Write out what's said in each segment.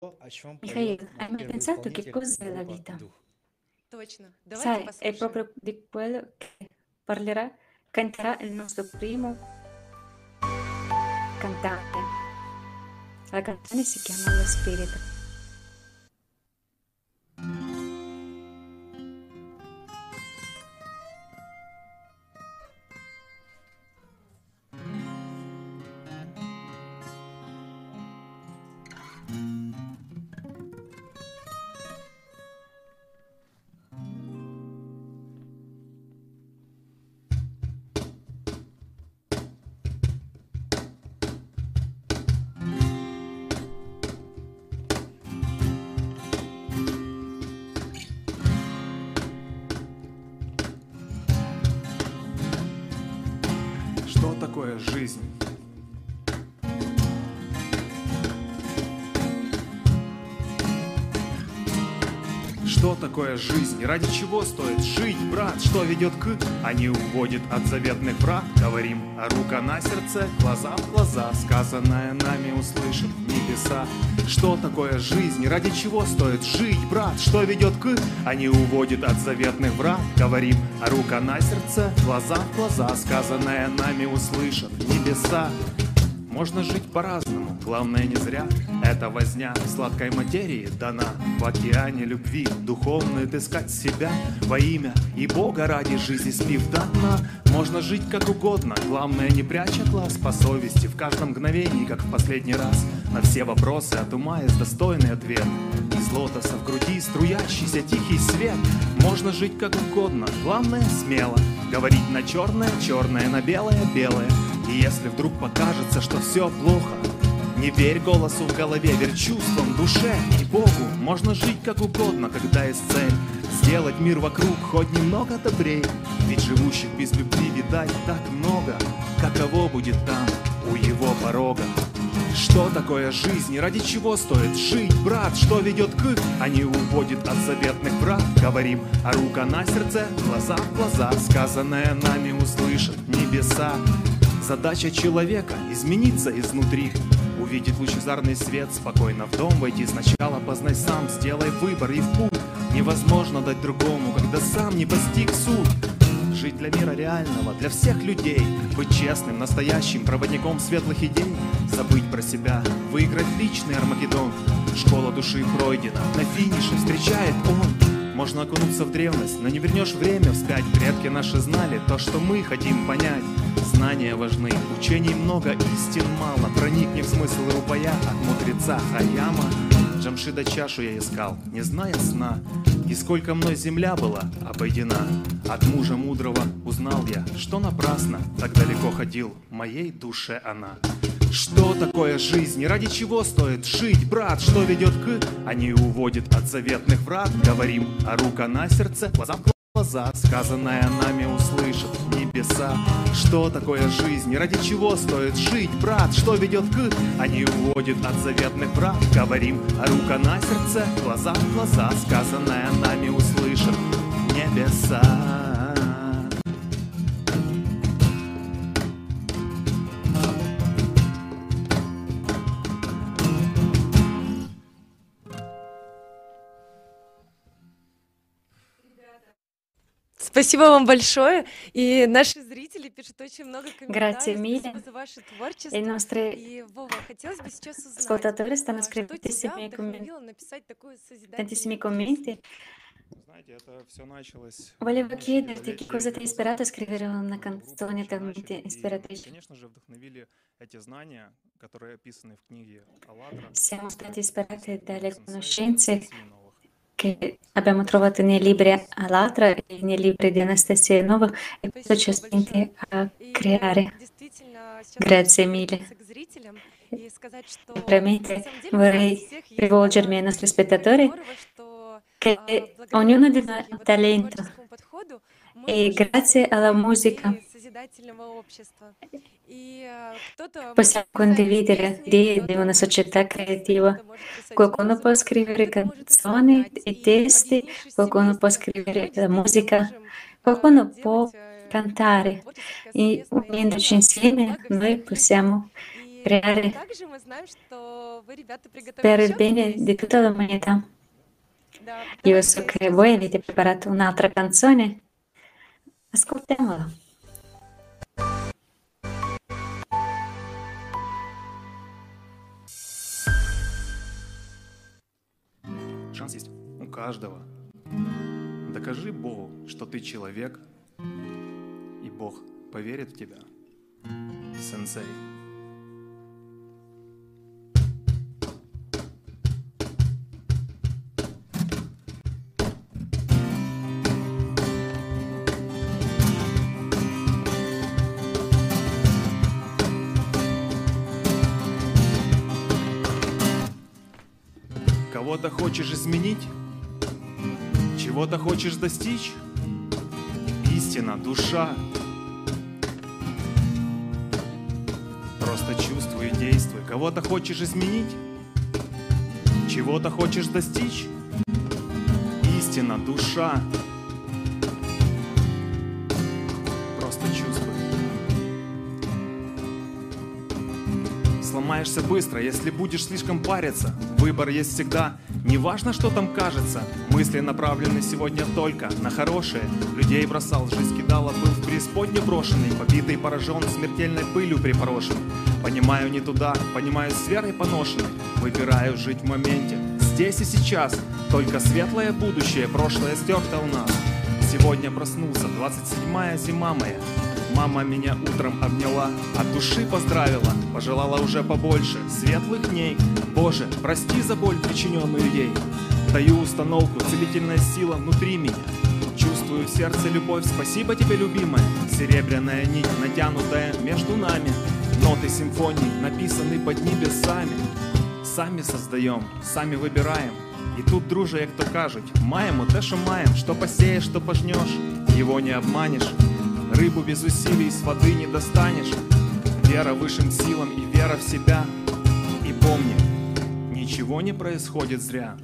Michael, hai mai pensato che cos'è la vita? Sai, è proprio di quello che parlerà, canterà il nostro primo cantante. La canzone si chiama Lo Spirito. Такое жизнь? Ради чего стоит жить, брат? Что ведет к, не уводит от заветных врат? Говорим, а рука на сердце, глаза в глаза, сказанное нами услышат небеса. Что такое жизнь? Ради чего стоит жить, брат? Что ведет к, не уводит от заветных врат? Говорим, а рука на сердце, глаза в глаза, сказанное нами услышат небеса. Можно жить по-разному, главное не зря Эта возня сладкой материи дана. В океане любви духовно отыскать себя. Во имя и Бога ради жизни слив до дна Можно жить как угодно, главное не пряча глаз. По совести в каждом мгновении, как в последний раз. На все вопросы от ума есть достойный ответ. Из лотоса в груди струящийся тихий свет. Можно жить как угодно, главное смело. Говорить на черное, черное на белое, белое. И если вдруг покажется, что все плохо, не верь голосу в голове, верь чувствам, душе и Богу. Можно жить как угодно, когда есть цель. Сделать мир вокруг хоть немного добрее. Ведь живущих без любви, видать, так много. Каково будет там, у его порога? Что такое жизнь и ради чего стоит жить, брат? Что ведет к, а не уводит от заветных врат? Говорим, а рука на сердце, глаза в глаза, сказанное нами услышат небеса. Задача человека — измениться изнутри, Увидеть лучезарный свет, спокойно в дом войти Сначала познай сам, сделай выбор и в путь. Невозможно дать другому, когда сам не постиг суть Жить для мира реального, для всех людей. Быть честным, настоящим проводником светлых идей. Забыть про себя, выиграть личный Армагеддон. Школа души пройдена, на финише встречает он можно окунуться в древность, но не вернешь время вспять. Предки наши знали то, что мы хотим понять. Знания важны, учений много, истин мало. Проникни в смысл рупая от мудреца Хаяма. Джамшида чашу я искал, не зная сна. И сколько мной земля была обойдена. От мужа мудрого узнал я, что напрасно так далеко ходил, моей душе она. Что такое жизнь ради чего стоит жить, брат? Что ведет к, не уводит от заветных врат? Говорим, а рука на сердце, глаза в глаза, сказанное нами услышат небеса. Что такое жизнь ради чего стоит жить, брат? Что ведет к, не уводит от заветных врат? Говорим, а рука на сердце, глаза в глаза, сказанное нами услышат небеса. Спасибо вам большое. Y наши зрители пишут очень много Grazie mille. I nostri ascoltatori stanno scrivendo tantissimi commenti. Tantissimi commenti. Volevo chiederti che cosa ti ha ispirato a scrivere una canzone talmente ispiratrice. Siamo stati ispirati dalle conoscenze che abbiamo trovato nei libri all'altra e nei libri di Anastasia Nova e questo ci ha spinti a creare. Grazie mille. E Veramente vorrei rivolgermi ai nostri spettatori che ognuno di noi ha talento e grazie alla musica possiamo condividere idee di una società creativa. Qualcuno può scrivere canzoni e testi, qualcuno può scrivere la musica, qualcuno può cantare e unendoci insieme noi possiamo creare per il bene di tutta l'umanità. Io so che voi avete preparato un'altra canzone. Ascoltiamola. Шанс есть у каждого. Докажи Богу, что ты человек, и Бог поверит в тебя. Сенсей. Кого-то хочешь изменить? Чего-то хочешь достичь? Истина, душа. Просто чувствуй и действуй. Кого-то хочешь изменить? Чего-то хочешь достичь? Истина, душа. Сломаешься быстро, если будешь слишком париться. Выбор есть всегда. Не важно, что там кажется. Мысли направлены сегодня только на хорошее. Людей бросал, жизнь кидала, был в преисподне брошенный, побитый, поражен, смертельной пылью припорошен. Понимаю не туда, понимаю с верой поношенной. Выбираю жить в моменте, здесь и сейчас. Только светлое будущее, прошлое стерто у нас. Сегодня проснулся, 27-я зима моя. Мама меня утром обняла, от души поздравила, пожелала уже побольше светлых дней. Боже, прости за боль, причиненную ей. Даю установку, целительная сила внутри меня. Чувствую в сердце любовь, спасибо тебе, любимая. Серебряная нить, натянутая между нами. Ноты симфонии, написаны под небесами. Сами создаем, сами выбираем. І тут, друже, як то кажуть, маємо те, що маємо, що посієш, що пожнеш, його не обманеш. Рыбу без усилий с воды не достанешь. Вера высшим силам и вера в себя. И помни, ничего не происходит зря.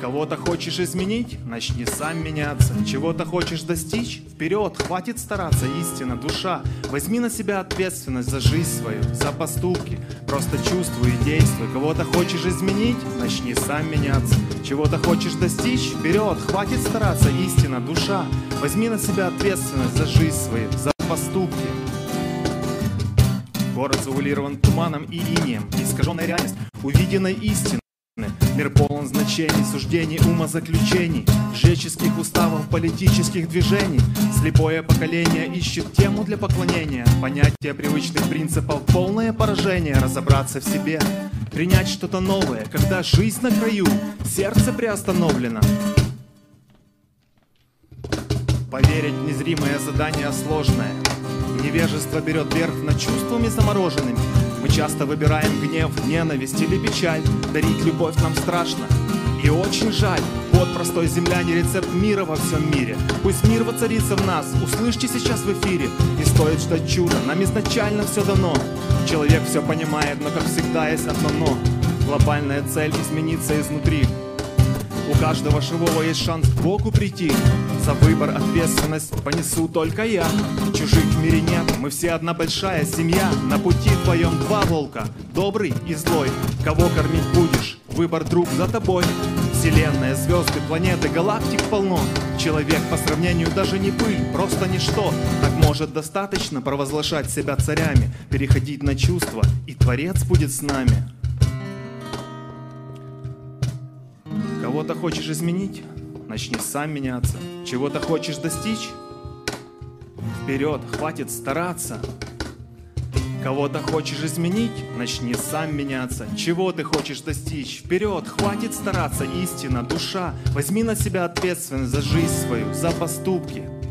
Кого-то хочешь изменить? Начни сам меняться. Чего-то хочешь достичь? Вперед, хватит стараться, истина, душа. Возьми на себя ответственность за жизнь свою, за поступки. Просто чувствуй и действуй. Кого-то хочешь изменить? Начни сам меняться. Чего-то хочешь достичь? Вперед, хватит стараться, истина, душа. Возьми на себя ответственность за жизнь свою, за поступки. Город завулирован туманом и инием, искаженная реальность увиденной истины. Мир полон значений, суждений, умозаключений, жреческих уставов, политических движений. Слепое поколение ищет тему для поклонения, понятие привычных принципов, полное поражение, разобраться в себе, принять что-то новое, когда жизнь на краю, сердце приостановлено. Поверить незримое задание сложное. Невежество берет верх над чувствами замороженными. Мы часто выбираем гнев, ненависть или печаль. Дарить любовь нам страшно и очень жаль. Вот простой земляне рецепт мира во всем мире. Пусть мир воцарится в нас, услышьте сейчас в эфире. Не стоит ждать чуда, нам изначально все дано. Человек все понимает, но как всегда есть одно но. Глобальная цель измениться изнутри. У каждого живого есть шанс к Богу прийти. За выбор ответственность понесу только я. Чужих в мире нет, мы все одна большая семья. На пути твоем два волка, добрый и злой. Кого кормить будешь? Выбор друг за тобой. Вселенная, звезды, планеты, галактик полно. Человек по сравнению даже не пыль, просто ничто. Так может достаточно провозглашать себя царями, переходить на чувства, и Творец будет с нами. Кого-то хочешь изменить? Начни сам меняться. Чего-то хочешь достичь? Вперед, хватит стараться. Кого-то хочешь изменить? Начни сам меняться. Чего ты хочешь достичь? Вперед, хватит стараться. Истина, душа. Возьми на себя ответственность за жизнь свою, за поступки.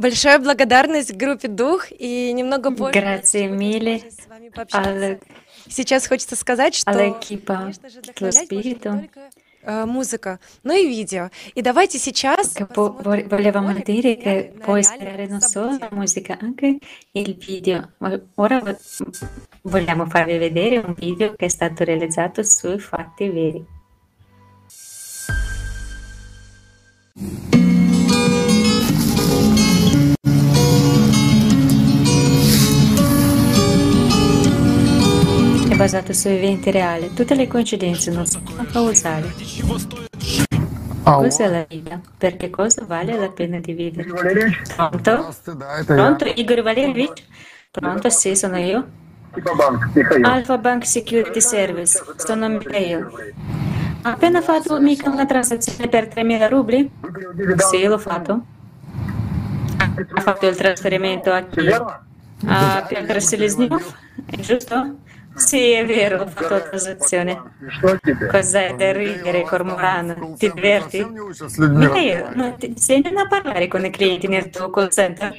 Большая благодарность группе «Дух» и немного позже... Grazie mille Сейчас хочется сказать, что, all'equipa dello Spirito. э, музыка, но и видео. И давайте сейчас volevamo dire che può ispirare non solo la musica, anche il video. Ma Ora vo- vogliamo farvi vedere un video che è stato realizzato sui fatti veri. Basato su eventi reali. Tutte le coincidenze non sono causali. Cos'è la vita? Perché cosa vale la pena di vivere? Pronto? Pronto? Igor Valerievich? Pronto? Sì, sono io. Alpha Bank Security Service. Sono Mikhail. Ha appena fatto mica una transazione per 3.000 rubli? Sì, l'ho fatto. Ha fatto il trasferimento a chi? A Piotr Selesnyov? È giusto? Sì, è vero, ho fatto la transazione. Cos'è da ridere, Cormorano? Ti diverti? Mikhail, non ti insegnano a parlare con i clienti nel tuo call center?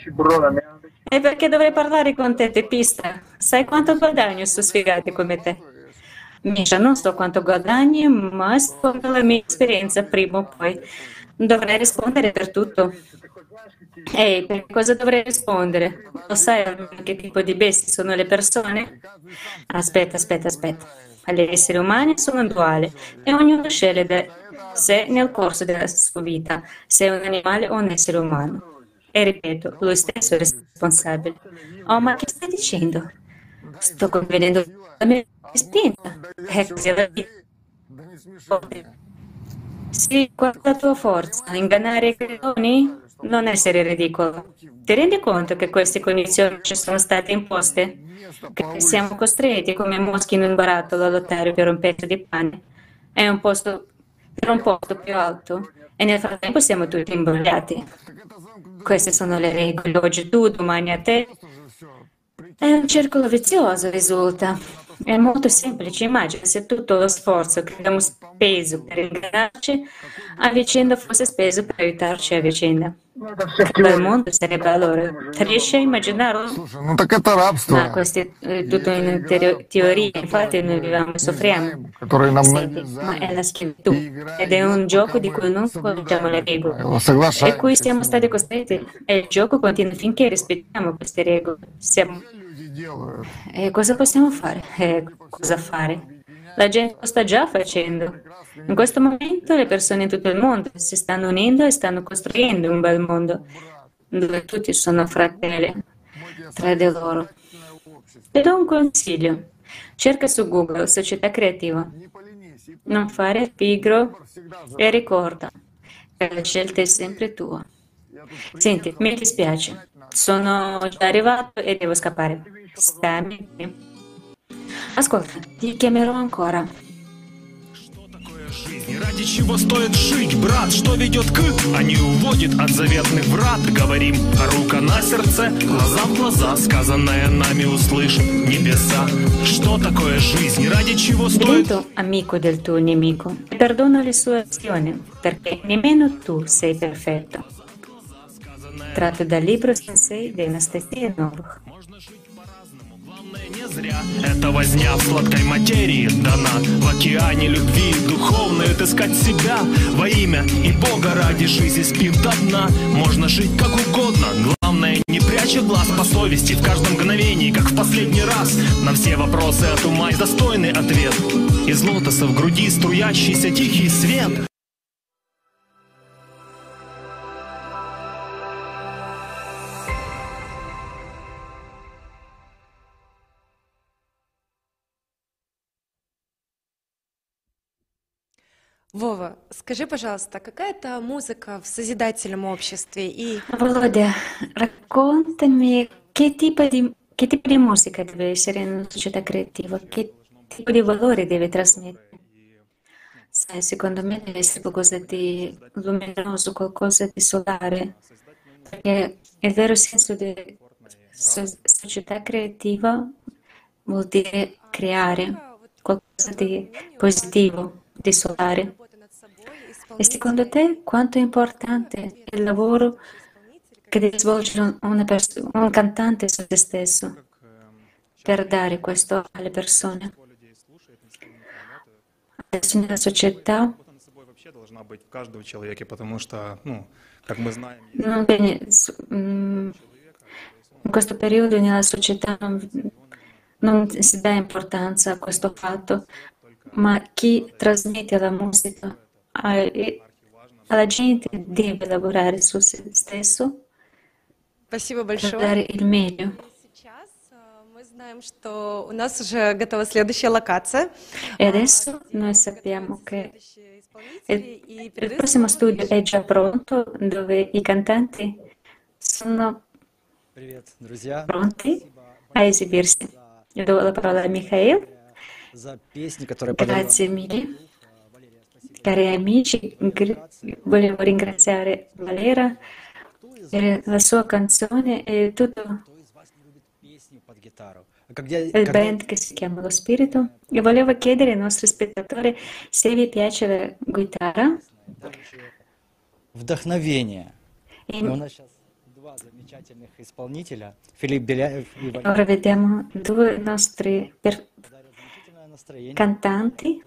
E perché dovrei parlare con te, tepista? Sai quanto guadagno su sfigati come te? Misha, non so quanto guadagni, ma secondo la mia esperienza, prima o poi dovrai rispondere per tutto. Ehi, per cosa dovrei rispondere? Lo sai che tipo di bestie sono le persone? Aspetta, aspetta, aspetta. Gli esseri umani sono duali e ognuno sceglie da sé nel corso della sua vita se è un animale o un essere umano. E ripeto, lui stesso è responsabile. Oh, ma che stai dicendo? Sto convenendo la mia spinta. È così la vita. Sì, qual è la tua forza? Ingannare i credoni? Non essere ridicolo. Ti rendi conto che queste condizioni ci sono state imposte? Che siamo costretti come moschi in un barattolo a lottare per un pezzo di pane? È un posto per un posto più alto e nel frattempo siamo tutti imbrogliati. Queste sono le regole, oggi tu, domani a te. È un circolo vizioso, risulta. È molto semplice, immagina se tutto lo sforzo che abbiamo speso per ingannarci a vicenda fosse speso per aiutarci a vicenda. Il mondo sarebbe allora. Riesci a immaginarlo? Ma questa è eh, tutta una teoria, infatti noi viviamo e soffriamo. Senti, ma è la schiavitù ed è un gioco di cui non conosciamo le regole e cui siamo stati costretti e il gioco continua finché rispettiamo queste regole. Siamo e cosa possiamo fare? Eh, cosa fare? La gente lo sta già facendo. In questo momento le persone in tutto il mondo si stanno unendo e stanno costruendo un bel mondo dove tutti sono fratelli tra di loro. Ti do un consiglio. Cerca su Google Società Creativa. Non fare pigro e ricorda che la scelta è sempre tua. Senti, mi dispiace, sono già arrivato e devo scappare. Stammi qui. Ascolta, ti chiamerò ancora. Жизнь? Ради чего стоит жить, брат? Что ведет к, а не уводит от заветных врат? Говорим, рука на сердце, глаза в глаза, сказанное нами услышим небеса. Что такое жизнь? Ради чего стоит... Divento amico del tuo nemico perdono le sue azioni, perché nemmeno tu sei perfetto. Tratto dal libro Sensei di Anastasia Novых. Не зря. Это возня в сладкой материи дана В океане любви духовной отыскать себя. Во имя и Бога ради жизни спив до дна. Можно жить как угодно, главное не пряча глаз по совести В каждом мгновении, как в последний раз. На все вопросы от ума есть достойный ответ. Из лотоса в груди струящийся тихий свет Вова, скажи, пожалуйста, какая-то музыка в созидательном обществе и Volodya, raccontami che tipo di, che tipo di musica deve essere in una società creativa, che tipo di valori deve trasmettere. Sai, secondo me deve essere qualcosa di luminoso, qualcosa di solare, perché il vero senso di so- società creativa vuol dire creare qualcosa di positivo, di solare. E secondo te quanto è importante il lavoro che deve svolgere pers- un cantante su se stesso per dare questo alle persone? Adesso nella società non viene, mm, in questo periodo nella società non, non si dà importanza a questo fatto, ma chi trasmette la musica alla gente deve lavorare su se stesso Спасибо per большое. dare il meglio. Сейчас э, мы знаем, что у нас уже готова следующая локация. E adesso noi sappiamo che Следующие il, исполнители и il перед prossimo этим studio è già pronto, dove i cantanti sono Привет, друзья. pronti Спасибо a esibirsi. Io do la parola a Mikhail. за песни, которые подарила Grazie mille. Валерия. Спасибо. Cari amici, gr- volevo ringraziare Valera per la sua canzone e tutto Кто из вас не любит песни под гитару? А Когда, il когда band che si chiama Lo Spirito. E volevo chiedere ai nostri spettatori se vi piace la chitarra. дарующие вдохновение. E И у нас сейчас два замечательных исполнителя, Филипп Беляев и Валерий, ora vediamo due nostri per- дарят замечательное настроение. cantanti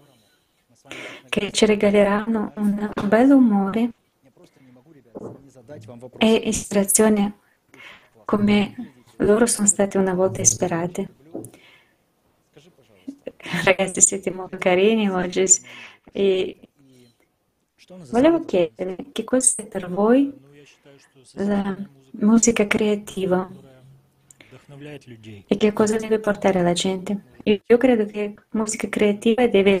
che ci regaleranno un bel umore e ispirazione come loro sono state una volta ispirate. Ragazzi, siete molto carini oggi. E volevo chiedere che cos'è per voi la musica creativa e che cosa deve portare alla gente. Io credo che musica creativa deve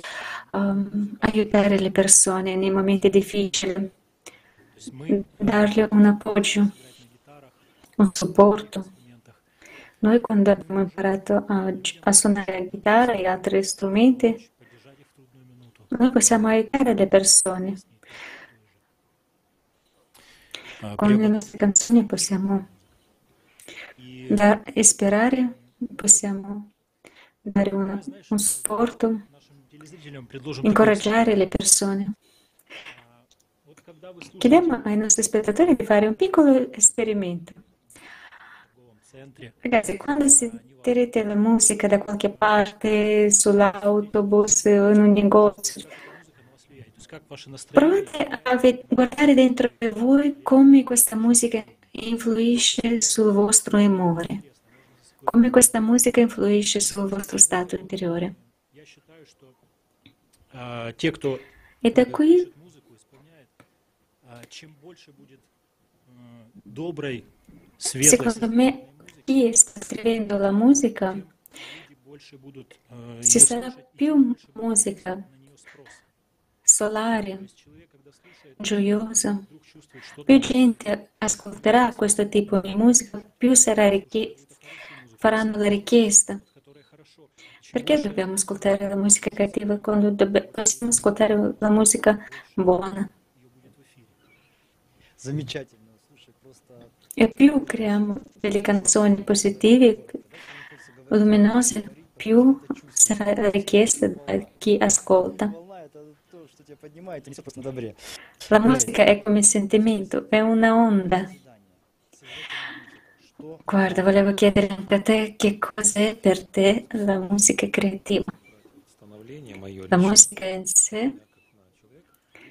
um, aiutare le persone nei momenti difficili, darle un appoggio, un supporto. Noi quando abbiamo imparato a, a suonare la chitarra e altri strumenti, noi possiamo aiutare le persone. Ah, Con le nostre canzoni possiamo da, ispirare, possiamo dare una, un supporto, incoraggiare le persone. Chiediamo ai nostri spettatori di fare un piccolo esperimento. Ragazzi, quando sentirete la musica da qualche parte, sull'autobus o in un negozio, provate a guardare dentro di voi come questa musica influisce sul vostro umore come questa musica influisce sul vostro stato interiore. E da qui Secondo me, chi sta scrivendo la musica, ci sarà più musica solare, gioiosa. Più gente ascolterà questo tipo di musica, più sarà ricchi, faranno la richiesta. Perché dobbiamo ascoltare la musica cattiva quando dobbiamo, possiamo ascoltare la musica buona? E più creiamo delle canzoni positive, luminose, più sarà richiesta da chi ascolta. La musica è come sentimento, è una onda. Guarda, volevo chiedere anche a te che cos'è per te la musica creativa. La musica in sé,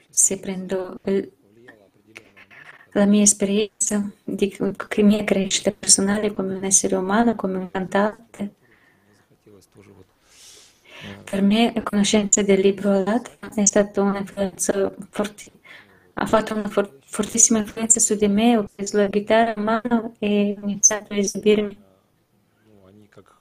se prendo la mia esperienza di che mia crescita personale come un essere umano, come un cantante, per me la conoscenza del libro Alatra è stata un'influenza forte, ha fatto una forte fortissima influenza su di me, ho preso la chitarra in mano e ho iniziato a esibirmi. ну, они как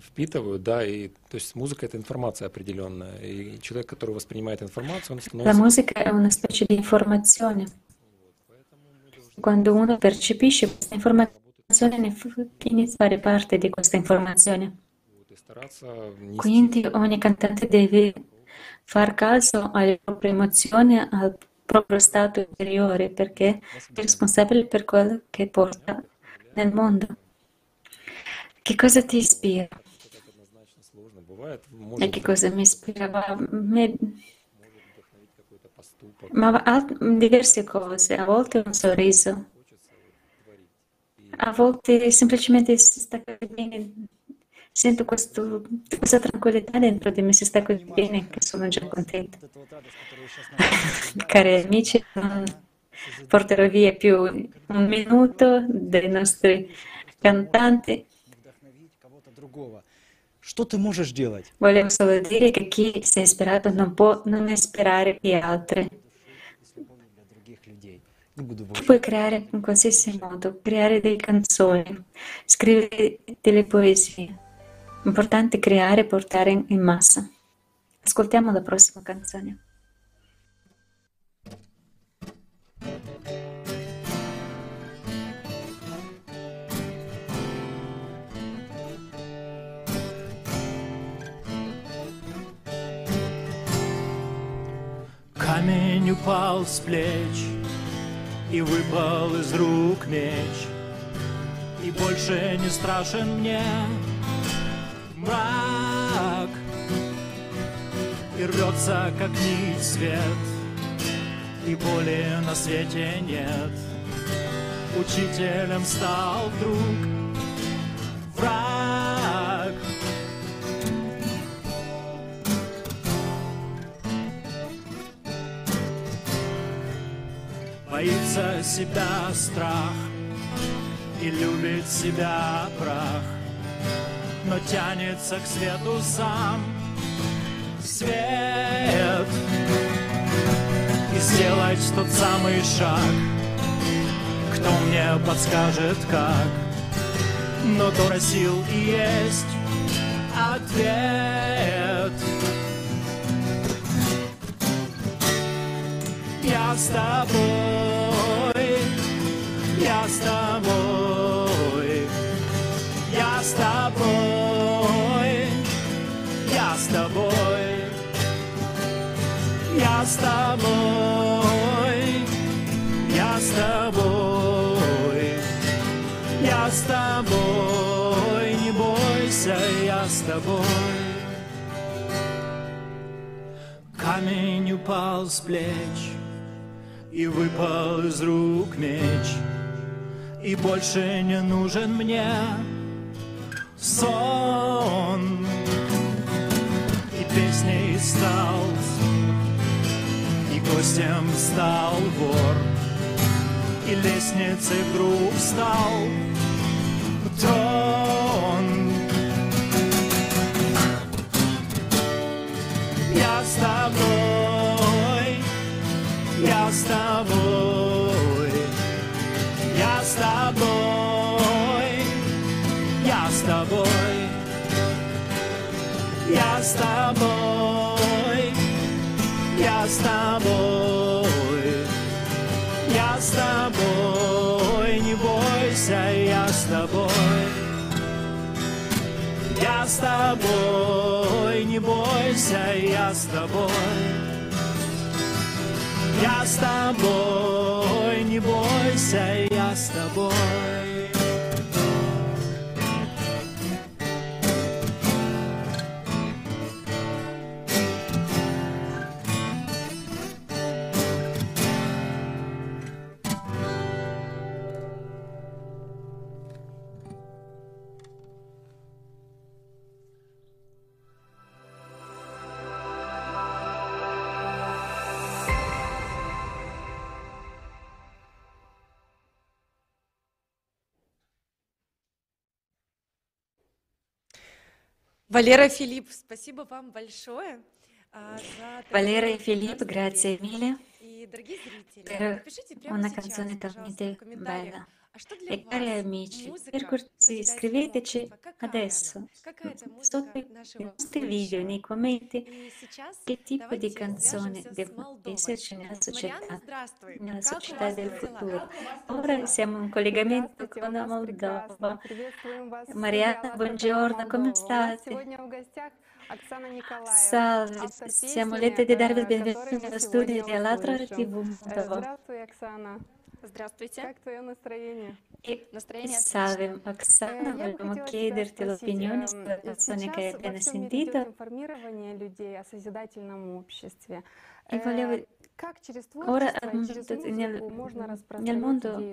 впитывают, да, и то есть музыка это информация определенная, и человек, который воспринимает информацию, он La становится musica è una specie di informazione. Quando uno percepisce questa informazione, ne f- inizia a fare parte di questa informazione. вот, и стараться нести Quindi ogni cantante deve far caso alle proprie emozioni, al proprio stato interiore perché è responsabile per quello che porta nel mondo. Che cosa ti ispira? E che cosa mi ispirava? Mi... Ma alt- diverse cose, a volte un sorriso, a volte semplicemente si sta bene sento questo, questa tranquillità dentro di me, si sta così bene che sono già contenta. Cari amici, non porterò via più un minuto dei nostri cantanti. Volevo solo dire che chi si è ispirato non può non ispirare gli altri. Tu puoi creare in qualsiasi modo, creare delle canzoni, scrivere delle poesie. Importante creare e portare in, massa. Ascoltiamo la prossima canzone. Камень упал с плеч И выпал из рук меч И больше не страшен мне мрак И рвется, как нить свет И боли на свете нет. Учителем стал вдруг враг. Боится себя страх и любит себя прах, но тянется к свету сам свет и сделать тот самый шаг. Кто мне подскажет как? Но то сил и есть ответ. Я с тобой, я с тобой, с тобой, я с тобой, я с тобой, я с тобой, я с тобой, не бойся, я с тобой. Камень упал с плеч И выпал из рук меч. И больше не нужен мне сон. И песней стал И гостем стал вор. И лестницей вдруг стал трон Я с тобой, я с тобой, я с тобой, я с тобой, я с тобой, я с тобой, не бойся, я с тобой. Я с тобой, не бойся, я с тобой. Я с тобой, не бойся, я с тобой. Валера Филипп, спасибо вам большое. А, Валера и Филипп, грация Мили и миле. Per una canzone в комментариях. e cari amici, per cortesia scriveteci adesso sotto i nostri video, nei commenti, che tipo di canzone devono esserci nella società, nella società del futuro. Ora siamo in collegamento con la Moldova. Mariana, buongiorno, come state? Salve, siamo lieti di darvi il benvenuto nello studio dell'altra TV Moldova. Здравствуйте. Как твое настроение? И настроение Савим Оксана, Макейдер, Телопиньонис, Соника Егена Синдита. информирование людей о созидательном обществе. И Ora nel, nel mondo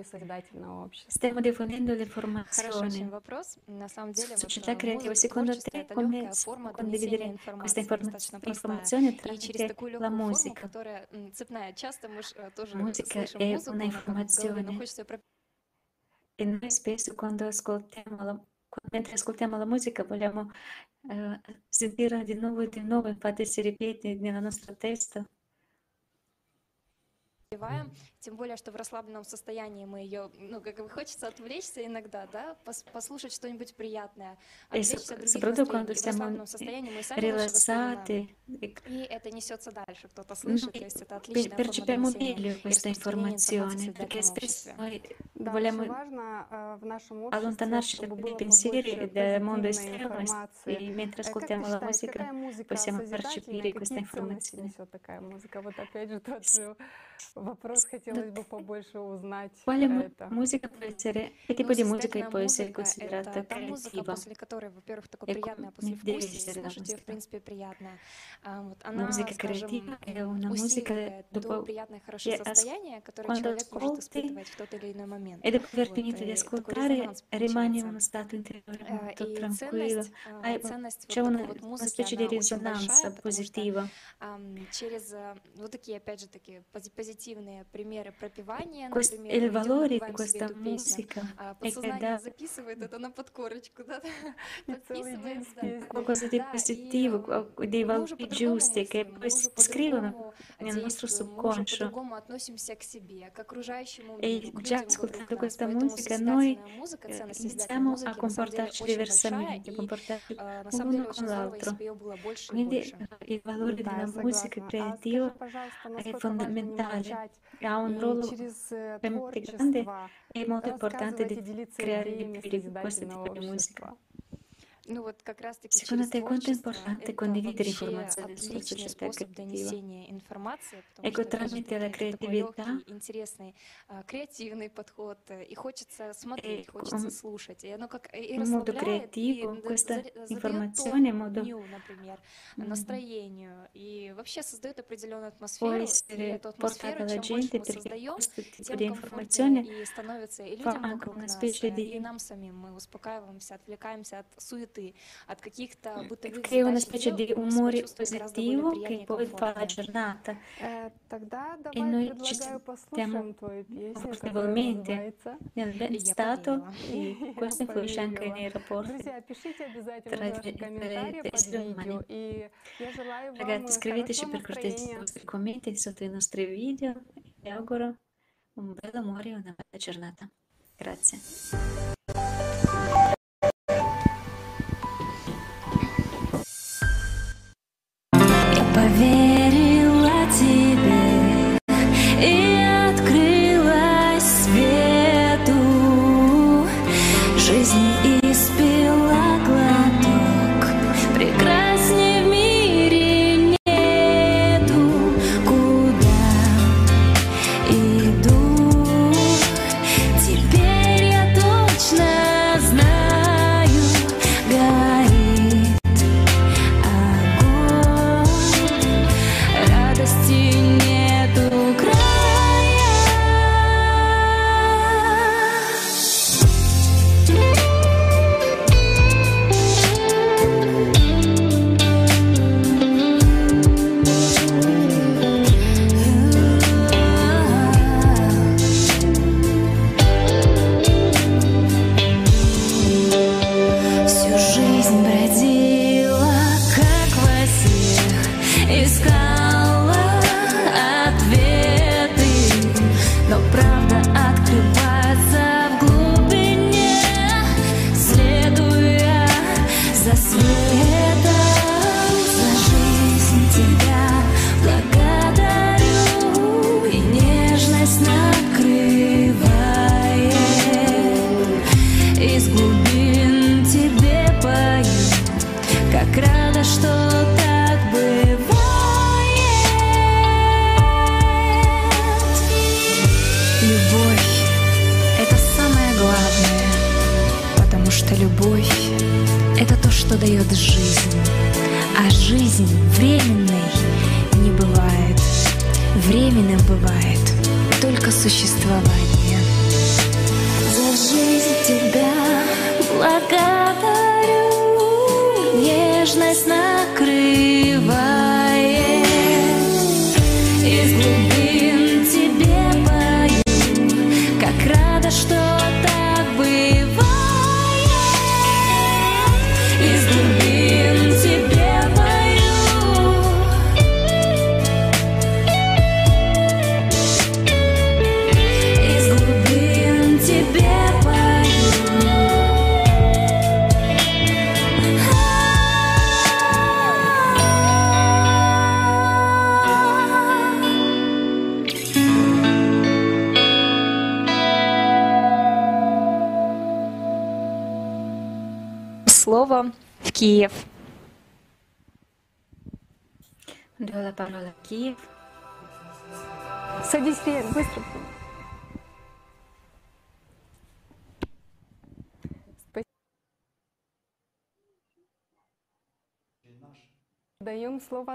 stiamo diffondendo le informazioni. Società creativa, secondo te come condividere queste informazioni tramite la musica? Musica è un'informazione. E noi spesso quando ascoltiamo la, mentre ascoltiamo la musica vogliamo eh, sentire di nuovo e di nuovo, infatti si ripete nella nostra testa. Певаем, тем более, что в расслабленном состоянии мы ее, ну, как бы хочется отвлечься иногда, да, послушать что-нибудь приятное, отвлечься от других в расслабленном состоянии мы сами rilassati. И это несется дальше, кто-то слышит, то есть это отличная percepiamo meglio questa informazione, perché spesso noi да, vogliamo allontanarci dai pensieri del mondo esterno e mentre ascoltiamo la musica possiamo percepire questa informazione. Вот опять же тот же Вопрос хотелось бы побольше узнать. Поля это. музыка ну, поэзия. Это будет музыка и поэзия Гусера. Это та музыка, после которой, во-первых, такое приятное послевкусие, слушать ее, в принципе, приятно. А, вот она, музыка скажем, усиливает то приятное, хорошее состояние, которое человек может испытывать в тот или иной момент. Это pervenite di ascoltare rimane uno stato interiore molto tranquillo. C'è una, una specie di risonanza positiva. Через э, вот такие, опять же, такие позитивные il valore di questa musica è che dà qualcosa di positivo, dei valori giusti che poi si scrivono nel nostro subconscio. E già ascoltando questa musica noi iniziamo a comportarci diversamente, a comportarci l'uno con l'altro. Quindi il valore della musica creativa è fondamentale ha un ruolo veramente grande e molto importante di creare di questo tipo di musica. Ну вот как раз-таки Secondo importante condividere informazioni sulla società creativa. Ecco, tramite la creatività интересный, а, креативный подход, э, и хочется смотреть, хочется слушать, и оно как э, и in modo creativo questa informazione in modo например, настроению, и вообще создает определенную атмосферу, и эту атмосферу, чем gente, больше мы создаем, тем комфортнее и становится и людям вокруг нас, э, и нам самим, мы успокаиваемся, отвлекаемся от суеты, Crea una specie di umore positivo che poi fa la giornata. E noi ci sentiamo confortevolmente nel stato e questo influisce anche nei rapporti tra gli esseri umani. Ragazzi, scriveteci per cortesia i vostri commenti sotto i nostri video e auguro un bel amore e una bella giornata. Grazie.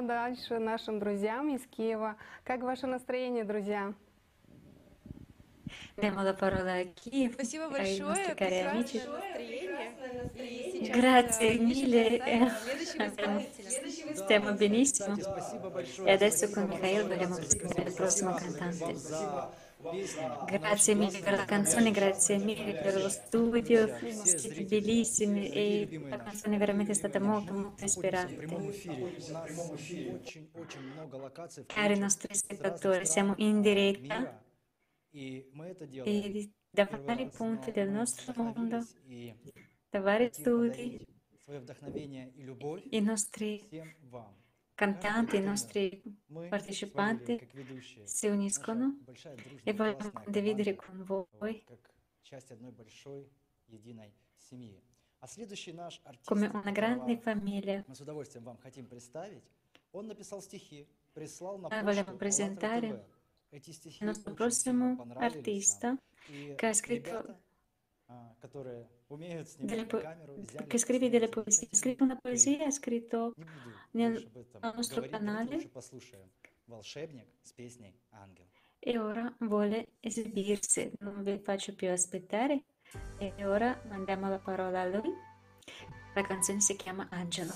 дальше нашим друзьям из Киева. Как ваше настроение, друзья? Демола Парола Киев. Спасибо большое, прекрасное настроение. Grazie mille. Stiamo benissimo. E adesso con Mikhail vogliamo presentare il prossimo cantante. Grazie mille per la canzone, grazie mille per lo studio, siete bellissimi e la canzone è veramente stata molto molto ispirante. Cari nostri spettatori, siamo in diretta e da vari punti del nostro mondo, da vari studi, i nostri cantanti, i nostri partecipanti si uniscono e vogliono condividere con voi come una grande famiglia. Noi vogliamo presentare il nostro prossimo artista che ha scritto che scrivi delle poesie. Ha scritto una poesia, è scritto nel nostro canale. E ora vuole esibirsi, non vi faccio più aspettare. E ora mandiamo la parola a lui. La canzone si chiama Angelo.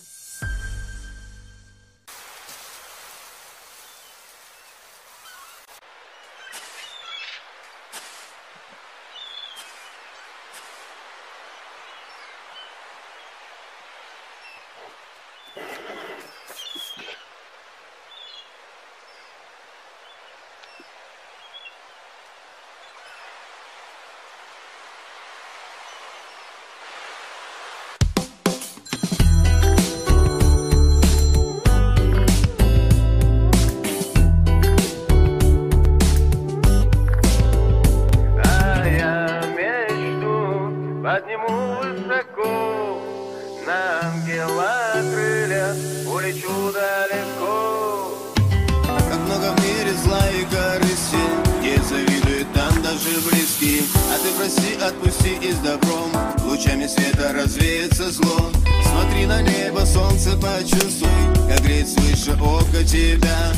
Проси, отпусти и с добром. Лучами света развеется зло. Смотри на небо, солнце почувствуй Как греет свыше око тебя.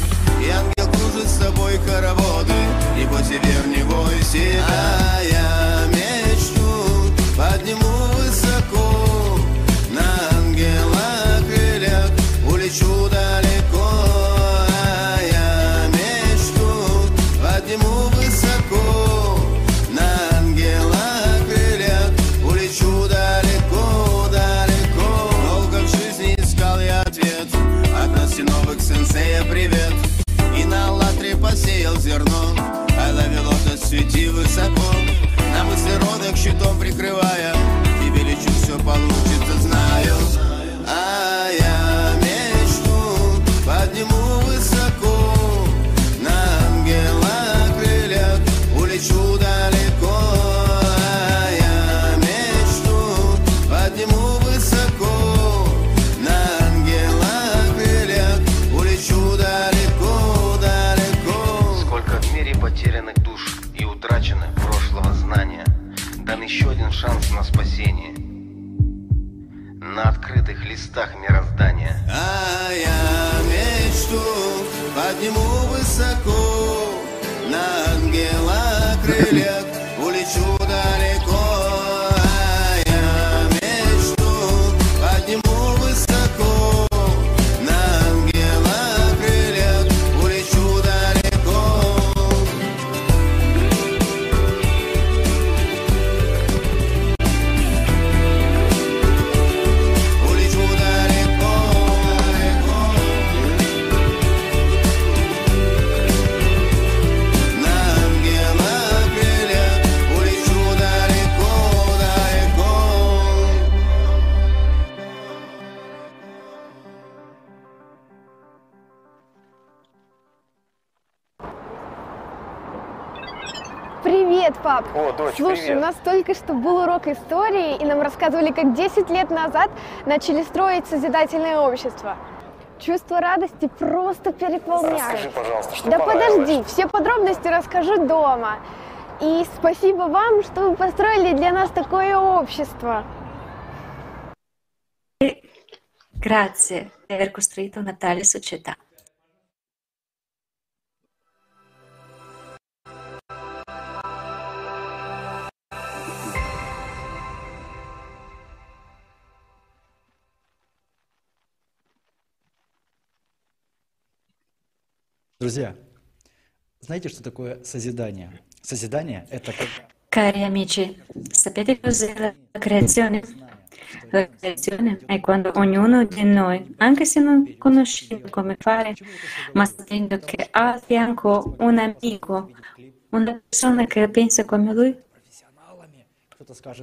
И ангел кружит с тобой хороводы И будь вер, не бойся А я зерном, а довело до свети высоко, на мысли родах щитом прикрывая Открытых листах мироздания. А я мечту подниму высоко На ангела крыльях улечу далеко О, дочь, Слушай, привет. у нас только что был урок истории, и нам рассказывали, как 10 лет назад начали строить созидательное общество. Чувство радости просто переполняет. Расскажи, пожалуйста, что Да подожди, все подробности расскажу дома. И спасибо вам, что вы построили для нас такое общество. Grazie di aver costruito una tale società. Друзья, знаете, что такое созидание? Sozidание – это когда Cari amici, sapete cos'è la creazione? La creazione è quando ognuno di noi, anche se non conoscendo come fare, ma sapendo che ha a fianco un amico, una persona che pensa come lui,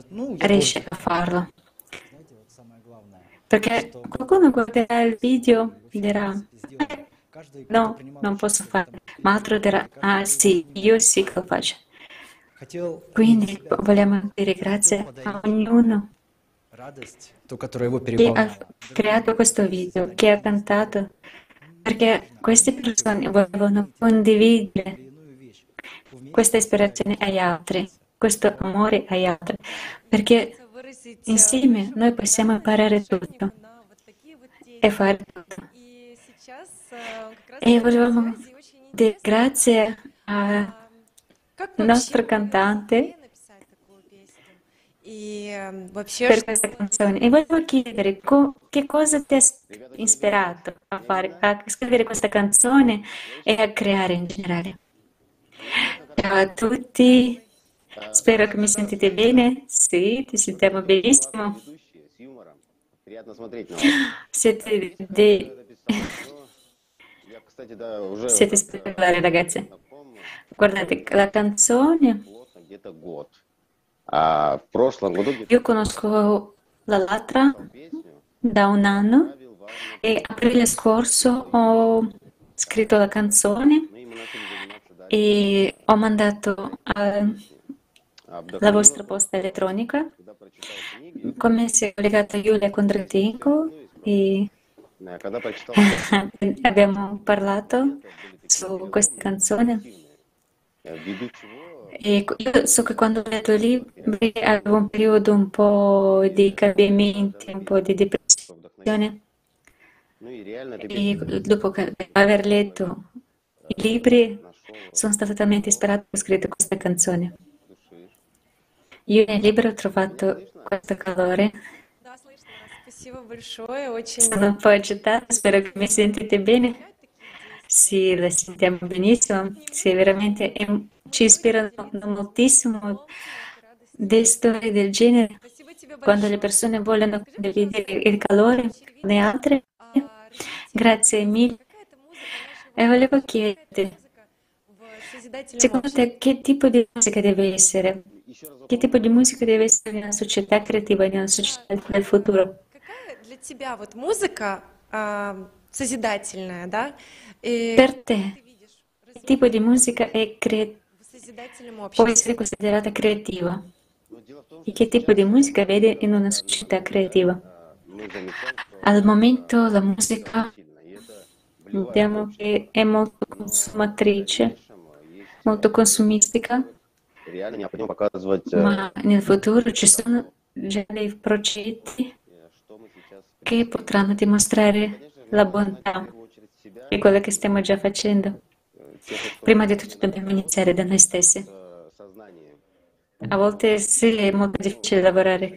ну, riesce a farlo. Perché qualcuno guarderà il video e dirà, сделано. No, non posso fare, ma altro dirà, ah sì, io sì che lo faccio. Quindi vogliamo dire grazie a ognuno che ha creato questo video, che ha cantato, perché queste persone volevano condividere questa ispirazione agli altri, questo amore agli altri, perché insieme noi possiamo imparare tutto e fare tutto. E volevamo dire grazie al nostro cantante per questa canzone. E volevo chiedere co- che cosa ti ha ispirato a, fare, a scrivere questa canzone e a creare in generale. Ciao a tutti, spero che mi sentite bene. Sì, ti sentiamo benissimo. Siete dei siete spettacolari ragazzi. Guardate, la canzone... Io conosco la Latra da un anno e aprile scorso ho scritto la canzone e ho mandato la vostra posta elettronica. Come si è collegata Giulia Kondratenko e Abbiamo parlato su questa canzone. E io so che quando ho letto i libri avevo un periodo un po' di cambiamenti, un po' di depressione. E dopo aver letto i libri sono stata talmente ispirata ho scritto questa canzone. Io nel libro ho trovato questo calore Спасибо большое, очень sono un po' agitata, spero che mi sentite bene. Sì, la sentiamo benissimo, sì, veramente em- ci ispirano moltissimo delle storie del genere, спасибо тебе quando le большое. persone vogliono condividere il calore con le altre. А, расскажите, Grazie mille. какая-то музыка E наша volevo какая-то chiederti, музыка в созидательном secondo обществе? te che tipo di musica deve essere? Еще раз Che tipo di musica deve essere in una società creativa, in una società del futuro? Какая для тебя вот музыка а, созидательная, да? И Per te, ты видишь che tipo di musica è cre- в созидательном può обществе? essere considerata creativa? Но дело в том, E che tipo di musica vede in una società creativa? что мы замечаем, что Al momento la musica сильно, и это vediamo che è molto consumatrice, дальнейшем есть molto consumistica, реально необходимо показывать, э, ma nel futuro ci sono già dei progetti что мы сейчас che potranno dimostrare la bontà di quello che stiamo già facendo. Prima di tutto dobbiamo iniziare da noi stessi. A volte sì, è molto difficile lavorare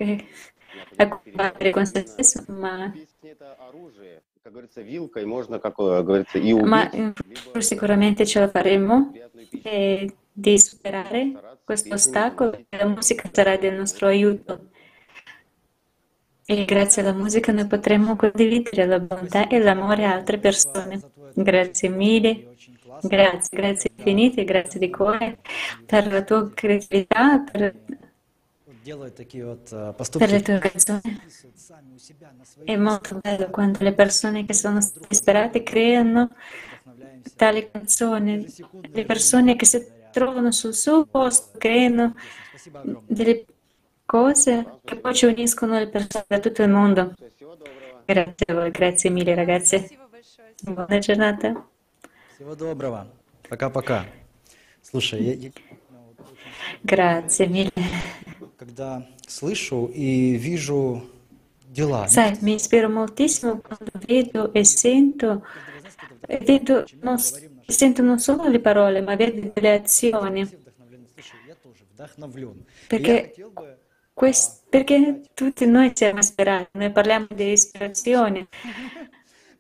a combattere con se stesso, ma ma sicuramente ce la faremo e di superare questo ostacolo la musica sarà del nostro aiuto e grazie alla musica noi potremo condividere la bontà e l'amore a altre persone. Grazie mille, grazie, grazie infinite, grazie di cuore per la tua creatività, per per le tue canzoni. È molto bello quando le persone che sono disperate creano tali canzoni, le persone che si trovano sul suo posto creano delle cose che poi ci uniscono le persone da tutto il mondo. Grazie a voi, grazie mille ragazzi. Buona giornata. Всего доброго. Пока-пока. Слушай, я... Grazie mille. Когда слышу и вижу дела. Sai, mi ispiro moltissimo quando vedo e sento, vedo, non, sento non solo le parole, ma vedo delle azioni. Perché, quest, perché tutti noi siamo ispirati, noi parliamo di ispirazione.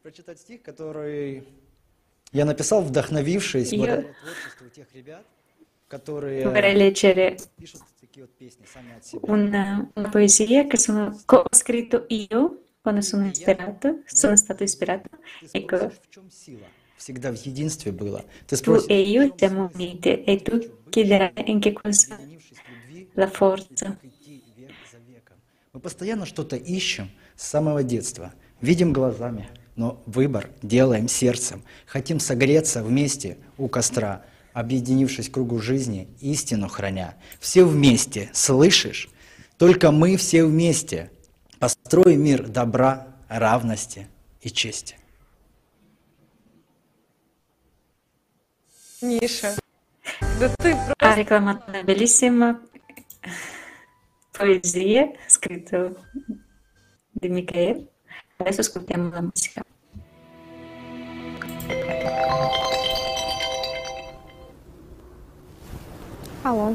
Прочитать стих, который я написал, вдохновившись благодаря творчеству тех ребят, которые Vorrei leggere пишут такие вот песни сами от себя. una, una poesia che sono, ho scritto io quando sono ispirato, sono stato ispirato. Ecco, В чем сила? Всегда в единстве было. Ты tu спросишь, e io siamo uniti e tu chiederai in che cosa la forza. Мы постоянно что-то ищем с самого детства. Видим глазами, но выбор делаем сердцем. Хотим согреться вместе у костра, объединившись в кругу жизни, истину храня. Все вместе, слышишь? Только мы все вместе построим мир добра, равности и чести. Миша, да ты Ha reclamato una bellissima poesia scritta di Michele. Adesso ascoltiamo la musica. Алло,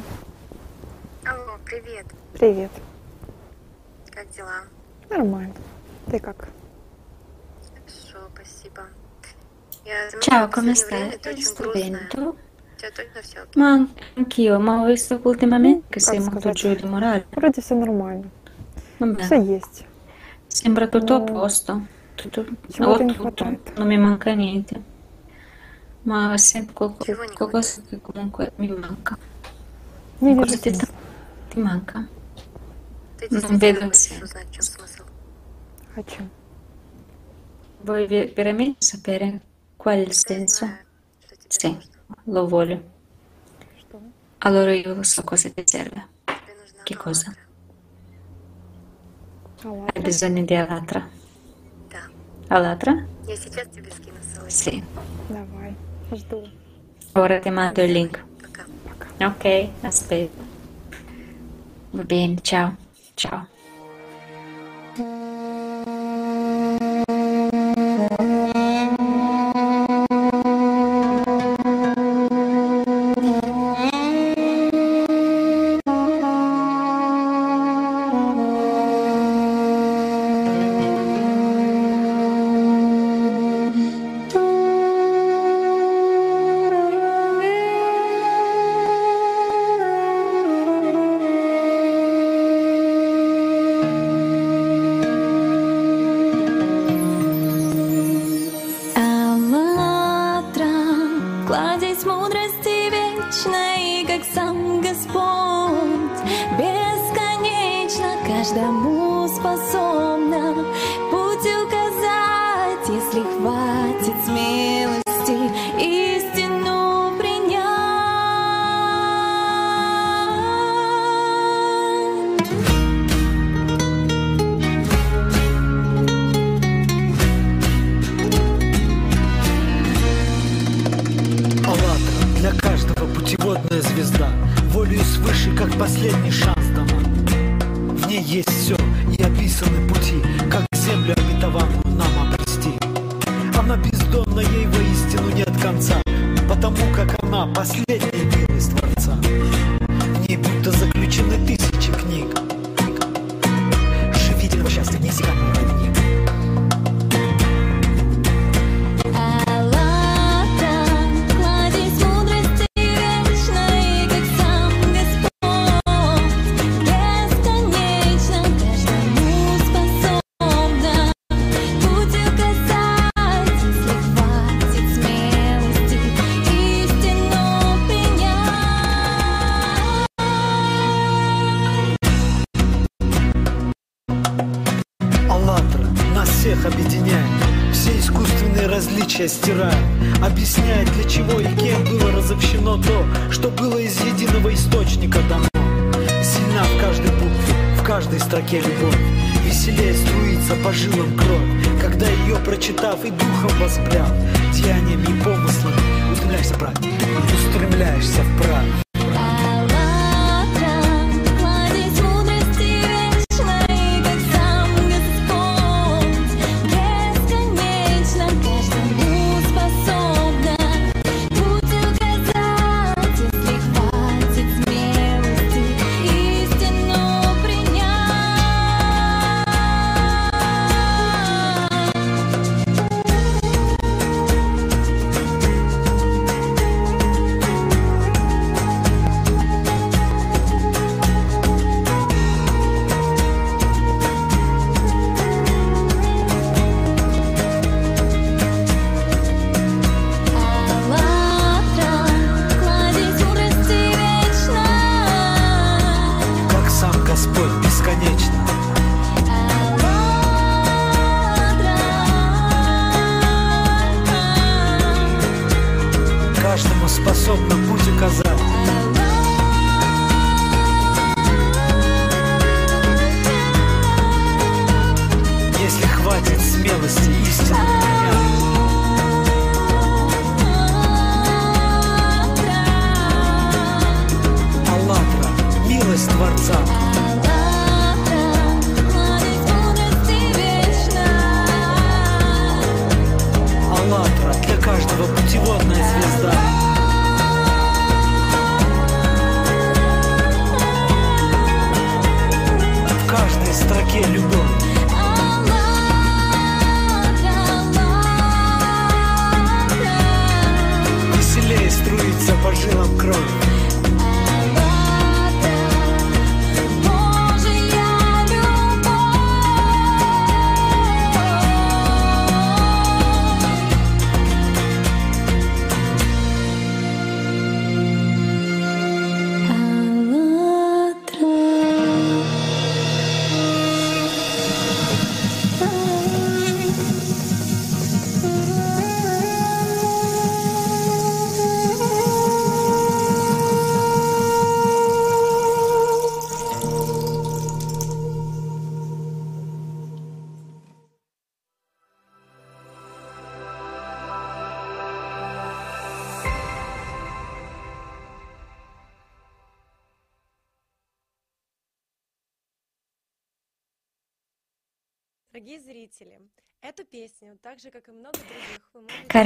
Алло, привет. привет. Как дела? Нормально. Ты как? Хорошо, спасибо. Я заметила, Ciao, в come последнее время stai? ты очень Sto грустная. bene, tu? У тебя точно все окей? Ma anch'io, ma ho visto ultimamente che Как sei molto сказать? giù di morale. Вроде все нормально. Vabbè, Все есть. sembra tutto a No. posto. Tutto, Чего-то ho не tutto, хватает. non mi manca niente. Ma sento qualco- Чего не qualcosa che comunque mi manca. Не Cosa вижу ti, смысла. ti manca? Ты Non действительно vedo хочешь senso. узнать, в чем смысл? О чем? Vuoi ve- veramente sapere qual è il Я senso? знаю, что тебе Sì, нужно. Lo voglio. Allora io lo so cosa ti serve. Che cosa? Hai bisogno di Alatra? Alatra? Sì. Ora ti mando il link. Ok, aspetta. Va bene, ciao. Ciao.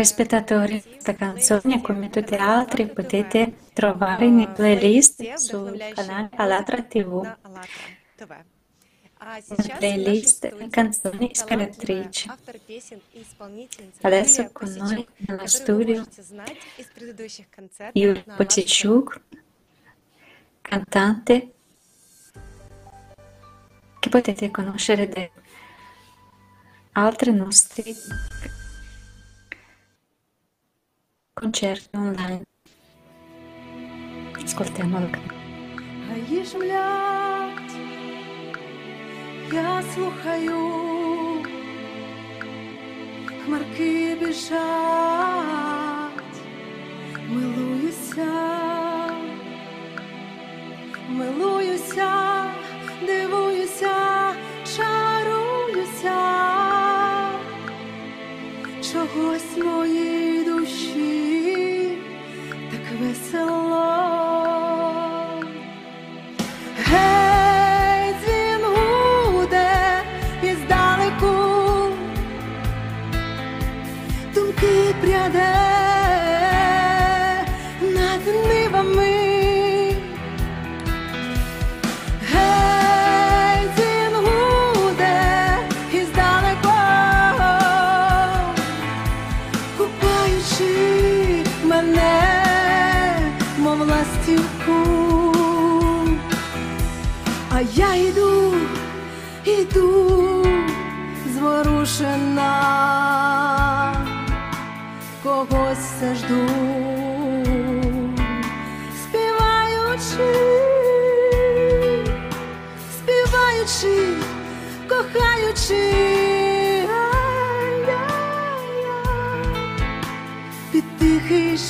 spettatori, questa canzone, come tutte le altre, potete trovare in playlist sul canale Alatra TV. Una playlist canzoni scrittrici. Adesso con noi nello studio Юлия Потичук, cantante che potete conoscere da altri nostri Concerti online. Ascoltiamo il canale. А їж млять, я слухаю, хмарки біжать, милуюся, милуюся, дивуюся, чаруюся, чогось моїй душі. with the Lord.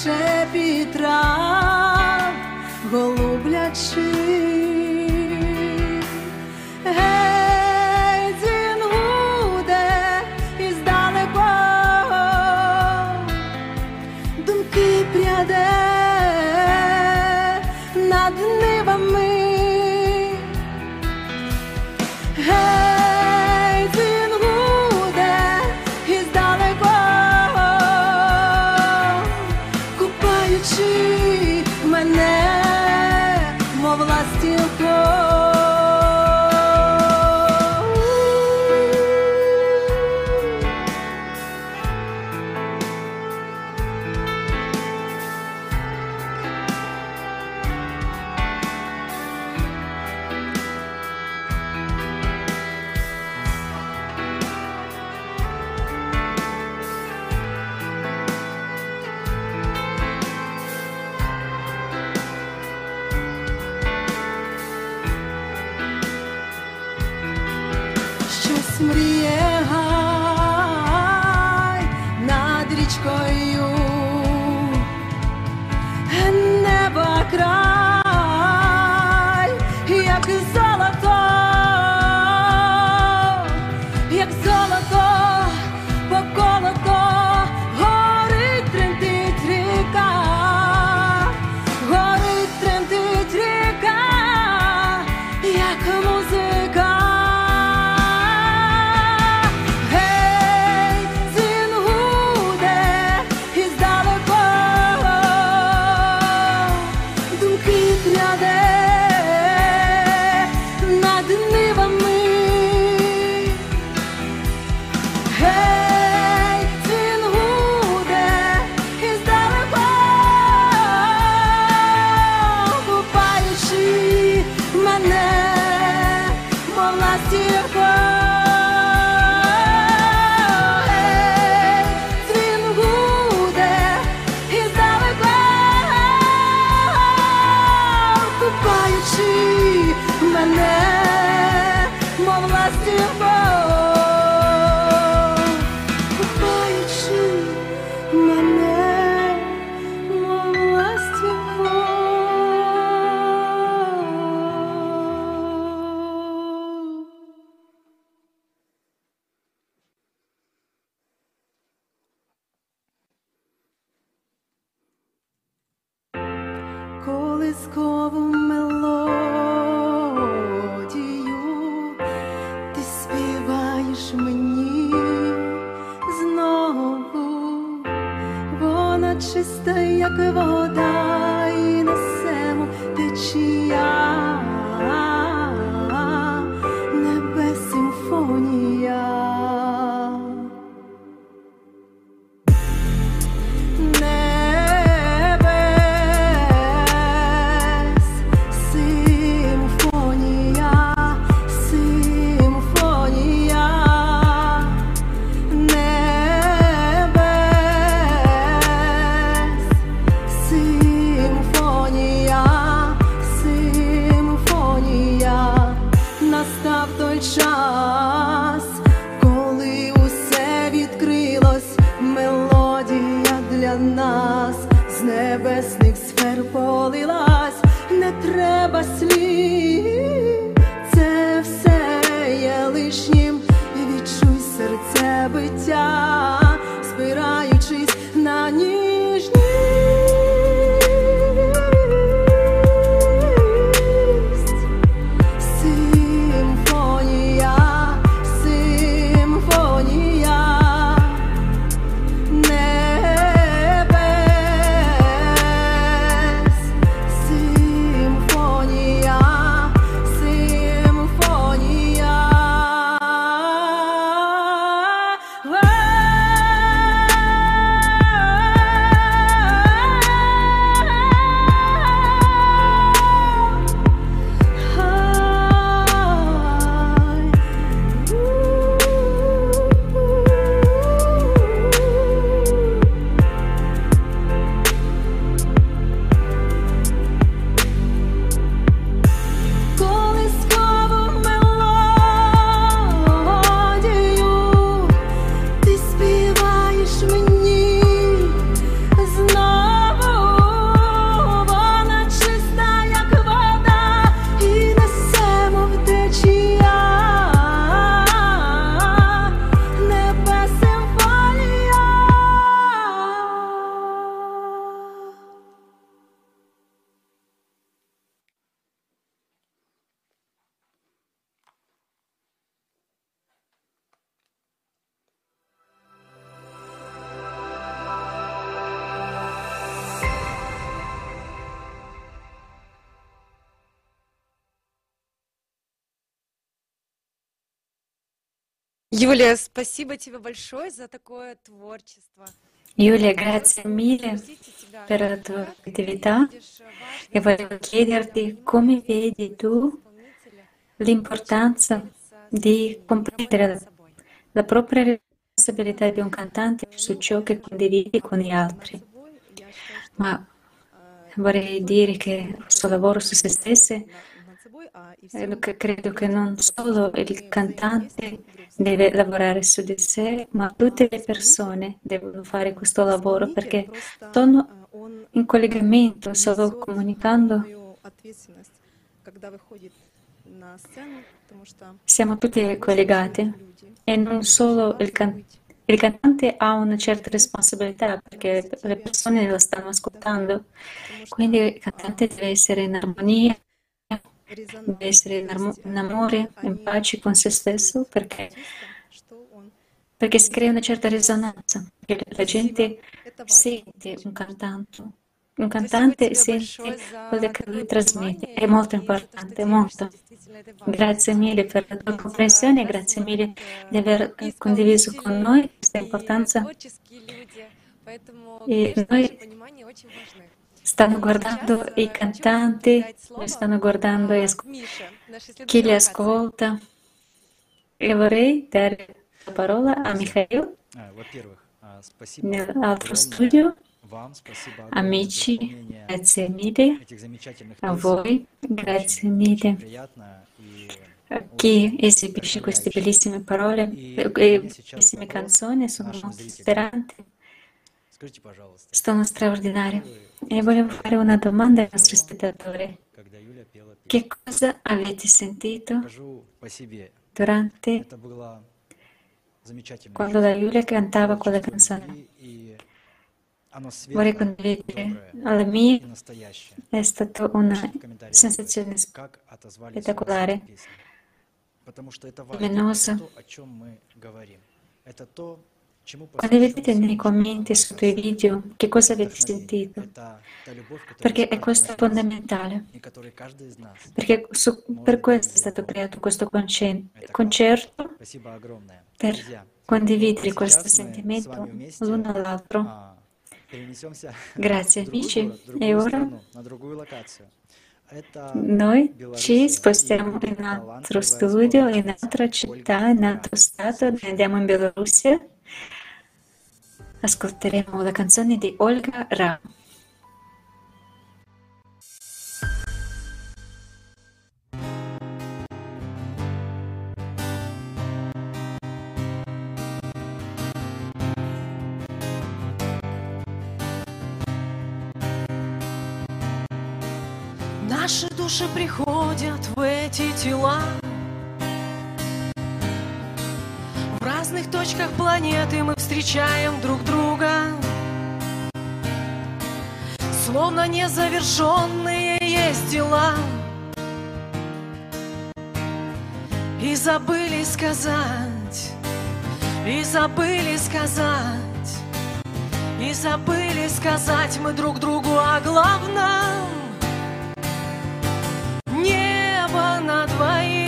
Шепіт трав, голублячи. Юлия, спасибо тебе большое за такое tворчество. Giulia, grazie mille per la tua attività e volevo chiederti come vedi tu l'importanza di comprendere la propria responsabilità di un cantante su ciò che condividi con gli altri. Ma vorrei dire che questo lavoro su se stessi, Credo che, non solo il cantante deve lavorare su di sé, ma tutte le persone devono fare questo lavoro perché sono in collegamento, solo comunicando. Siamo tutti collegati e non solo il cantante. Il cantante ha una certa responsabilità perché le persone lo stanno ascoltando, quindi il cantante deve essere in armonia deve essere in amore, in pace con se stesso perché, perché si crea una certa risonanza, perché la gente sente un cantante. Un cantante sente quello che lui trasmette, è molto importante, molto. Grazie mille per la tua comprensione, grazie mille di aver eh, condiviso con noi questa importanza. E noi stanno guardando i cantanti, stanno guardando chi li ascolta. E vorrei dare la parola a Mikhail, nell'altro studio. Amici, grazie mille. A voi, grazie mille. Chi esibisce queste bellissime parole, bellissime canzoni, sono speranti, sono straordinari. E volevo fare una domanda ai nostri spettatori. Che cosa avete sentito durante quando la Giulia cantava quella canzone? Vorrei condividere alla mia è stata una sensazione spettacolare, luminosa. Quando vedete nei commenti sotto i video che cosa avete sentito, perché è questo fondamentale, perché su, per questo è stato creato questo concerto, per condividere questo sentimento l'uno all'altro. Grazie amici, e ora? Noi ci spostiamo in un altro studio, in un'altra città, in un altro stato, andiamo in Bielorussia. Ascolteremo la canzone di Olga Ra. Наши души приходят в эти тела разных точках планеты мы встречаем друг друга. Словно незавершенные есть дела. И забыли сказать И забыли сказать И забыли сказать мы друг другу о главном. Небо на двоих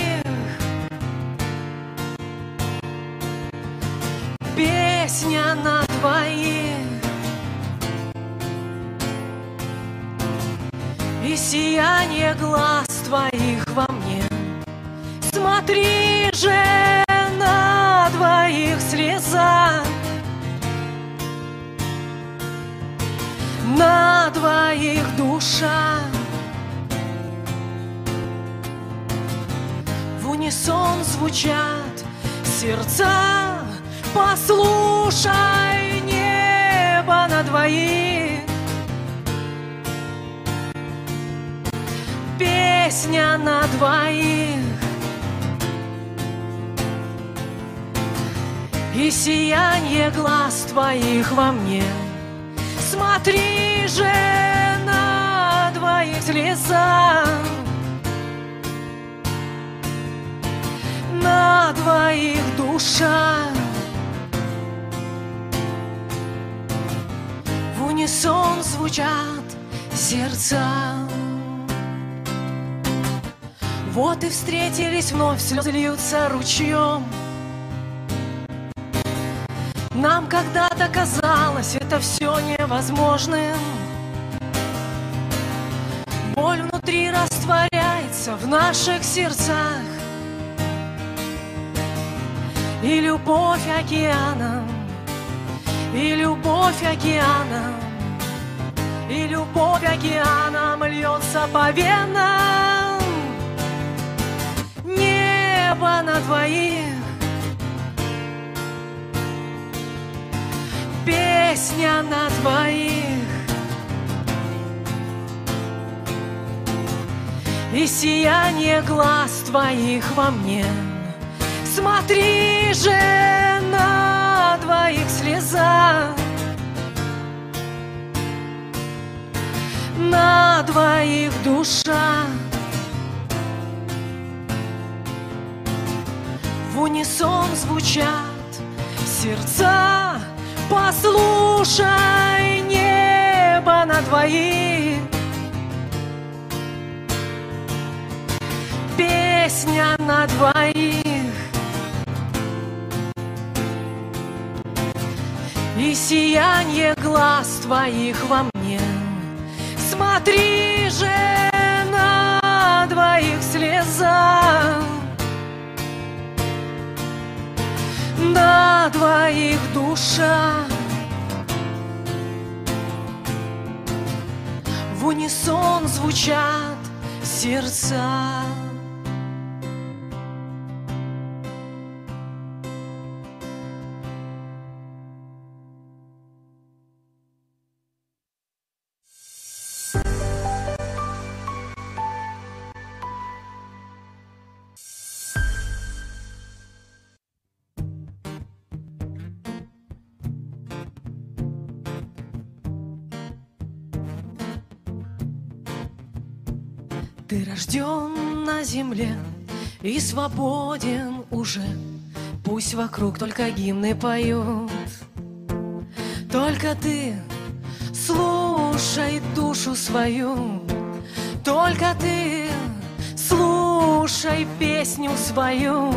сияние глаз твоих во мне. Смотри же на двоих слеза На двоих душа В унисон звучат сердца. Послушай небо на двоих Песня на двоих. И сияние глаз твоих во мне. Смотри же на двоих слеза. На двоих душа. В унисон звучат сердца Вот и встретились вновь, слезы льются ручьем Нам когда-то казалось это все невозможным. Боль внутри растворяется в наших сердцах. И любовь океаном, и любовь океаном, и любовь океаном льется по венам. Небо на двоих, песня на двоих. И сияние глаз твоих во мне. Смотри же на двоих слеза На двоих душа В унисон звучат. Сердца Послушай небо на двоих Песня на двоих. И сияние глаз твоих во мне. Смотри же на двоих слеза На двоих душа В унисон звучат сердца рожден на земле и свободен уже. Пусть вокруг только гимны поют. Только ты слушай душу свою. Только ты слушай песню свою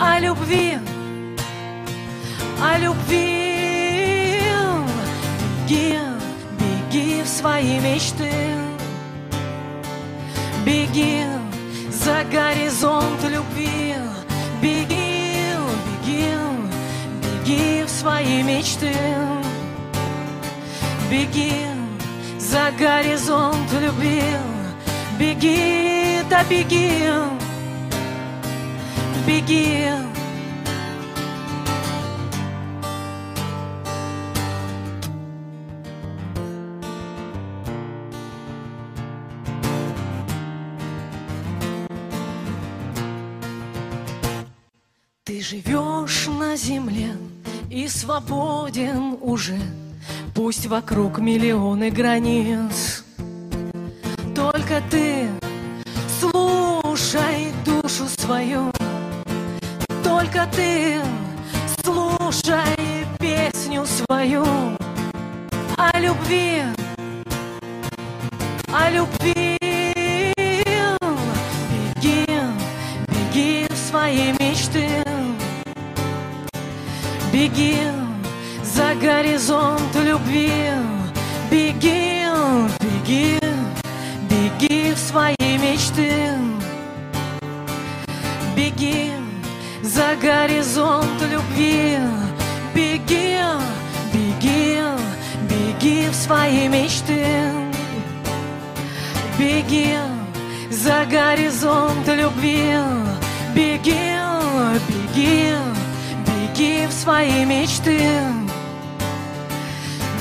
о любви, о любви. Беги, беги в свои мечты. Беги за горизонт любви, беги, беги, беги в свои мечты. Беги за горизонт любви, беги, да беги, беги. Живешь на земле и свободен уже, Пусть вокруг миллионы границ. Только ты слушай душу свою, Только ты слушай песню свою о любви, о любви. Горизонт любви. Беги, беги, беги в свои мечты.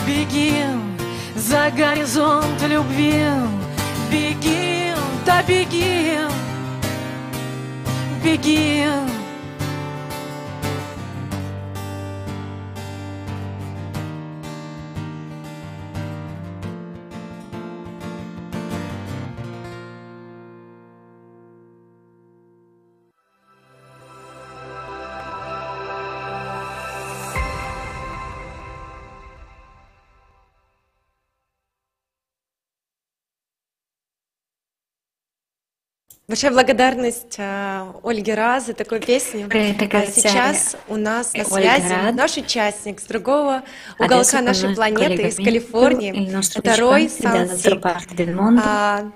Беги за горизонт любви. Беги, да беги, беги. Большая благодарность а, Ольге Раз за такую песню. А сейчас у нас на связи наш участник с другого уголка нашей планеты, из Калифорнии. il nostro Это Рой vicino dall'altra Сансик. А,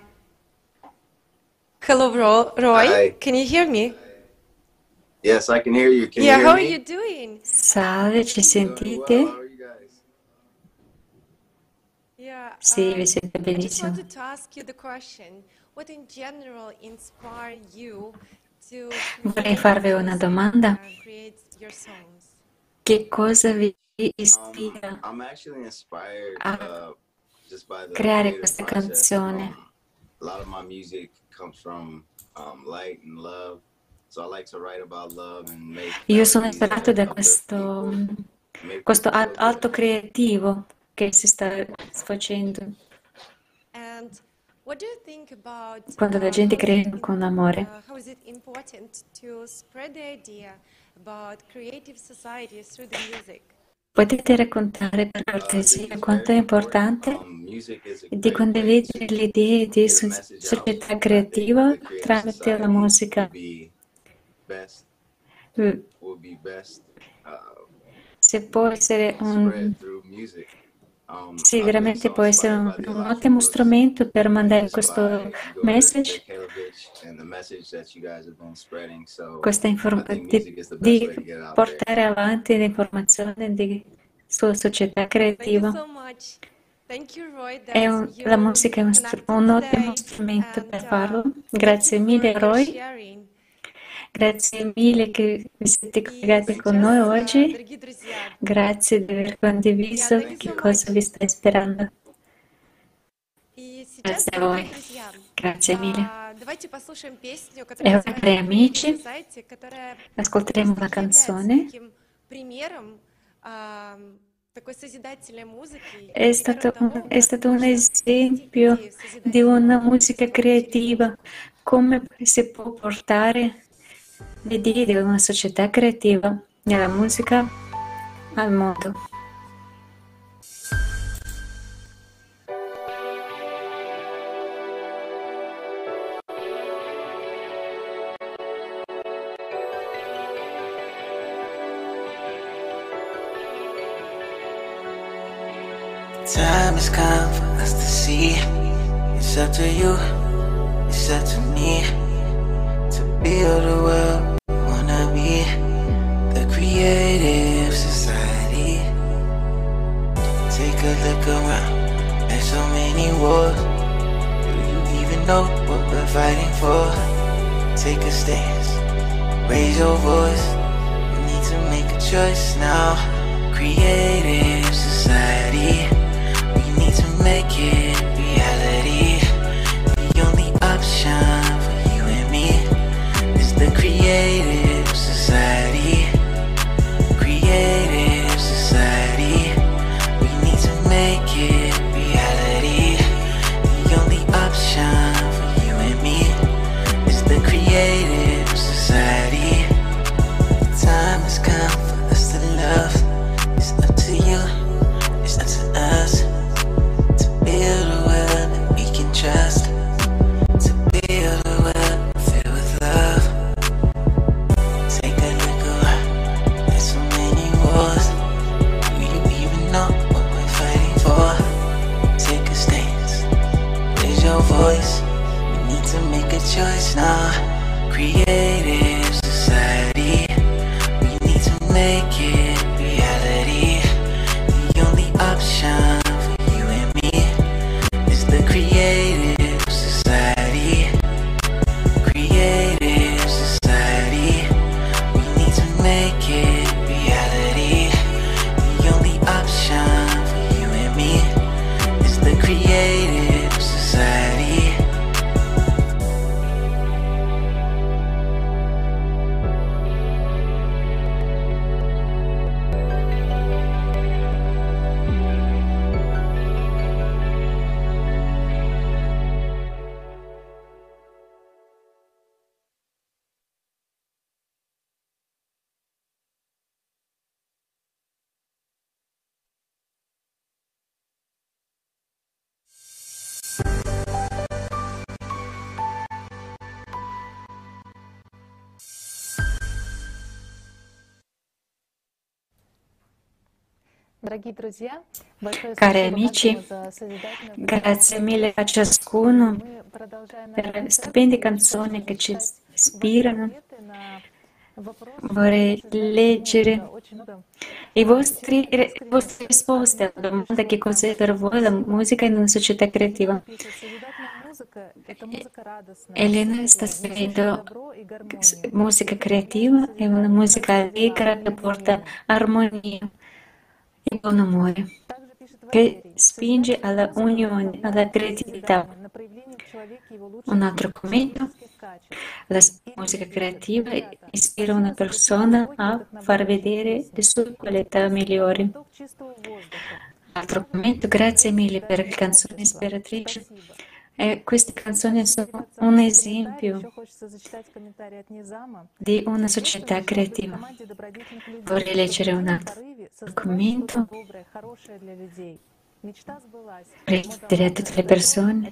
Hello, Ro- Roy. Hi. Can you hear me? Yes, I can hear you. Can yeah, you how hear are me? you doing? Salve, ci sentite? Yeah, Sì, uh, vi sento I just benissimo. wanted to ask you the question: What in general inspired you to Vorrei create farvi una domanda. create your songs? Che cosa vi Um, ispira I'm actually inspired a uh, just by the creare questa canzone? Um, a lot of my music comes from um, light and love, so I like to write about love and make. Io sono ispirato da questo, make questo atto creativo che si sta facendo And quando la uh, gente how is crea it con amore. uh, how is it important to spread the idea about creative society through the music? Potete raccontare per cortesia quanto è importante Um, a di condividere le idee di so- società creativa tramite la musica? Mm, uh, Se può essere un, sì, I've been veramente può essere un, un ottimo strumento per mandare questo message, questa di, di portare avanti l'informazione di, sulla società creativa. un- la musica è un, un ottimo strumento per uh, farlo. thank Grazie mille Roy. Grazie mille che vi siete collegati con noi oggi. Grazie di aver condiviso che cosa vi sta ispirando. Grazie a voi. Grazie mille. E ora, cari amici, ascolteremo la canzone. È stato, un, è stato, un, esempio di una musica creativa, come si può portare l'idea di una società creativa nella musica al mondo. Time has come for us to see. It's up to you, Cari amici, grazie mille a ciascuno per le stupende canzoni che ci ispirano. Vorrei leggere le vostre risposte alla domanda che cos'è per voi la musica in una società creativa. Elena sta scrivendo musica creativa è una musica allegra che porta armonia e buon umore, che spinge alla unione, alla creatività. Un altro commento, la musica creativa ispira una persona a far vedere le sue qualità migliori. Altro commento, grazie mille per le canzoni ispiratrici. E queste canzoni sono un esempio di una società creativa. Vorrei leggere un altro commento. Ripetere a tutte le persone.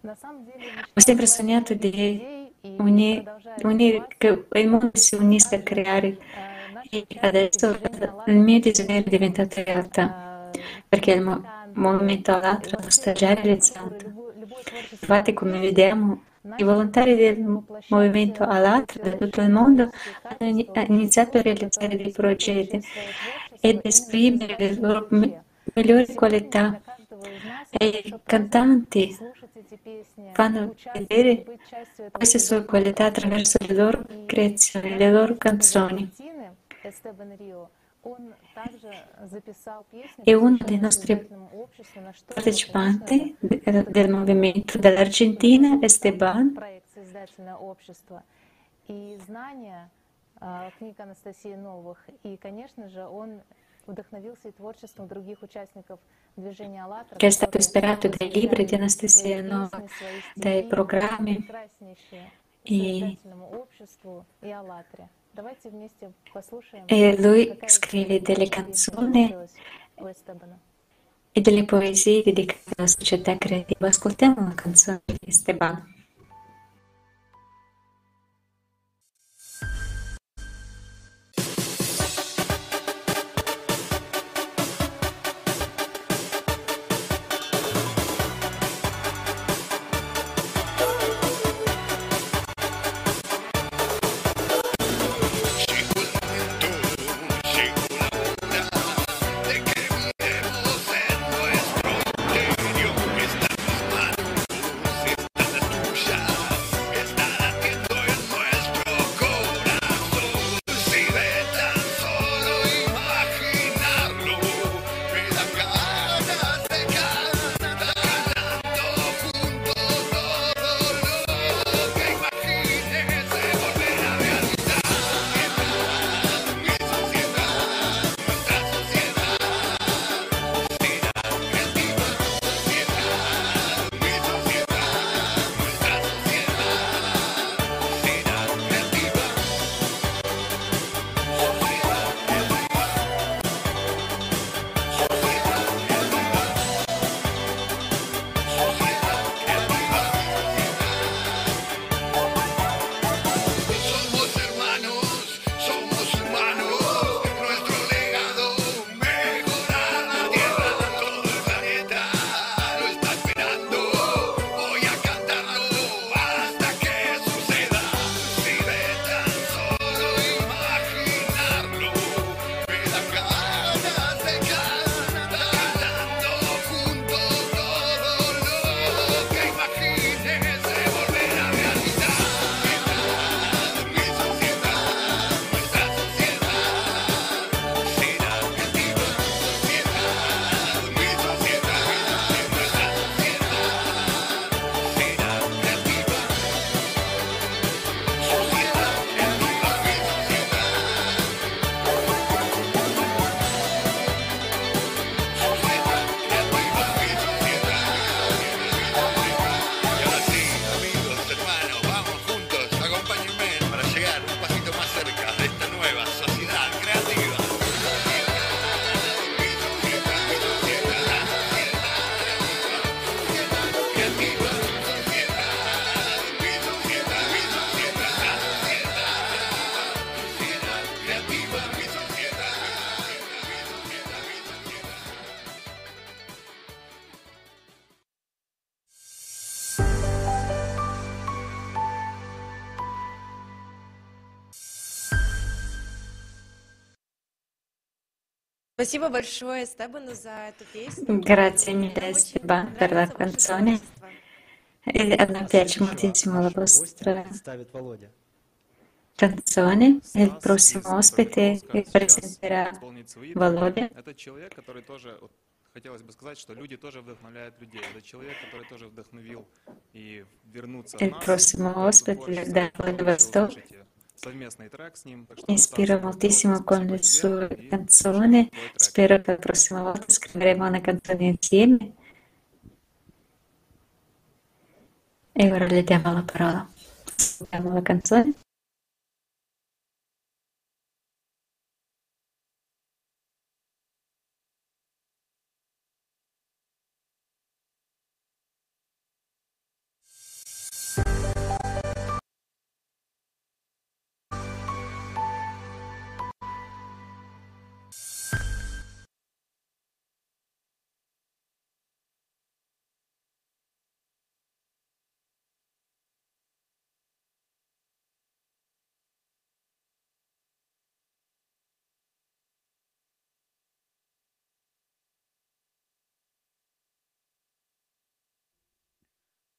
Ho sempre sognato di unire, che il mondo si unisse a creare e adesso il mio desiderio è diventato realtà perché il, mondo mo- movimento all'altro lo sta già realizzando. Infatti, come vediamo, i volontari del movimento all'altro da tutto il mondo hanno hanno iniziato a realizzare dei progetti ed esprimere le loro migliori qualità e i cantanti fanno vedere queste sue qualità attraverso le loro creazioni, le loro canzoni. Аргентины, Эстебан Рио, он также записал песню, E uno dei посвященную nostri созидательному обществу, на что partecipanti de- del movimento dall'Argentina, Esteban, проект «Созидательное общество» и знания а, книг Анастасии Новых. И, конечно же, он вдохновился и творчеством других участников движения «АЛЛАТРА», che è stato которые ispirato dai libri di Anastasia свои Nova, песни, свои dai стихи, programmi прекраснейшие e lui scrive delle canzoni e delle poesie dedicate alla società creativa. Ascoltiamo una canzone di Esteban. Спасибо большое Стебану за эту песню. Grazie mille Esteban per la canzone. E a me piace moltissimo la vostra canzone. E il prossimo ospite che presenterà. Володя. Это человек, который тоже, вот, хотелось бы сказать, что люди тоже вдохновляют людей. Это человек, который тоже вдохновил и вернуться Il нас. prossimo ospite da Mi ispiro moltissimo con le sue canzoni, spero che la prossima volta scriveremo una canzone insieme. E ora le diamo la parola. Scriviamo la canzone.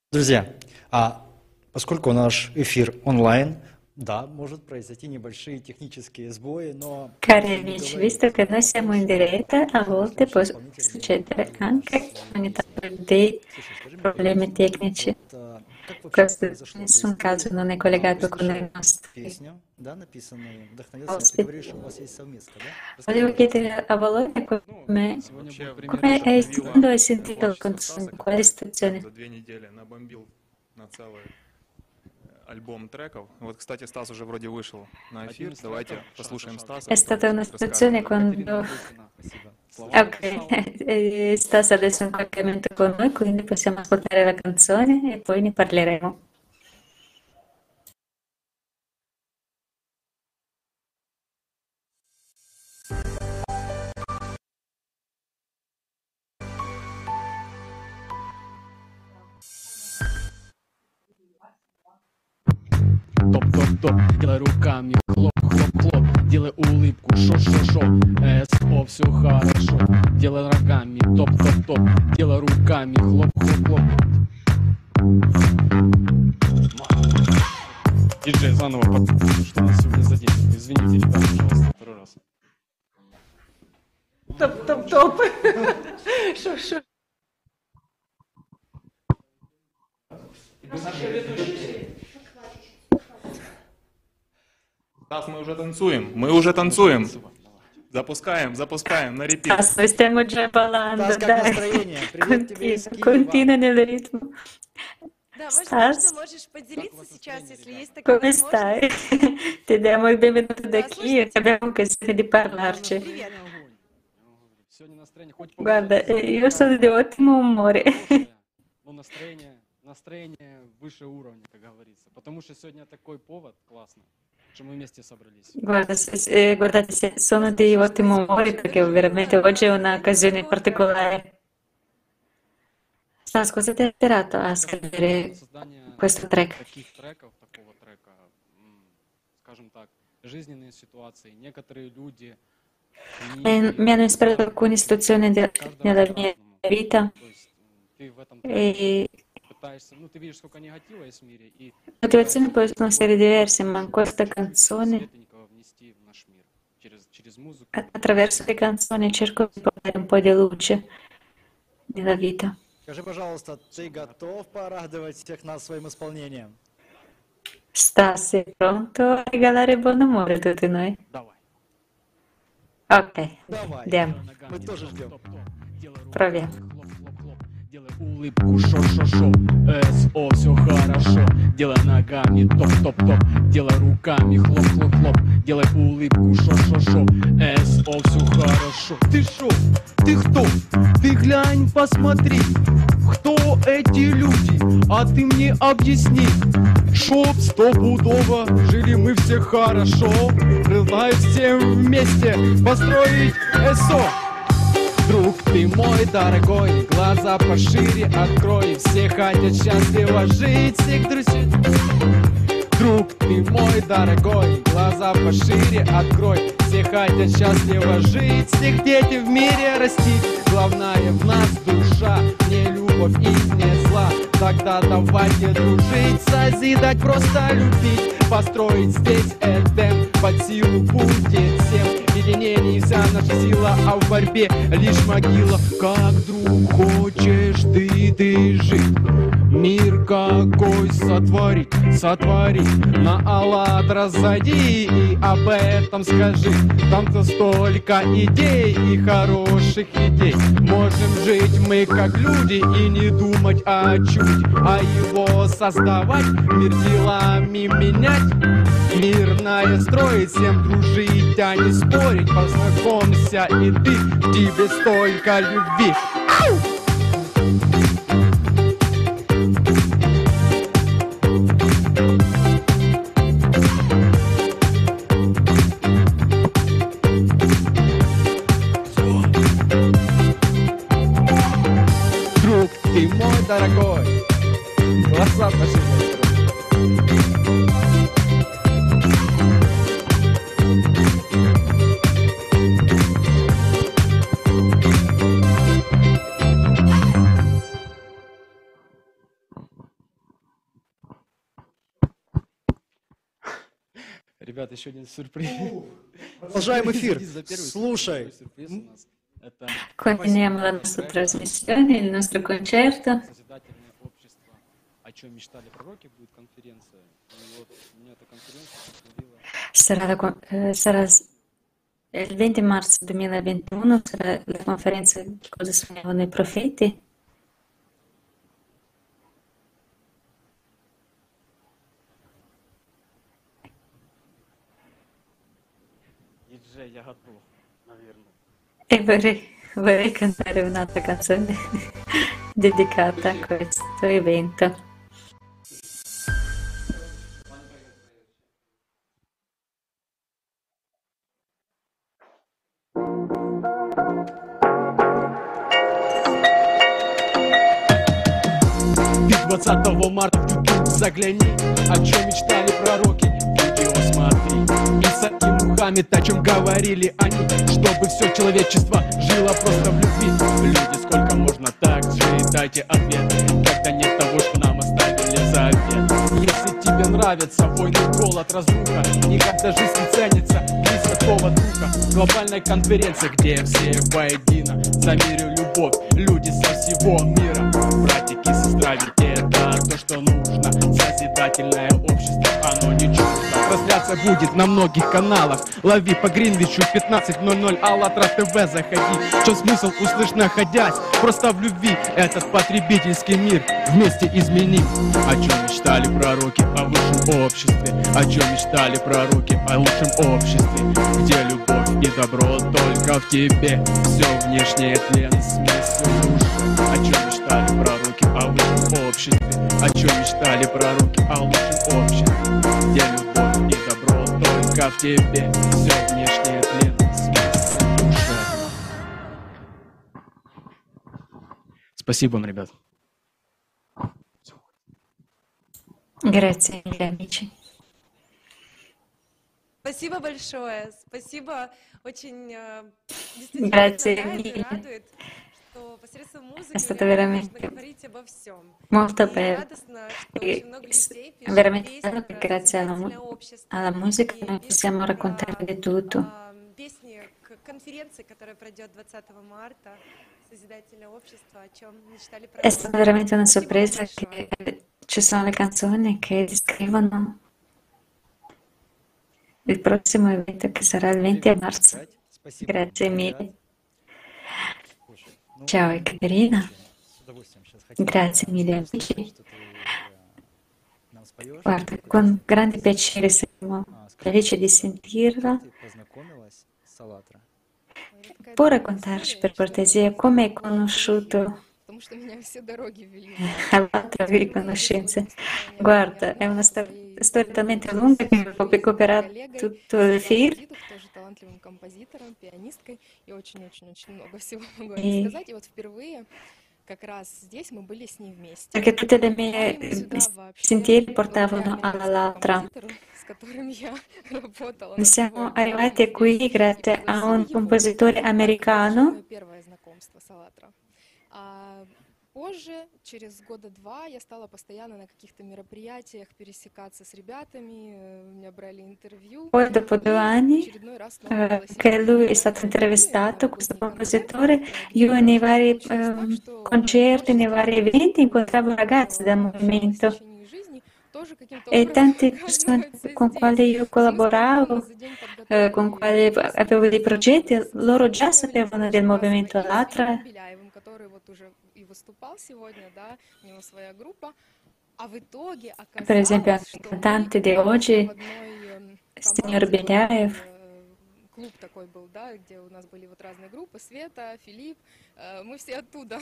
Друзья, а поскольку наш эфир онлайн, да, может произойти небольшие технические сбои, но Cari amici, visto che noi siamo in diretta, a volte può succedere anche ogni tanto dei problemi tecnici. Questo in nessun caso non è collegato con i nostri песню, да, написанную, вдохновился, ты ospiti. говоришь, у вас есть совместка, да? Volevo chiedere a Bologna come, come hai, quando hai sentito la canzone, in quale situazione? За две недели набомбил на целый э, альбом треков. Вот, кстати, Стас уже вроде вышел на эфир. Давайте послушаем Стаса. È stata una situazione quando... Спасибо. Ok, eh, Stas adesso in qualche momento con noi, quindi possiamo ascoltare la canzone e poi ne parleremo. Топ-топ-топ, делай руками, хлоп-хлоп-хлоп, делай улыбку, шо-шо-шо, СО, все хорошо, делай рогами, топ-топ-топ, делай руками, хлоп-хлоп-хлоп. Диджей, заново, под- что нас сегодня за день? Извините, ребята, пожалуйста, второй раз. Топ-топ-топ. Шо-шо. Стас, мы уже танцуем. Мы уже танцуем. Запускаем, запускаем на репит. Stiamo già ballando, Stas, как настроение? Привет тебе из Киева. nel ritmo. Да, Стас, можешь поделиться сейчас, если есть такая come stai? Ti diamo il benvenuto da Kiev, abbiamo occasione di parlarci. Guarda, io sono di ottimo umore. Ну, настроение, настроение выше уровня, как говорится. Потому что сегодня такой повод классный, Guarda, eh, guardate, se sono di ottimo umore perché veramente oggi è un'occasione particolare. Sasco, siete atterato a scrivere questo track? E mi hanno ispirato alcune situazioni della mia vita e пытаешься, ну, ты видишь, сколько негатива есть в мире, и motivazioni possono essere diverse, ma in questa canzone, светленького внести в наш мир через, через музыку. a- attraverso le canzoni, cerco di portare un po' di luce nella vita. Скажи, пожалуйста, ты готов порадовать всех нас своим исполнением? Sta, sei pronto a regalare buon umore a tutti noi? Ok, Давай. andiamo, Мы тоже ждем. proviamo. Делай улыбку, шо-шо-шо, СО, все хорошо. Делай ногами, топ-топ-топ. Делай руками, хлоп-хлоп-хлоп. Делай улыбку, шо-шо-шо, СО, все хорошо. Ты шо? Ты кто? Ты глянь, посмотри, кто эти люди, а ты мне объясни. Чтоб стопудово жили мы все хорошо, предлагаю всем вместе построить СО. Друг ты мой дорогой, глаза пошире открой, все хотят счастливо жить, всех друзей. Друг ты мой дорогой, глаза пошире открой. Все хотят счастливо жить, всех дети в мире растить Главное в нас душа, не любовь и не зла. Тогда давайте дружить, созидать, просто любить. Построить здесь Эдем, под силу будет всем единении вся наша сила, а в борьбе лишь могила. Как друг хочешь ты, ты жить. Мир какой сотворить, сотворить На АЛЛАТРА зайди и об этом скажи. Там-то столько идей и хороших идей. Можем жить мы как люди и не думать о чуде А его создавать, мир делами менять Мирное строить, всем дружить, а не спорить. Познакомься и ты, тебе столько любви! Друг мой дорогой. Глаза пошли ребят, еще один сюрприз. Продолжаем эфир. Слушай. Continuiamo la nostra trasmissione, il nostro concerto. Sarà, la, sarà il 20 marzo 2021 sarà la conferenza di cosa sognavano i profeti. E vorrei, vorrei cantare un'altra canzone dedicata a questo evento. Ты 20 марта в YouTube загляни О чем мечтали пророки Видео смотри. Иса и Мухаммед, о чем говорили они. Чтобы все человечество жило просто в любви. Люди, сколько можно так жить, дайте ответ Когда нет того, что нам оставили завет. Если тебе нравится войны, голод, разруха Никогда жизнь не ценится близ такого друга Глобальная конференция, где все воедино За мир и любовь, люди со всего мира. Братики, сестра, ведь это то, что нужно. Созидательное общество, оно не чуждо Трансляция будет на многих каналах. Лови по Гринвичу в 15.00 АЛЛАТРА ТВ заходи. Чем смысл услышь находясь? Просто в любви этот потребительский мир Вместе изменим О чем мечтали пророки? О высшем обществе. О чем мечтали пророки? О лучшем обществе Где любовь и добро только в тебе. Все внешнее тлен, смысл души О чем мечтали пророки обществе О чем мечтали пророки о лучшем обществе Где любовь и добро только в тебе Все внешнее тлен, Спасибо вам, ребят. Mille amici. Спасибо большое. Спасибо. Очень э, действительно радует, è stata veramente molto bella. E veramente bello che grazie alla, mu- alla musica noi possiamo raccontare di tutto. È stata veramente una sorpresa che eh, ci sono le canzoni che descrivono il prossimo evento che sarà il 20 marzo. Grazie mille. Ciao Ekaterina, grazie mille amici. Guarda, con grande piacere siamo felici di sentirla. Può raccontarci per cortesia come hai conosciuto eh, all'altra riconoscenza? Guarda, è una storia storicamente lunga che ho recuperato tutto il film. E... Perché tutte le mie sentieri portavano all'altra. Siamo arrivati qui grazie a un compositore americano Мое первое знакомство с «АЛЛАТРА». А позже, через года два, я стала постоянно на каких-то мероприятиях пересекаться с ребятами, э, меня брали интервью. Poi dopo due anni очередной раз снова eh, пригласили che lui è stato intervistato, questo compositore, io nei vari ehm, concerti, nei vari eventi incontravo ragazzi del movimento e tante persone con quali io collaboravo, eh, con quali avevo dei progetti, loro già sapevano del movimento Latra выступал сегодня, да, у него своя группа. А в итоге Por exemplo, э, э, клуб такой был, да, где у нас были вот разные группы, Света, Филипп, э, мы все оттуда.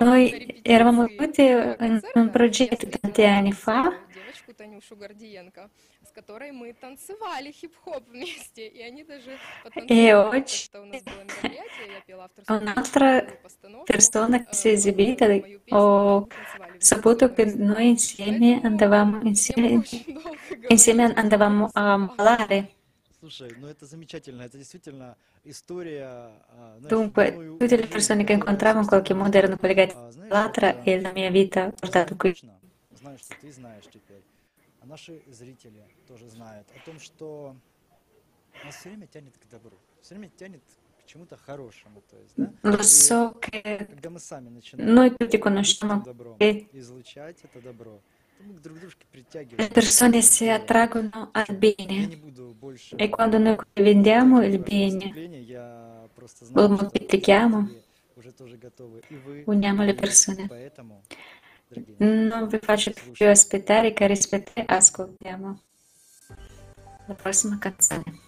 Noi eravamo tutti in progetto tanti anni fa Танюшу Гордиенко, с которой мы танцевали хип-хоп вместе, и они даже потанцевали, очень... что у нас было мероприятие, я пела авторскую постановку. Персона э, се изобилитали о субботу к одной инсеме. insieme andavamo a ballare. Слушай, ну это замечательно, это действительно история, а, знаешь, Dunque, мною tutte le persone che incontravo in qualche modo erano collegate all'altra e la mia vita ha portato qui. знаю, что ты знаешь теперь, а наши зрители тоже знают о том, что нас все время тянет к добру, все время тянет к чему-то хорошему, то есть, да? Lo И so che когда мы сами начинаем noi tutti делиться conosciamo добром, che Le persone si attraggono al bene e quando noi vendiamo il bene, lo moltiplichiamo, uniamo le persone. Non vi faccio più aspettare, cari aspettare, ascoltiamo la prossima canzone.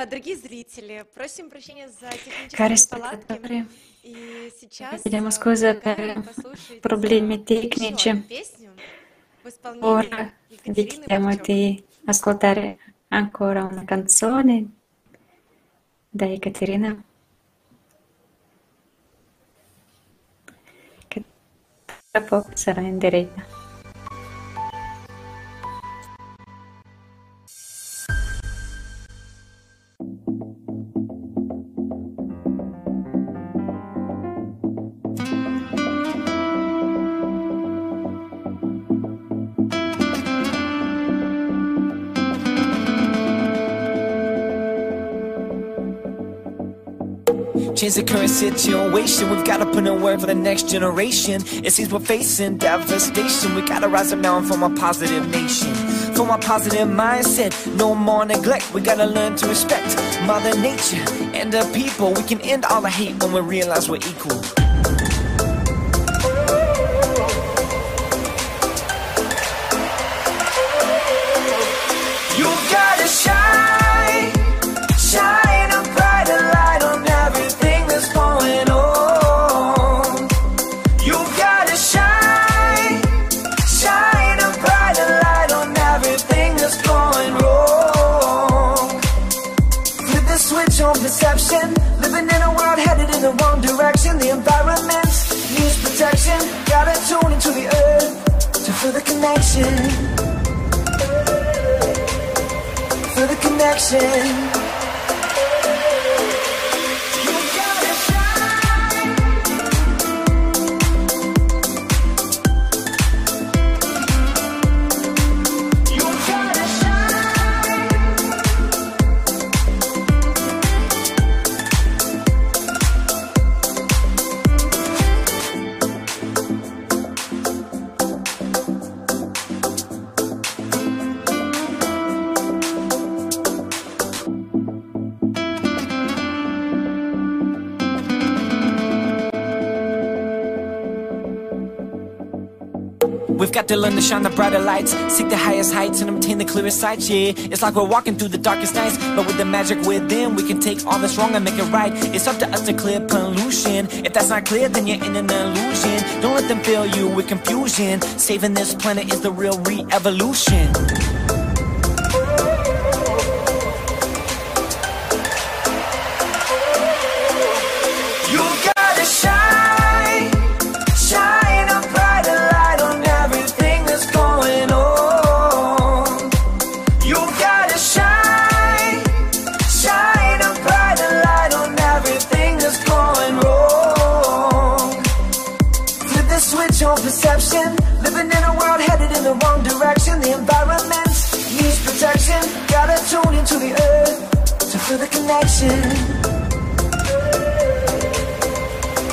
дорогие зрители, просим прощения за технические Cari неполадки. spettatori, И сейчас chiediamo э, scusa предлагаем per послушать problemi еще одну tecnici. песню в Ora исполнении vi Екатерины chiediamo Бабчук. di ascoltare ancora una canzone da Ekaterina che tra poco sarà in diretta. Change the current situation. We've got to put in work for the next generation. It seems we're facing devastation. We gotta rise up now and form a positive nation. Form a positive mindset. No more neglect. We gotta learn to respect Mother Nature and the people. We can end all the hate when we realize we're equal. Action. To learn to shine the brighter lights, seek the highest heights, and obtain the clearest sights. Yeah, it's like we're walking through the darkest nights, but with the magic within, we can take all that's wrong and make it right. It's up to us to clear pollution. If that's not clear, then you're in an illusion. Don't let them fill you with confusion. Saving this planet is the real re-evolution. Feel the connection.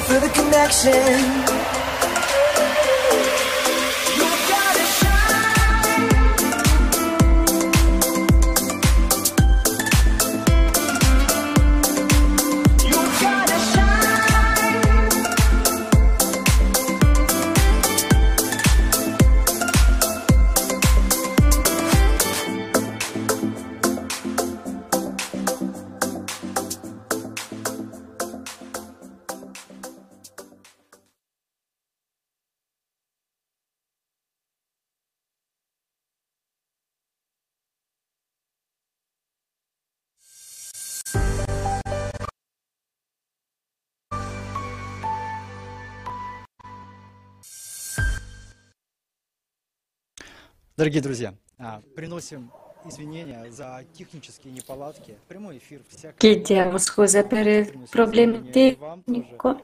Feel the connection. Дорогие друзья, а, приносим извинения за технические неполадки. Прямой эфир всяко. Chiediamo scusa per il problema tecnico.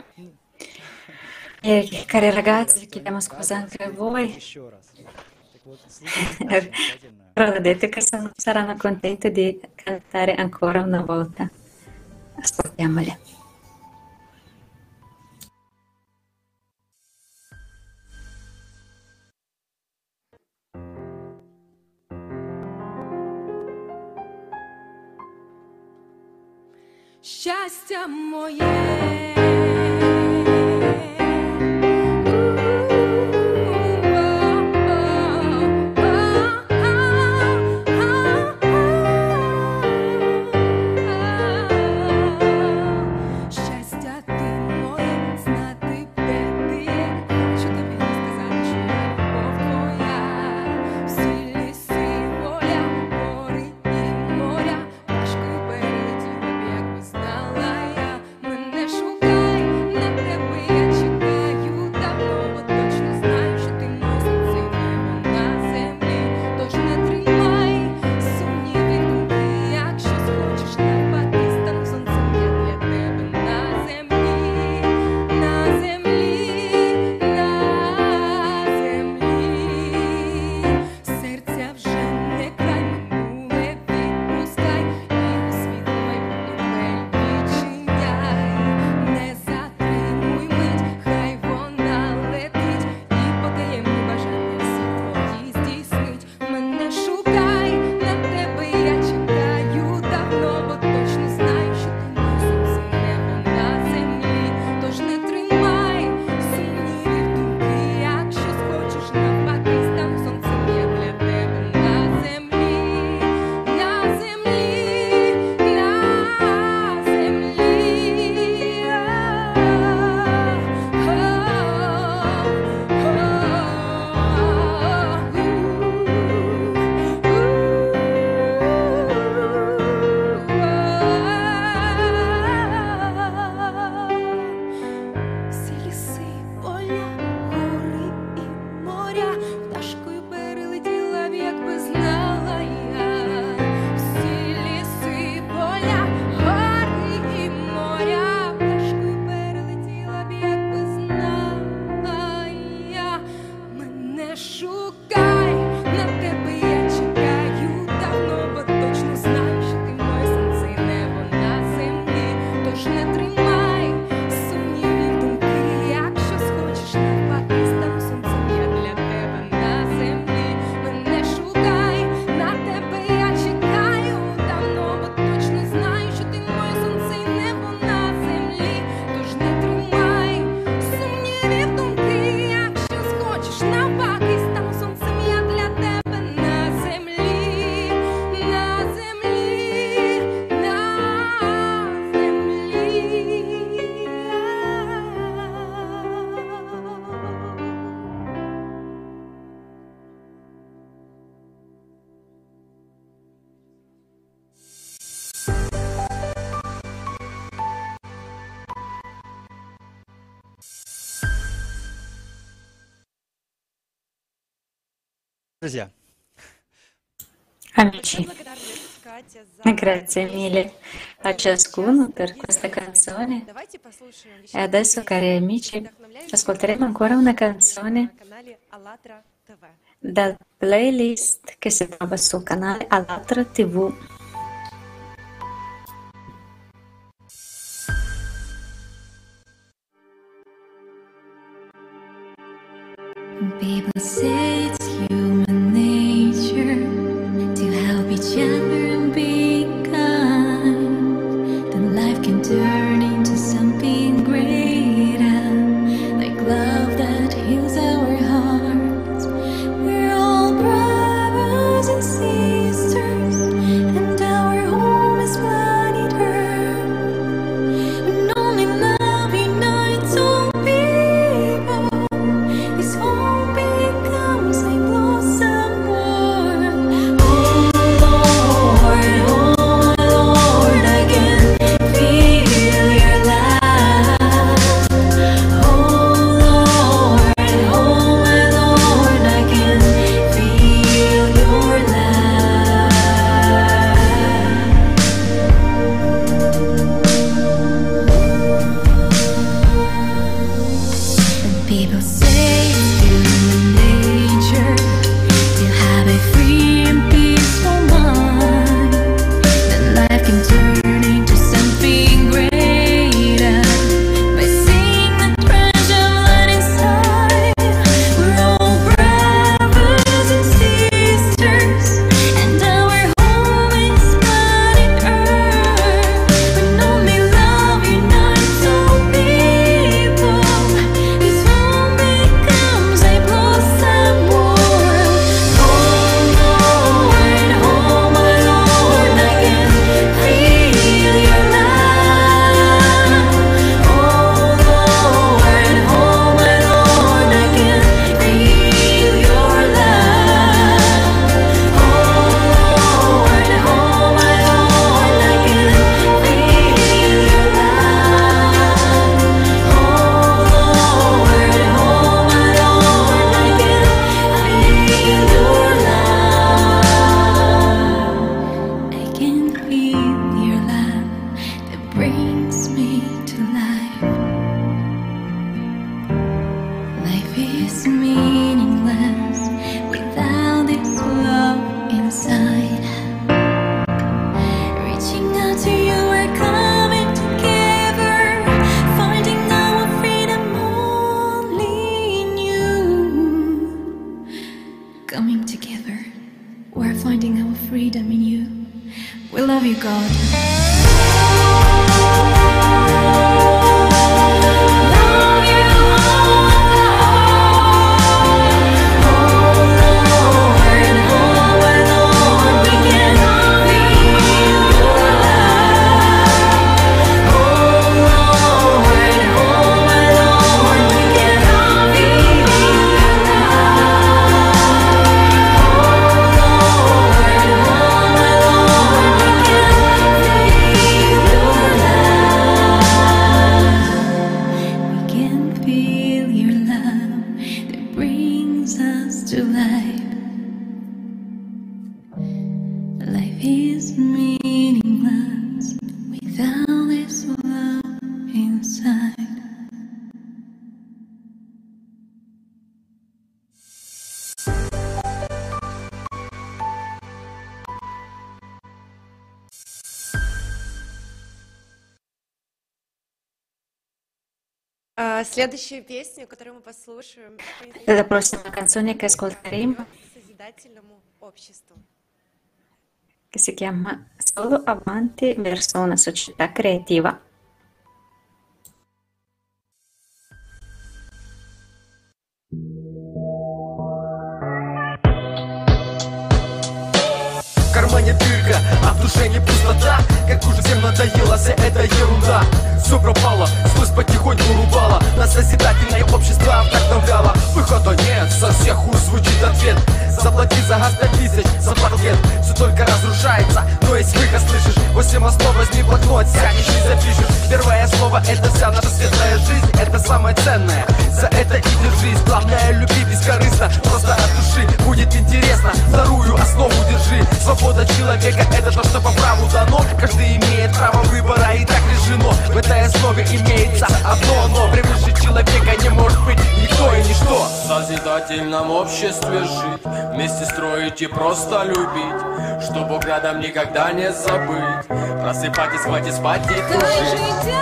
E, cari ragazzi, chiediamo scusa anche a voi. Però hanno detto che sono- saranno contenti di cantare ancora una volta. Ascoltiamole. Щастя моє. Amici, grazie mille a ciascuno per questa canzone. E adesso, cari amici, ascolteremo ancora una canzone dal playlist che si trova sul canale Alatra TV. People say it's La prossima canzone che ascolteremo che si chiama Solo avanti verso una società creativa. кармане дырка, а в душе не пустота. Как уже всем надоело вся эта ерунда. Все пропало, злость потихоньку рубала Нас созидательное общество вдохновляло Выхода нет, со всех уст звучит ответ. Заплати за газ пять тысяч, за пару Все только разрушается, но есть выход слышишь? Восемь основ, возьми блокнот, сядешь и запишешь. Первое слово это вся наша светлая жизнь. Это самое ценное, за это и держись Главное люби бескорыстно, просто от души Будет интересно, вторую основу держи. Свобода человека это то, что по праву дано. Каждый имеет право выбора и так решено. В этой основе имеется одно но Превыше человека не может быть никто и ничто. В созидательном обществе жить Вместе строить и просто любить Что Бог рядом никогда не забыть. Просыпайтесь, хватит спать и тужить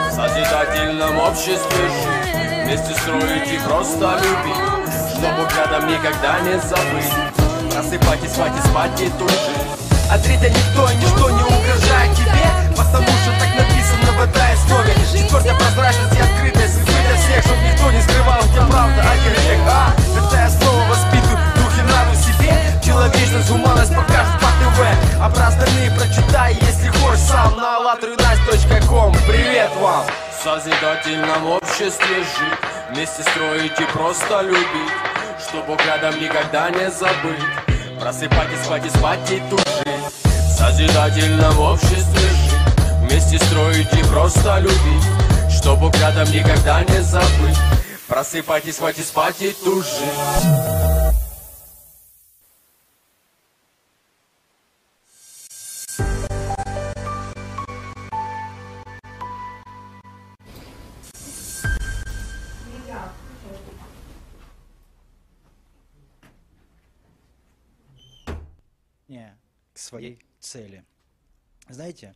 В созидательном обществе жить Вместе строить и просто любить Что Бог рядом никогда не забыть. Просыпайтесь, хватит спать и тужить А третья никто и ничто не угрожает тебе. Потому что так написано в этой основе. Четвертая прозрачность и открытость. Скрыть от всех, чтоб никто не скрывал. Где правда, а где грех, а? Эта основа воспитывает дух и нравы себе. Человечность, гуманность покажет по ТВ. А про остальные прочитай, если хочешь сам. На alatrunast.com Привет вам! В созидательном обществе жить. Вместе строить и просто любить. Что Бог рядом никогда не забыть Просыпайтесь, хватит спать и тужить В созидательном обществе жить Вместе строить и просто любить Что Бог рядом никогда не забыть. Просыпайтесь, хватит спать и тужить своей цели. Знаете,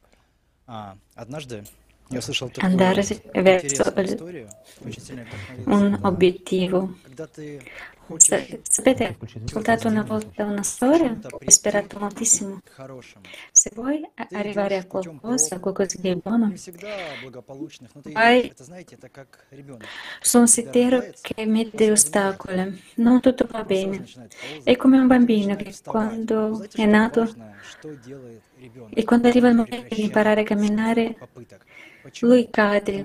а, однажды я услышал такую Andare verso интересную историю, очень сильно un obiettivo. Когда ты Sapete, ho ascoltato una volta una storia, ho sperato moltissimo. Se vuoi arrivare a qualcosa, a qualcosa di buono, vai su un sentiero che mette ostacoli. Non tutto va bene. È come un bambino che quando è nato e quando arriva il momento di imparare a camminare, lui cade,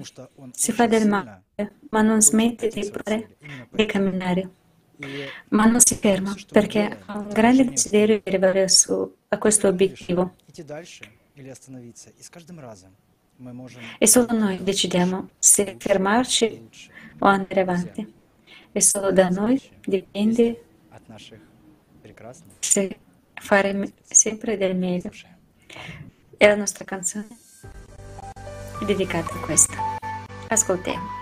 si fa del male, ma non smette di, di camminare ma non si ferma perché ha un grande desiderio di arrivare su, a questo obiettivo. E solo noi decidiamo se fermarci o andare avanti. E solo da noi dipende se fare sempre del meglio. E la nostra canzone è dedicata a questo. Ascoltiamo.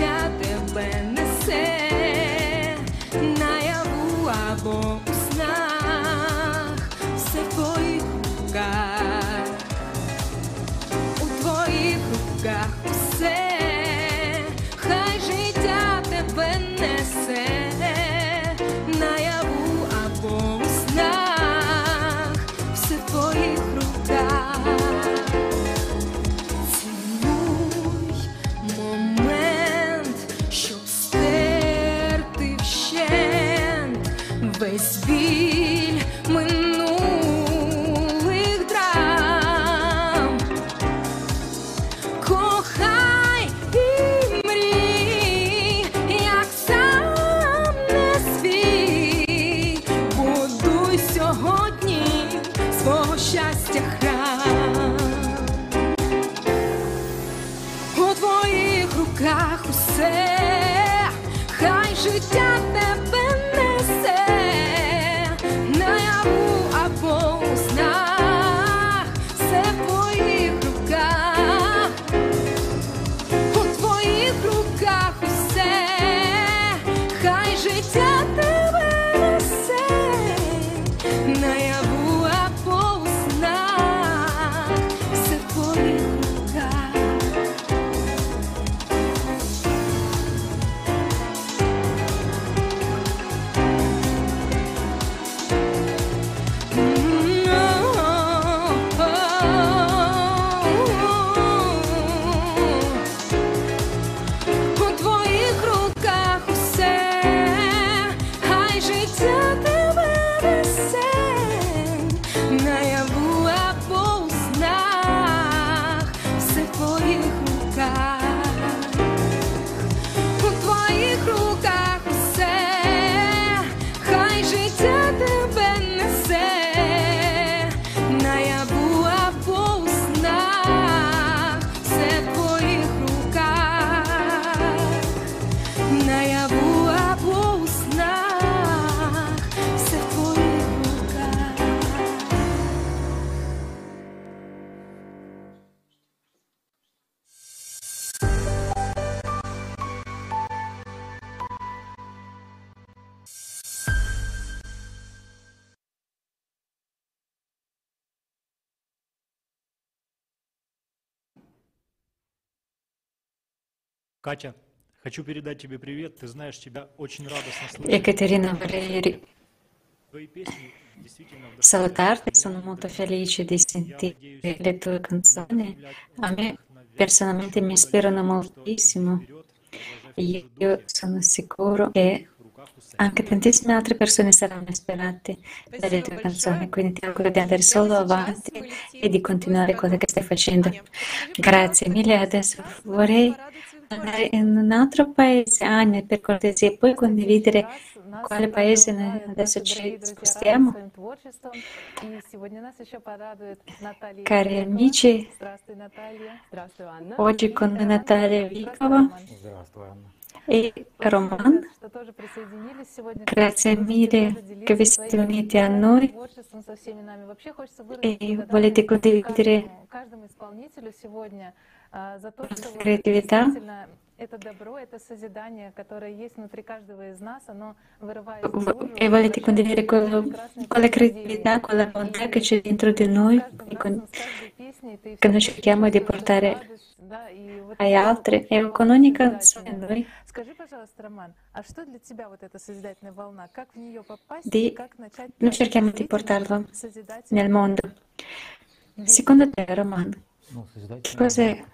хотят Катя, хочу передать тебе привет. Ты знаешь, тебя очень радостно слышать. Ekaterina Valeri, Твои песни действительно salutarti, sono molto felice di sentire le tue canzoni. A me personalmente mi ispirano moltissimo. Io sono sicuro che anche tantissime altre persone saranno ispirate dalle tue canzoni, quindi ti auguro di andare solo avanti e di continuare quello che stai facendo. Grazie mille. Adesso vorrei andare in un altro paese, ah, Anne, per cortesia, e poi condividere quale paese adesso ci spostiamo? Cari amici, oggi con Natalia Vicova e Roman. Grazie mille che vi siete uniti a noi e volete condividere каждому, каждому исполнителю сегодня а, за то, что вот креативità. действительно это добро, это созидание, которое есть внутри каждого из нас, оно вырывается наружу, e volete condividere quello, quella creatività, quella bontà che c'è dentro di noi e con- che noi cerchiamo di portare agli altri e con ogni canzone noi Скажи, пожалуйста, Роман, а что для тебя вот эта созидательная волна? Как в нее попасть Di- и как начать noi cerchiamo di portarlo созидательную nel mondo. Secondo te, Roman, Ну, созидательная che Cos'è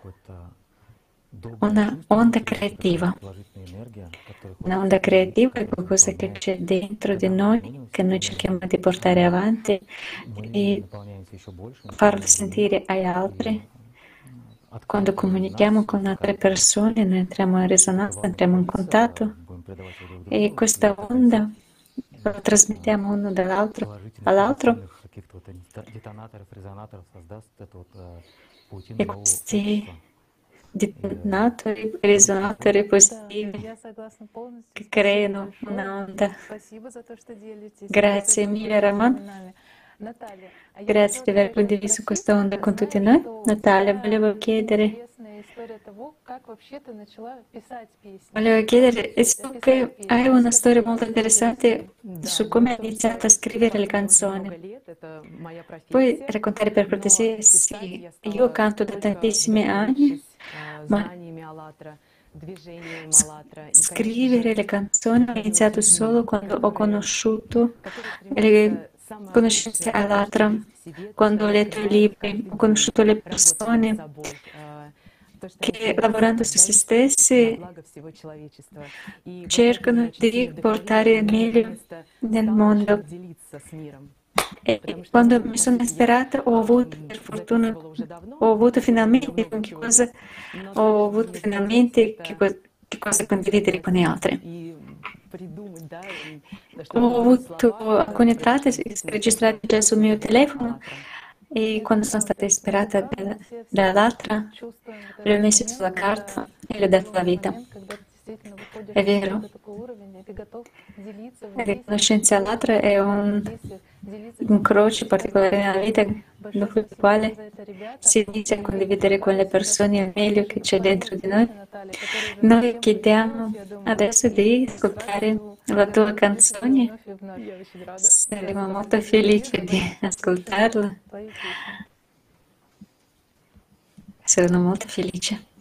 una onda creativa? Una onda creativa è qualcosa che c'è dentro di noi, che noi cerchiamo di portare avanti e farlo sentire agli altri. Quando comunichiamo con altre persone, noi entriamo in risonanza, entriamo in contatto e questa onda la trasmettiamo uno dall'altro all'altro e questi detonatori e resonatori positivi che creano un'onda. Grazie mille Raman. Grazie di aver condiviso questa onda con tutti noi. Natalia, volevo chiedere Volevo chiedere, e so che hai una storia molto interessante su come hai iniziato a scrivere le canzoni. Puoi raccontare per cortesia? Sì, io canto da tantissimi anni, ma scrivere le canzoni ho iniziato solo quando ho conosciuto le conoscenze all'altra, quando ho letto i libri, ho conosciuto le persone che lavorando su se stessi cercano di portare meglio nel mondo. E quando mi sono ispirata ho avuto, per fortuna, ho avuto finalmente qualche cosa, ho avuto finalmente che, che cosa condividere con gli altri. Ho avuto alcune tracce registrate già sul mio telefono e quando sono stata ispirata da- dall'altra le ho messe sulla carta e le ho dato la vita. È vero, la riconoscenza all'altra è un incrocio particolare nella vita dopo il quale si inizia a condividere con le persone il meglio che c'è dentro di noi. Noi chiediamo adesso di ascoltare la tua canzone. Saremo molto felici di ascoltarla. Sono molto felice.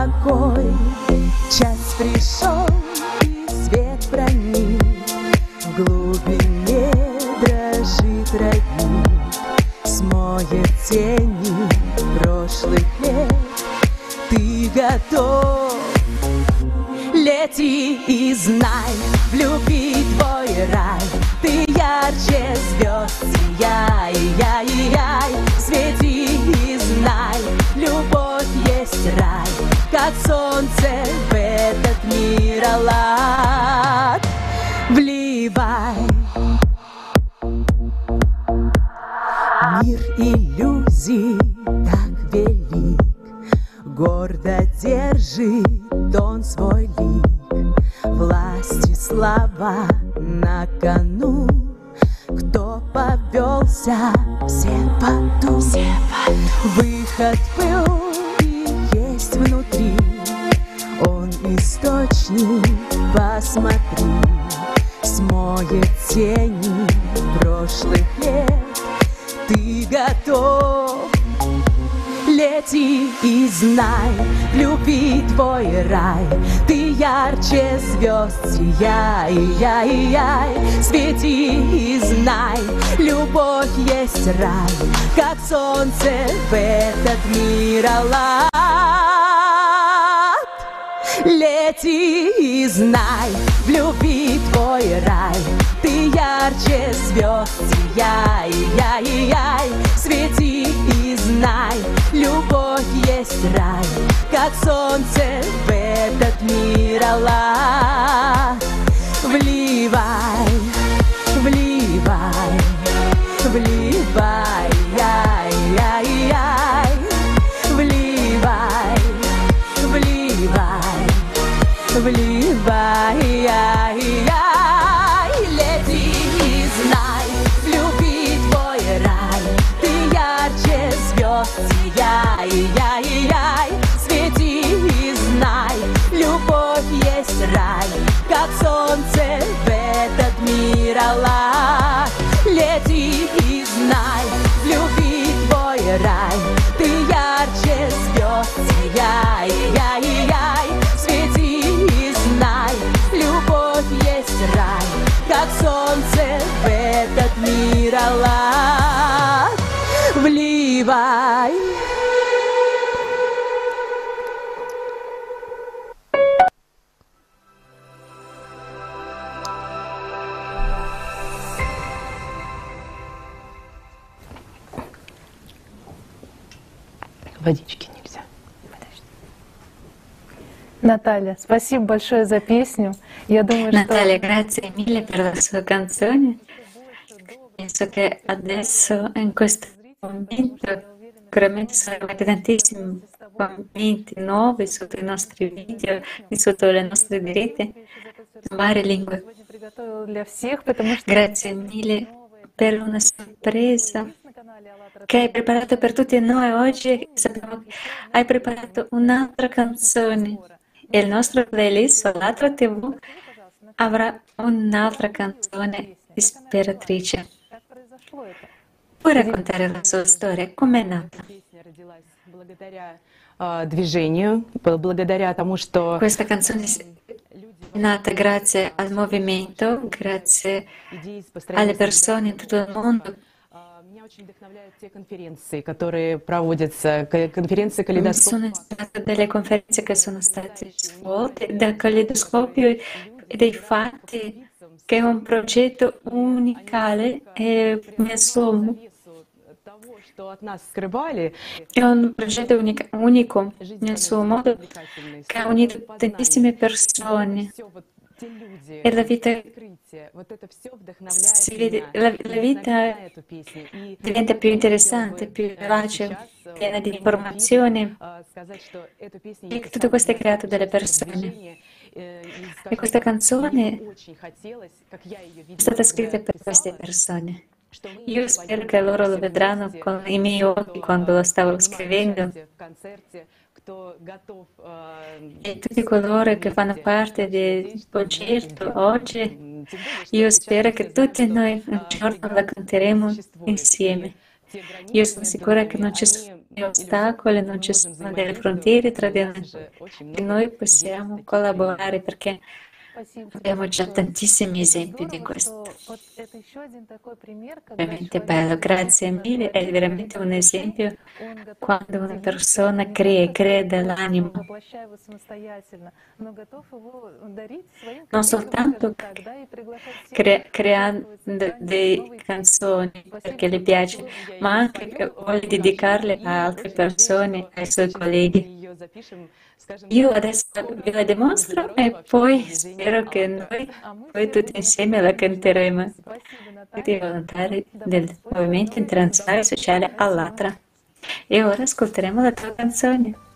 ako'y Наталья, спасибо большое за песню. Я думаю, Natalia, что... grazie mille per la sua canzone. Penso che adesso, in questo momento, sicuramente sono arrivati tantissimi commenti nuovi sotto i nostri video e sotto le nostre dirette in varie lingue. приготовила для всех, потому что Grazie mille per una sorpresa che hai preparato per tutti noi oggi. Sappiamo che hai preparato un'altra canzone e e il nostro playlist sull'altra TV avrà un'altra canzone ispiratrice. Puoi raccontare la sua storia, com'è nata? Questa canzone è nata grazie al movimento, grazie alle persone in tutto il mondo sono state delle conferenze che sono state svolte dal caleidoscopio dei fatti che è un progetto unicale e nessuno è un progetto unico, unico nel suo modo che ha unito tantissime persone. E la vita, la vita diventa più interessante, più vivace, piena di informazioni. E tutto questo è creato dalle persone. E questa canzone è stata scritta per queste persone. Io spero che loro lo vedranno con i miei occhi quando lo stavo scrivendo e tutti coloro che fanno parte del concerto oggi, io spero che tutti noi un giorno la canteremo insieme. Io sono sicura che non ci sono ostacoli, non ci sono delle frontiere tra di noi, e noi possiamo collaborare perché Abbiamo già tantissimi esempi di questo. Veramente bello, grazie mille, è veramente un esempio quando una persona crea, crea dell'anima. Non soltanto crea, creando delle canzoni perché le piace, ma anche vuole dedicarle a altre persone, ai suoi colleghi. Io adesso ve la dimostro e poi spero che noi poi tutti insieme la canteremo. Tutti i volontari del Movimento Internazionale Sociale Allatra. E ora ascolteremo la tua canzone.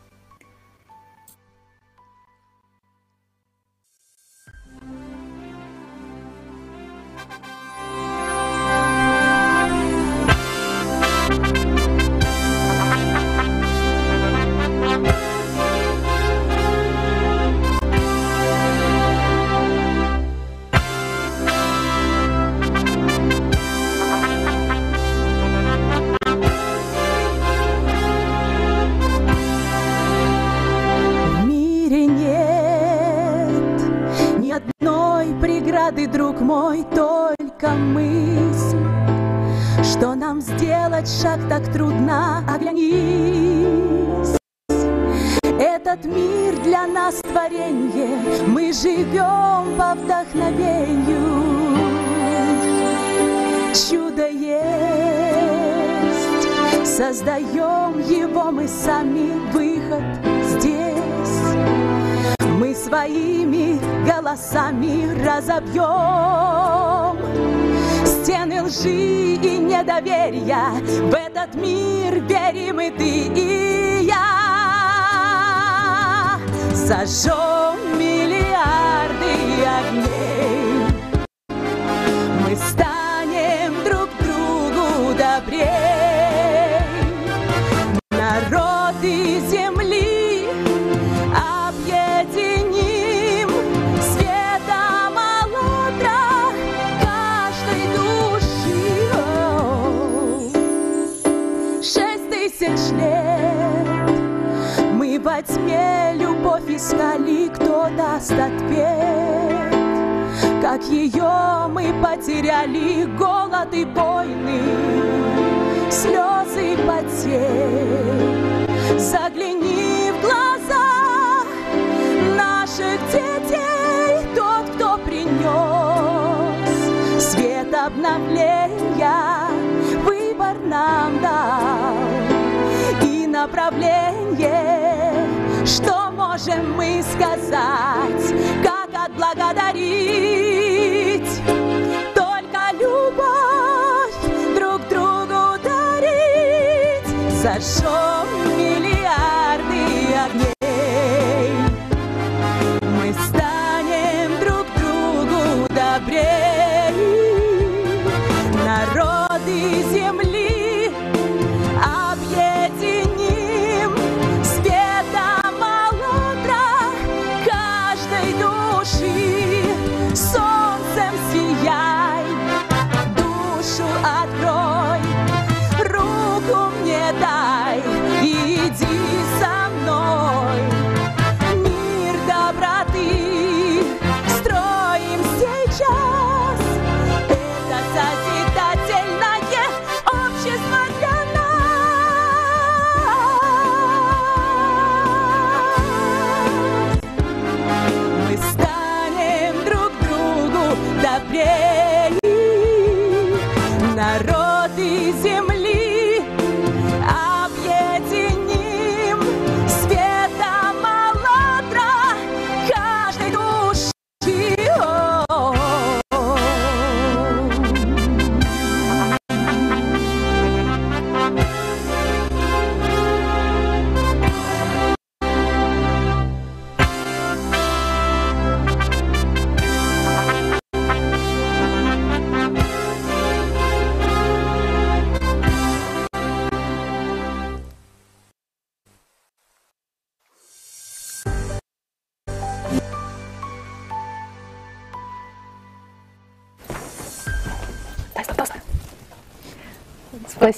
Голосами разобьем стены лжи и недоверия. В этот мир верим и ты, и я. Зажжем ответ. Как ее мы потеряли, голод и войны, слезы потерь. Загляни в глаза наших детей, тот, кто принес свет обновления, выбор нам дал и направление, что можем мы сказать, как отблагодарить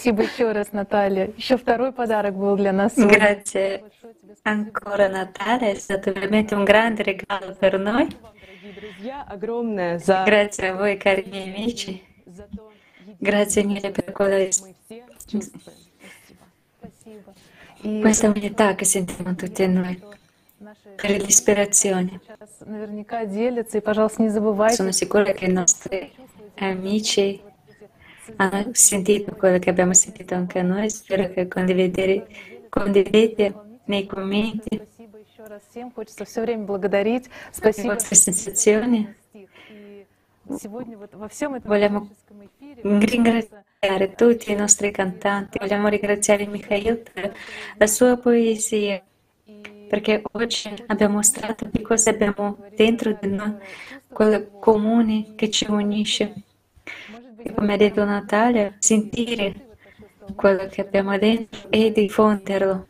Спасибо еще раз, Наталья. Еще второй подарок был для нас. сегодня. Grazie ancora Natale, è stato veramente un grande regalo per noi. друзья, огромное за Grazie a voi cari miei amici, grazie mille per quella questa unità che sentiamo tutti noi, per l'ispirazione. Сейчас наверняка делятся, и, пожалуйста, не забывайте. Sono sicura che i nostri amici Ah, hanno sentito quello che abbiamo sentito anche noi. Spero che condividete nei commenti le vostre sensazioni. Vogliamo ringraziare tutti i nostri cantanti, vogliamo ringraziare Mikhail per la sua poesia, perché oggi abbiamo mostrato che cosa abbiamo dentro di noi, quello comune che ci unisce come ha detto Natalia, sentire quello che abbiamo dentro e diffonderlo.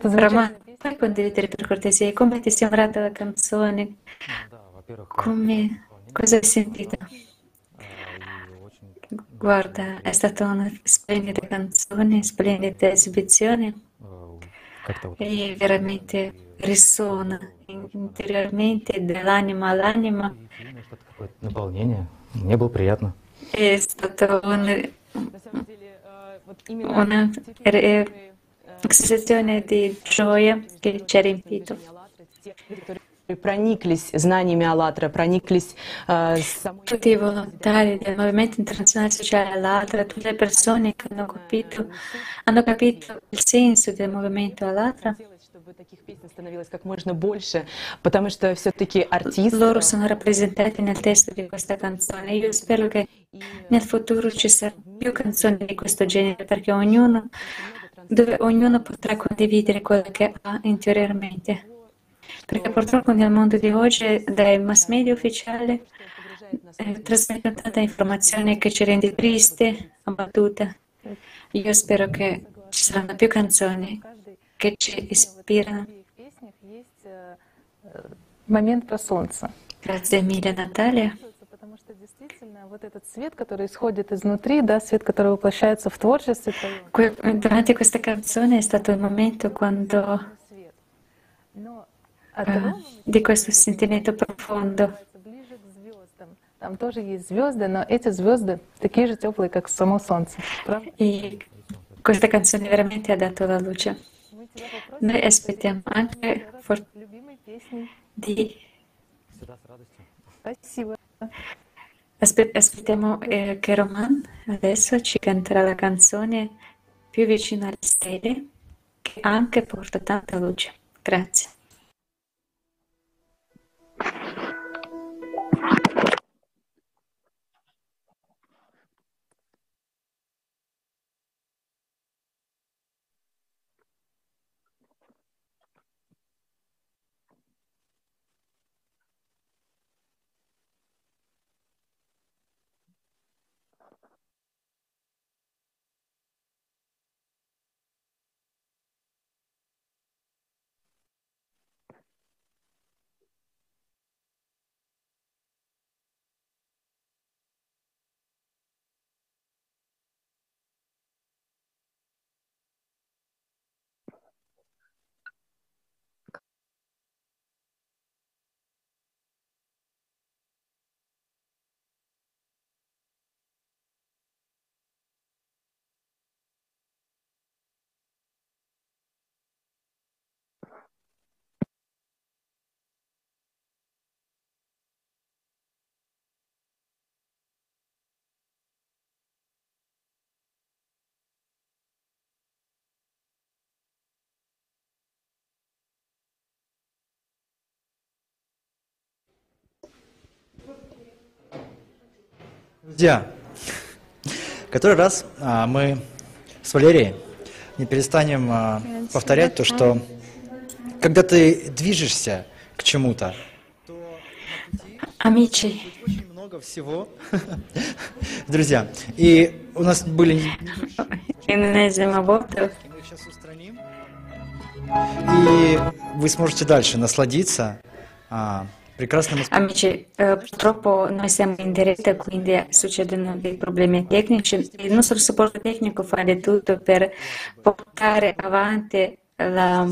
Roman, puoi condividere per cortesia come ti è sembrata la canzone? Come, cosa hai sentito? Guarda, è stata una splendida canzone, splendida esibizione e veramente risuona interiormente dall'anima all'anima. Мне было приятно. Э, una sensazione di gioia che ci ha riempito. прониклись знаниями АЛЛАТРА, прониклись э, самой Tutti i volontari del Movimento Internazionale Sociale Allatra, tutte le persone che hanno capito, hanno capito il senso del movimento Allatra, Loro sono rappresentati nel testo di questa canzone. Io spero che nel futuro ci saranno più canzoni di questo genere perché ognuno, dove ognuno potrà condividere quello che ha interiormente. Perché purtroppo nel mondo di oggi dai mass media ufficiali eh, trasmettono tanta informazione che ci rende triste, abbattuta. Io spero che ci saranno più canzoni песнях есть э, э, момент про солнце. Grazie mille Natalia. Потому что действительно вот этот свет, который исходит изнутри, да, свет, который воплощается в творчестве Durante questa canzone è stato il momento quando di questo sentimento profondo. Там тоже есть звезды, но эти звезды такие же теплые, как само солнце. Правда? E questa canzone veramente ha dato la luce. Noi aspettiamo anche for- di... Aspet- aspettiamo eh, che Roman adesso ci canterà la canzone più vicina alle stelle che anche porta tanta luce. Grazie. Друзья, который раз а, мы с Валерией не перестанем а, повторять то, что когда ты движешься к чему-то, Amici, очень много всего. Друзья, и у нас были... Мы их сейчас устраним. И вы сможете дальше насладиться а, Precassimo. Amici, eh, purtroppo noi siamo in diretta, quindi succedono dei problemi tecnici. Il nostro supporto tecnico fa di tutto per portare avanti la,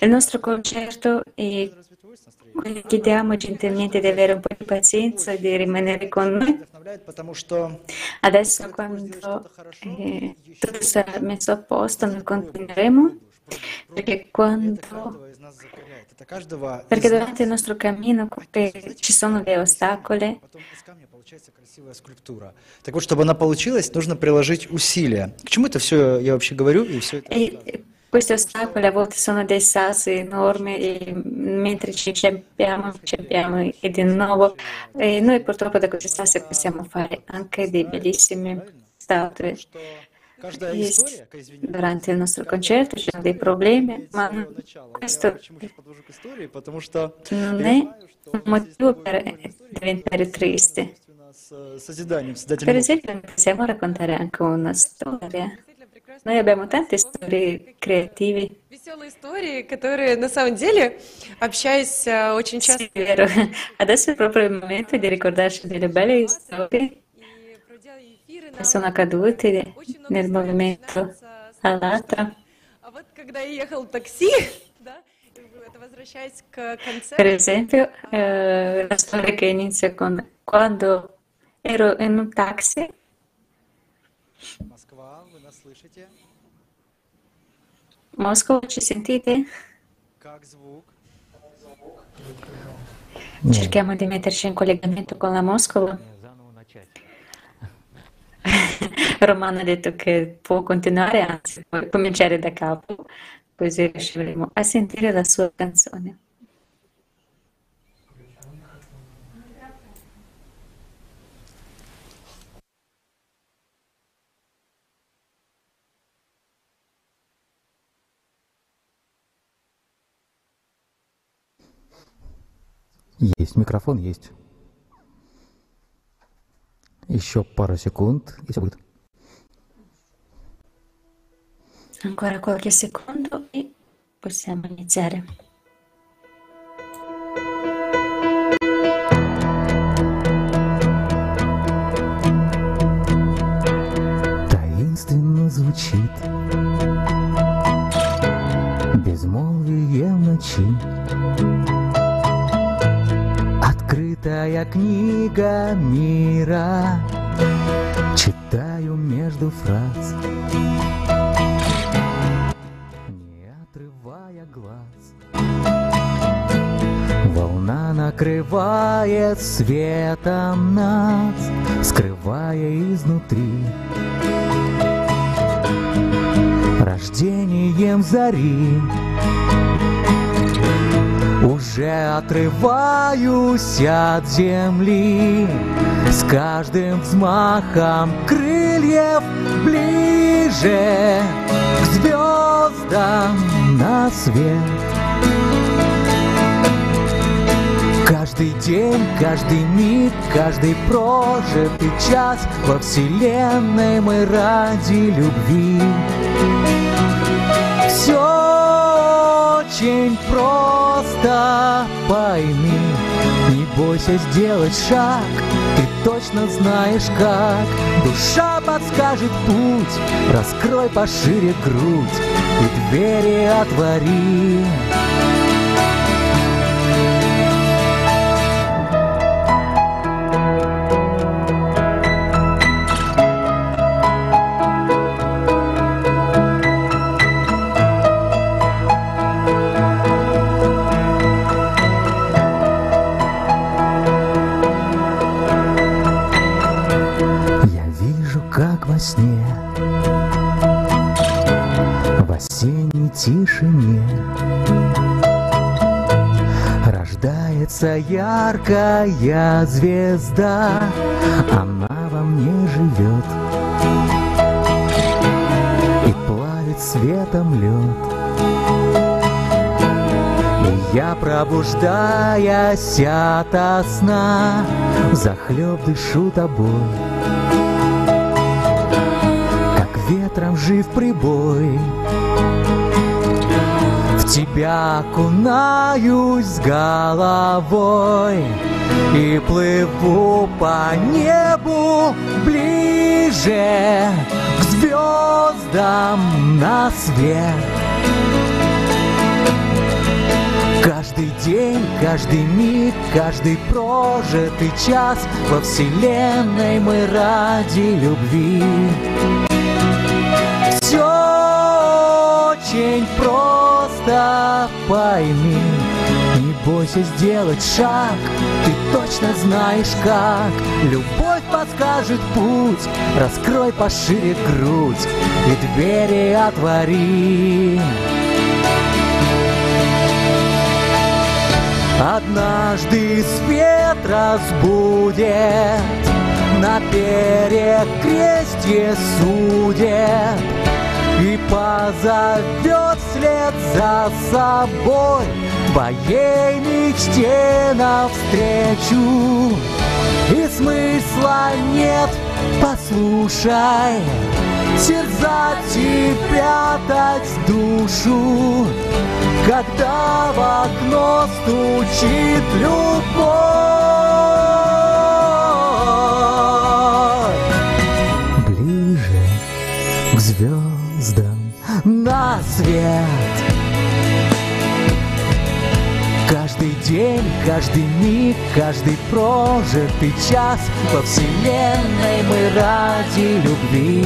il nostro concerto e quindi chiediamo gentilmente di avere un po' di pazienza e di rimanere con noi. Adesso quando eh, tutto sarà messo a posto noi continueremo perché quando perché из нас durante il nostro cammino eh, ci sono dei ostacoli получается красивая скульптура. Так вот, чтобы она получилась, нужно приложить усилия. К чему это все я вообще говорю? И все это e questi ostacoli a volte sono dei sassi enormi e mentre ci inciampiamo, inciampiamo e di nuovo e noi purtroppo da questi sassi possiamo fare anche dei bellissime statue. есть гарантии на концерт, dei probleme, ma questo non è motivo per diventare tristi. Per esempio, possiamo raccontare anche una storia. Noi abbiamo tante storie creative. Веселые истории, которые на самом деле, общаясь очень часто... Adesso è proprio il momento di ricordarci delle belle storie sono accaduti nel movimento all'altra. Per esempio, eh, la storia che inizia con quando ero in un taxi. Mosca, ci sentite? Cerchiamo di metterci in collegamento con la Mosca. Romano ha detto che può continuare, anzi può cominciare da capo, così riusciremo a sentire la sua canzone. Есть микрофон, есть. Еще пару секунд, и все будет. Ancora qualche secondo e possiamo iniziare. Таинственно звучит Безмолвие в ночи Открытая книга мира Читаю между фраз. Не отрывая глаз Волна накрывает светом нас Скрывая изнутри. Рождением зари Уже отрываюсь от земли С каждым взмахом крыльев Ближе к звездам на свет. Каждый день, каждый миг, каждый прожитый час Во вселенной мы ради любви. Все очень просто, пойми Не бойся сделать шаг, ты точно знаешь как. Душа подскажет путь, раскрой пошире грудь И двери отвори во сне. В осенней тишине Рождается яркая звезда. Она во мне живет И плавит светом лед. И я, пробуждаясь ото сна Захлеб дышу тобой ветром жив прибой. В тебя окунаюсь головой И плыву по небу ближе К звездам на свет Каждый день, каждый миг, каждый прожитый час Во вселенной мы ради любви очень просто пойми. Не бойся сделать шаг, ты точно знаешь как. Любовь подскажет путь, раскрой пошире грудь И двери отвори. Однажды свет разбудит, на перекрестье судит И позовет вслед за собой твоей мечте навстречу. И смысла нет, послушай Терзать и прятать душу. Когда в окно стучит любовь свет. Каждый день, каждый миг, каждый прожитый час Во вселенной мы ради любви.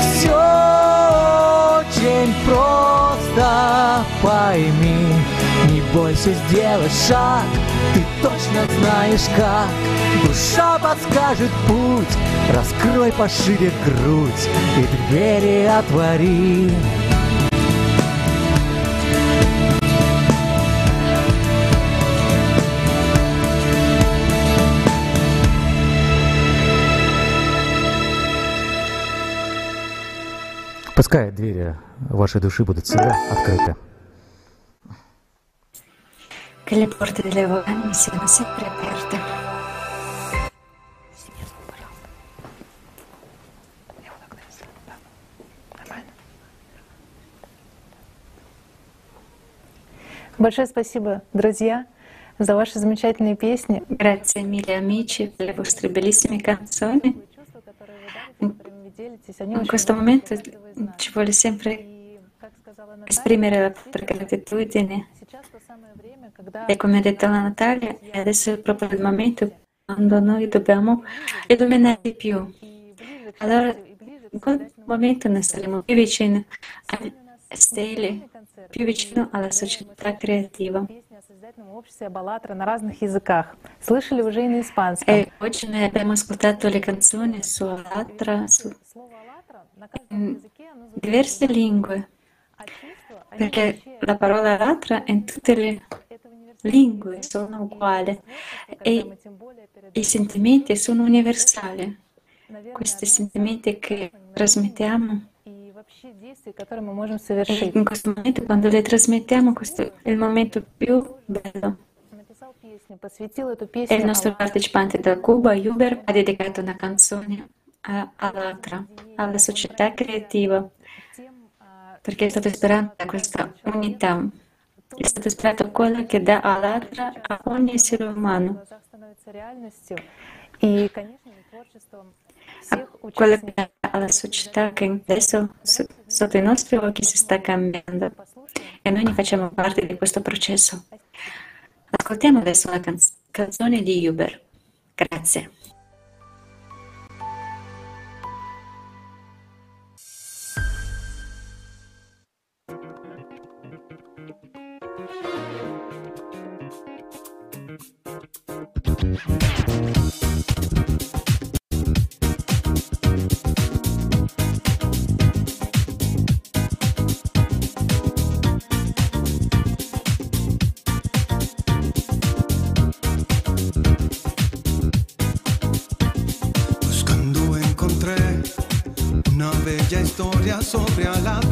Все очень просто пойми Не бойся сделать шаг, ты точно знаешь как. Душа подскажет путь, раскрой пошире грудь И двери отвори. Пускай двери вашей души будут всегда открыты. Che le porte delle anime siano sempre aperte. Большое спасибо, друзья, за ваши замечательные песни. Grazie mille amici per le vostre bellissime canzoni. In questo momento ci vuole sempre esprimere la propria gratitudine. E come ha detto la Natalia, adesso è proprio il momento quando noi dobbiamo illuminare di più. Allora, in quel momento noi saremo più vicini alle stelle, più vicini alla società creativa. E oggi noi abbiamo ascoltato le canzoni su Alatra, su diverse lingue, perché la parola Alatra è in tutte le lingue sono uguali e i sentimenti sono universali. Questi sentimenti che trasmettiamo in questo momento, quando li trasmettiamo, questo è il momento più bello. E il nostro partecipante da Cuba, Uber, ha dedicato una canzone all'altra, alla società creativa, perché è stato ispirato questa unità è stato sperato quello che dà all'altra a ogni essere umano. E quello che dà alla società che adesso sotto i nostri occhi si sta cambiando e noi ne facciamo parte di questo processo. Ascoltiamo adesso una canzone di Huber. Grazie. Historia sobre Alatra.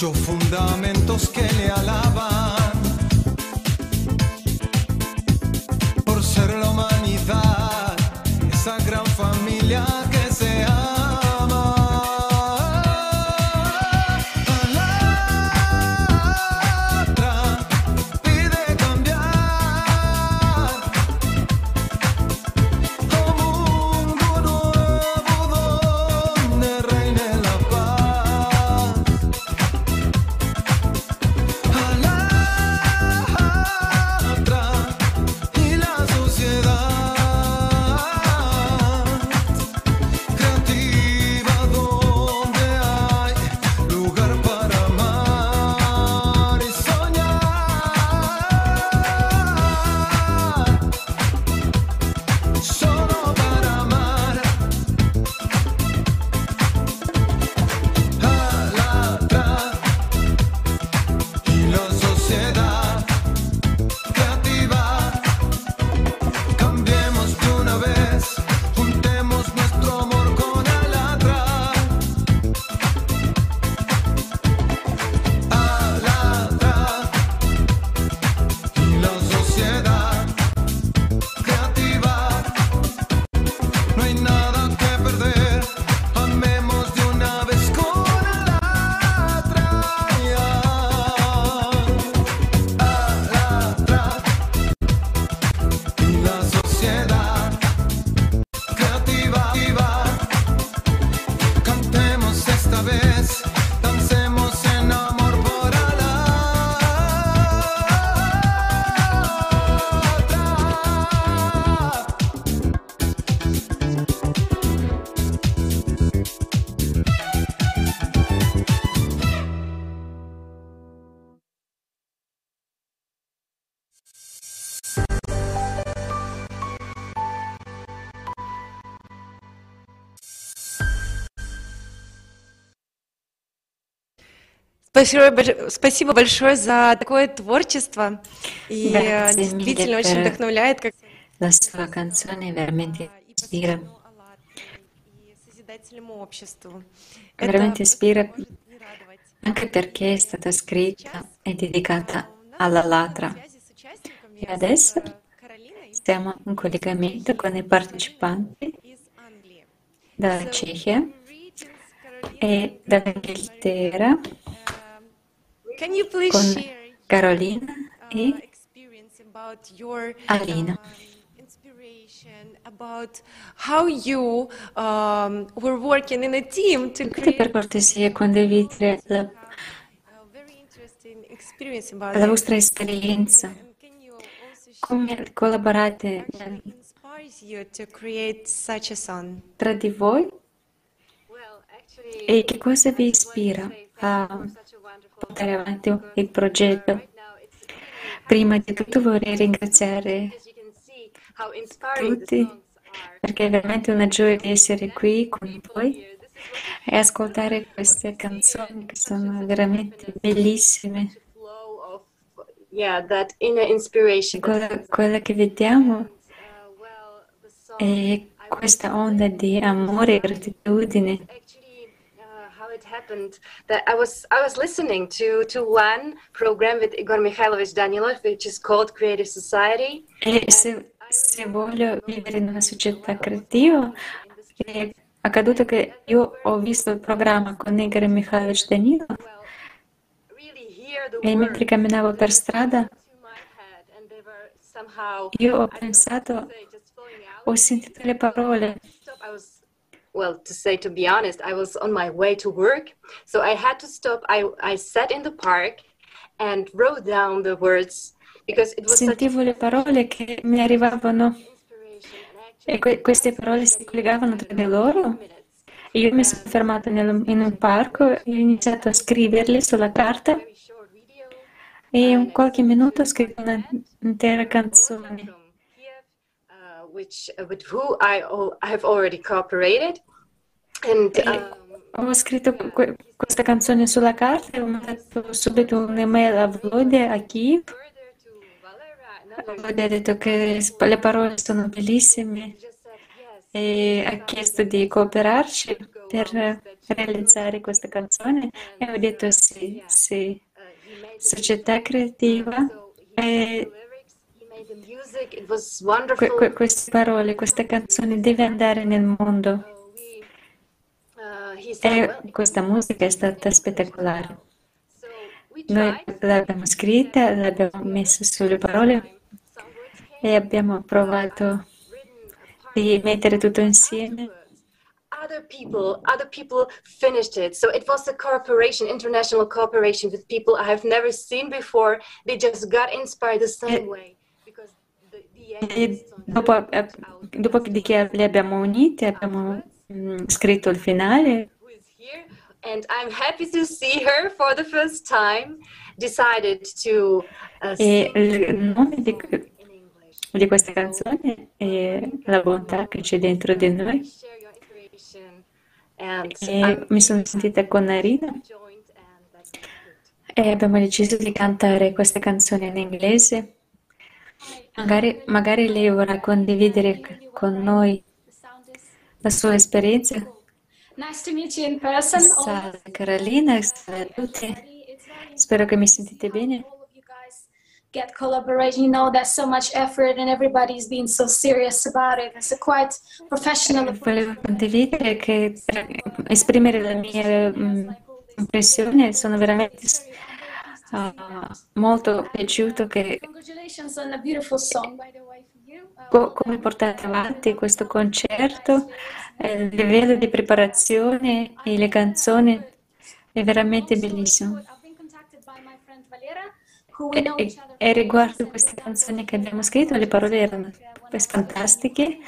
Poggio un Спасибо, спасибо большое за такое творчество. И э, действительно очень per vдохновляет, как la sua canzone veramente ispira, созидателям обществу. veramente ispira anche perché è stata scritta e dedicata alla Latra. E adesso siamo in collegamento con i partecipanti dalla Cechia e dall'Inghilterra con Carolina e experience about your Alina. inspiration, about how you um, were working in a team to Potete per create cortesia condividere la, la vostra esperienza? Come collaborate inspires you to create such a song? tra di voi? E che cosa vi ispira a portare avanti il progetto? Prima di tutto vorrei ringraziare tutti perché è veramente una gioia di essere qui con voi e ascoltare queste canzoni che sono veramente bellissime. Yeah, that inner inspiration. Quella, quella che vediamo è questa onda di amore e gratitudine. How it happened that I was I was listening to to one program with Igor Mikhailovich Danilov, which is called Creative Society. E se, se voglio vivere in una società creativa, eh, accaduto che io ho visto il programma con Igor Mikhailovich Danilov e mentre camminavo per strada io ho pensato, ho sentito le parole I was, well, to say, to be honest, I was on my way to work, so I had to stop. I, I sat in the park and wrote down the words because it was Sentivo le parole che mi arrivavano e que- queste parole si collegavano tra di loro. E io mi sono fermata nel- in un parco e ho iniziato a scriverle sulla carta e in qualche minuto ho scritto un'intera canzone. Which uh, with who I have already cooperated, and um, Ho scritto que- questa canzone sulla carta e ho mandato subito un'email a Volodya a Kiev. Volodya ha detto che le parole sono bellissime e ha chiesto di cooperarci per realizzare questa canzone e ho detto sì, sì. Società creativa e the music it was que- queste parole, questa canzone deve andare nel mondo. Uh, e questa musica è stata spettacolare. Noi l'abbiamo scritta, l'abbiamo messa sulle parole e abbiamo provato di mettere tutto insieme. other people other people finished it. So it was a cooperation international cooperation with people i have never seen before. They just got inspired the same way E dopo, che le abbiamo unite, abbiamo mm, scritto il finale and i'm happy to see her for the first time decided to uh, e il nome di, di questa canzone è la bontà che c'è dentro di noi. E mi sono sentita con Narina e abbiamo deciso di cantare questa canzone in inglese. Magari, magari lei vorrà condividere c- con noi la sua esperienza. Nice to meet you in person. Salve Carolina, salve a tutti. Spero che mi sentite bene. Get collaboration. You know, there's so much effort, and everybody's being so serious about it. It's a quite professional Volevo condividere che per esprimere la mia mm, impressione sono veramente ah, molto piaciuto che. Uh, co- come portate avanti questo concerto, eh, il livello di preparazione e le canzoni è veramente bellissimo. E, e- e riguardo queste canzoni che abbiamo scritto, le parole erano fantastiche.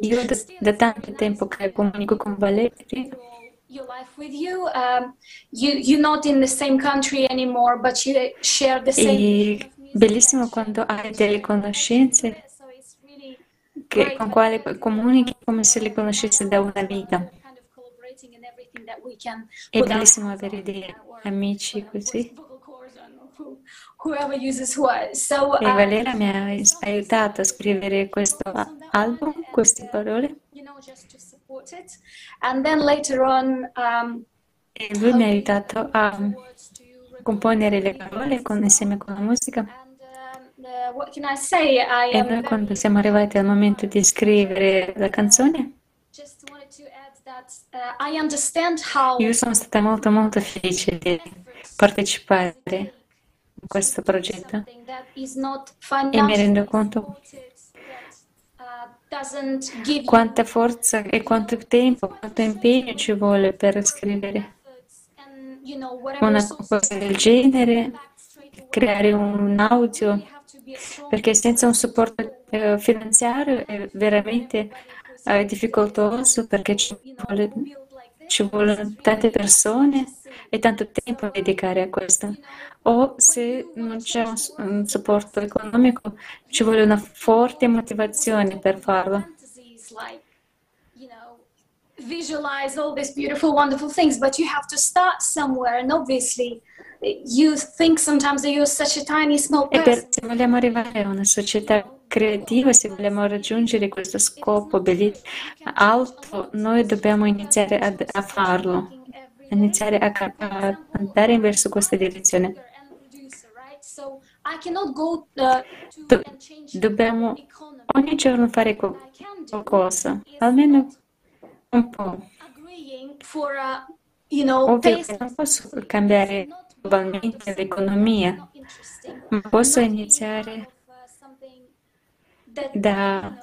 Io da, da tanto tempo che comunico con Valerio your life with you. Um, you you're not in the same country anymore, but you share the same. e bellissimo quando hai delle conoscenze che- con quali comunichi come se le conoscessi da una vita. collaborating in everything that we can. È bellissimo avere dei amici così. E uh, Valera mi ha aiutato a scrivere questo album, queste parole. You know, just to support it. And then later on, um, E lui mi ha aiutato a componere le parole con- insieme con la musica. uh, say? I E noi quando siamo arrivati al momento di scrivere la canzone, uh, io sono stata molto molto felice di partecipare a questo progetto e mi rendo conto uh, doesn't give you quanta forza e quanto tempo, quanto impegno ci vuole per scrivere una cosa del genere, creare un audio, perché senza un supporto eh, finanziario è veramente eh, difficoltoso perché ci vuole, ci vogliono tante persone e tanto tempo da dedicare a questo. O se non c'è un, supporto economico, ci vuole una forte motivazione per farlo. visualize all these beautiful wonderful things but you have to start somewhere and obviously you think sometimes that you're such a tiny small E person per, se vogliamo arrivare a una società creativa, se vogliamo raggiungere questo scopo alto, noi dobbiamo iniziare ad- a, farlo, iniziare a, a andare verso questa direzione. Do- dobbiamo ogni giorno fare qual- qualcosa, almeno un po'. Ovvio che non posso cambiare globalmente l'economia, ma posso iniziare da,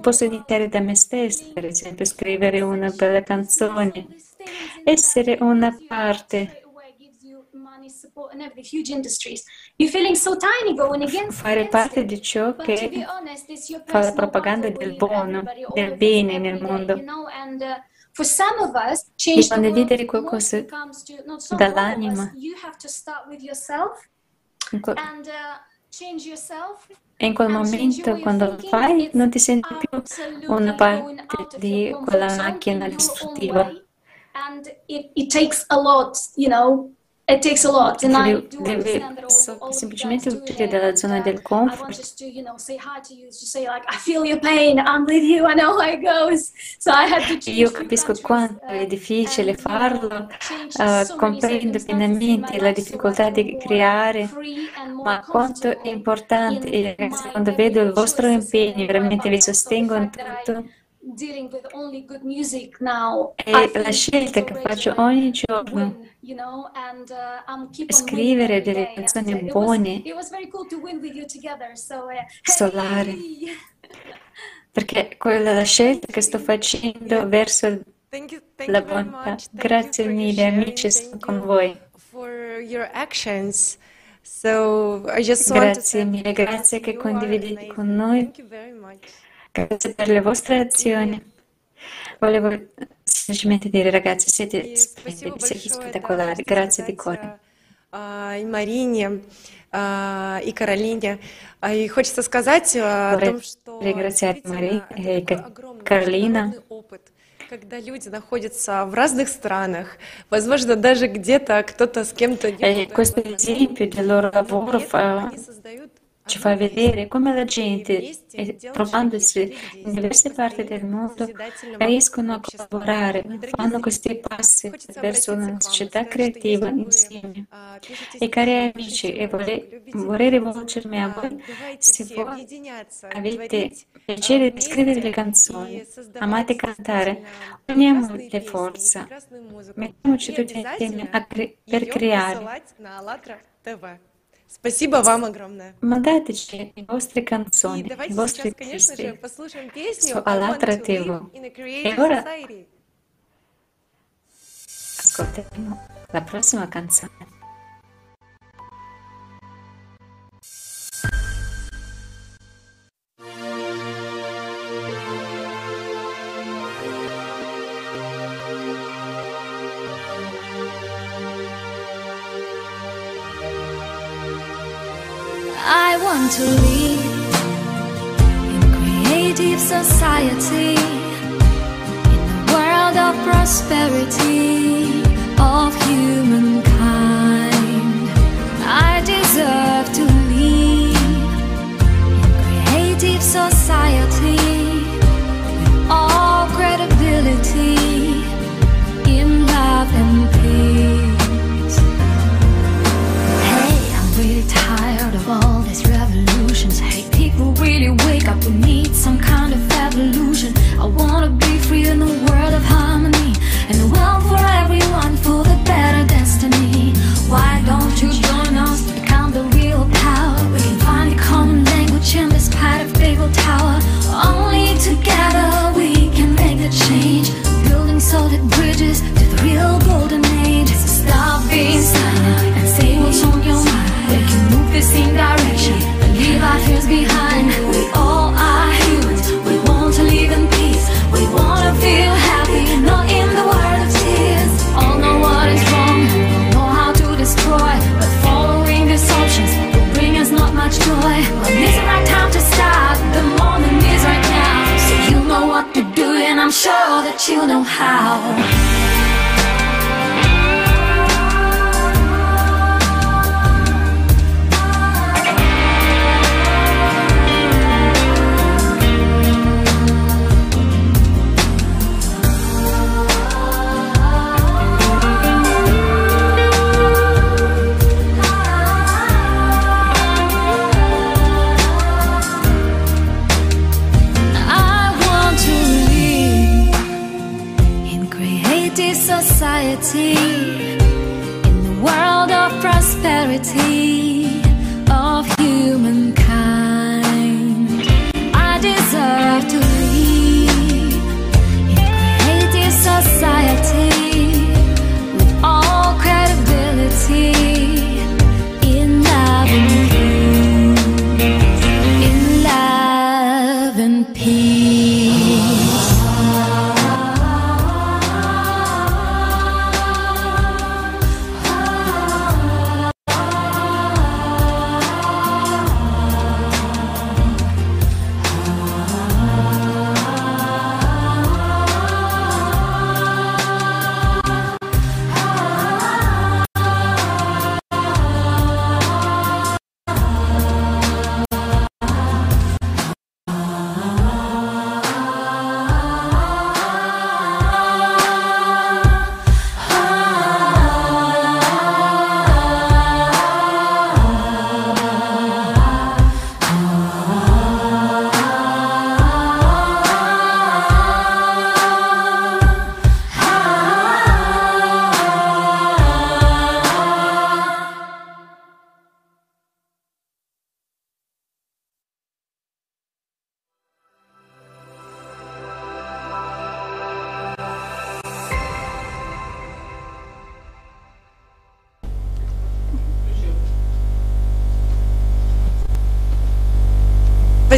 posso iniziare da me stessa, per esempio, scrivere una bella canzone, essere una parte, fare parte di ciò che fa la propaganda del buono, del bene nel mondo. uh, world condividere qualcosa dall'anima. In quel- momento, quando fai, non ti senti più una parte di quella macchina distruttiva. and it, it takes a lot you know it takes a lot. And I Devi, do devi understand that all, so- semplicemente uscire dalla zona uh, del comfort. just to you know say hi to you to say like I feel your pain. I'm with you. I know how it goes. So I had to change Io capisco quanto uh, è difficile and, you know, farlo, eh, many comprendo pienamente la difficoltà di creare, ma quanto è importante, ragazzi, my quando vedo il vostro impegno, veramente vi sostengo in tutto, dealing with only good music now I e la scelta che faccio ogni giorno, and uh, scrivere delle canzoni buone, uh, solare, hey! perché quella è la scelta che sto facendo verso la bontà. Grazie mille amici, sono con voi. Grazie mille, grazie che condividete con noi. Grazie per le vostre azioni. Volevo semplicemente dire ragazzi, siete splendidi, siete spettacolari, grazie di cuore. И Марине, а, и Каролине. А, и хочется сказать а, о том, что огромный, огромный опыт когда люди находятся в разных странах, возможно, даже где-то кто-то с кем-то... не esempi создают ci fa vedere come la gente, eh, trovandosi in diverse parti del mondo, riescono a collaborare, fanno questi passi verso una società creativa insieme. E cari amici, e vorrei, vorrei rivolgermi a voi, se voi avete piacere di scrivere le canzoni, amate cantare, uniamoci forza, mettiamoci tutti insieme cre- per creare. Спасибо вам огромное. Vostre И canzoni, i давайте vostri сейчас, конечно же, послушаем песню su I Want to. Live in a E Creative Society. ascolteremo la prossima canzone. Want to live in creative society, in a world of prosperity of humankind. I deserve to live in creative society with all credibility in love and peace. Hey, I'm really tired of all really wake up. We need some kind of evolution. I wanna be free in a world of harmony and a world for everyone for the better destiny. Why don't you join us? to Become the real power. We can find a common language in this part of Babel Tower. Only together we can make the change. Building solid bridges to the real golden age. Stop being silent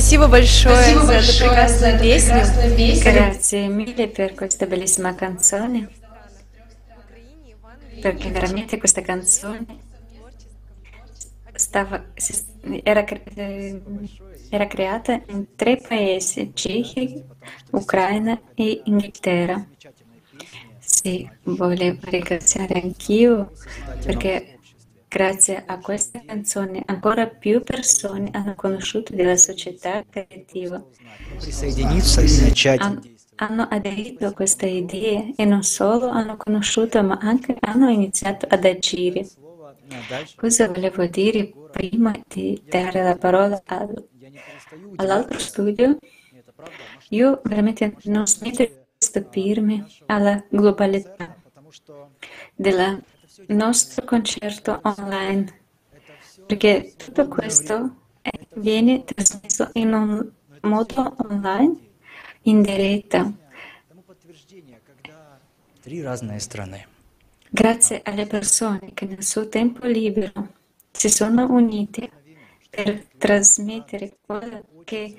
Спасибо большое Спасибо за эту большое прекрасную за эту песню. прекрасную песню. Grazie mille per questa bellissima canzone. Perché veramente questa canzone stava, era, eh, era creata in tre paesi, Cechia, Ucraina e Inghilterra. Sì, volevo ringraziare anch'io perché Grazie a questa canzone ancora più persone hanno conosciuto della società creativa. Hanno aderito a questa idea e non solo hanno conosciuto ma anche hanno iniziato ad agire. Cosa volevo dire prima di dare la parola all'altro studio? Io veramente non smetto di stupirmi alla globalità della nostro concerto online, perché tutto questo viene trasmesso in un modo online, in diretta. Grazie alle persone che nel suo tempo libero si sono unite per trasmettere quello che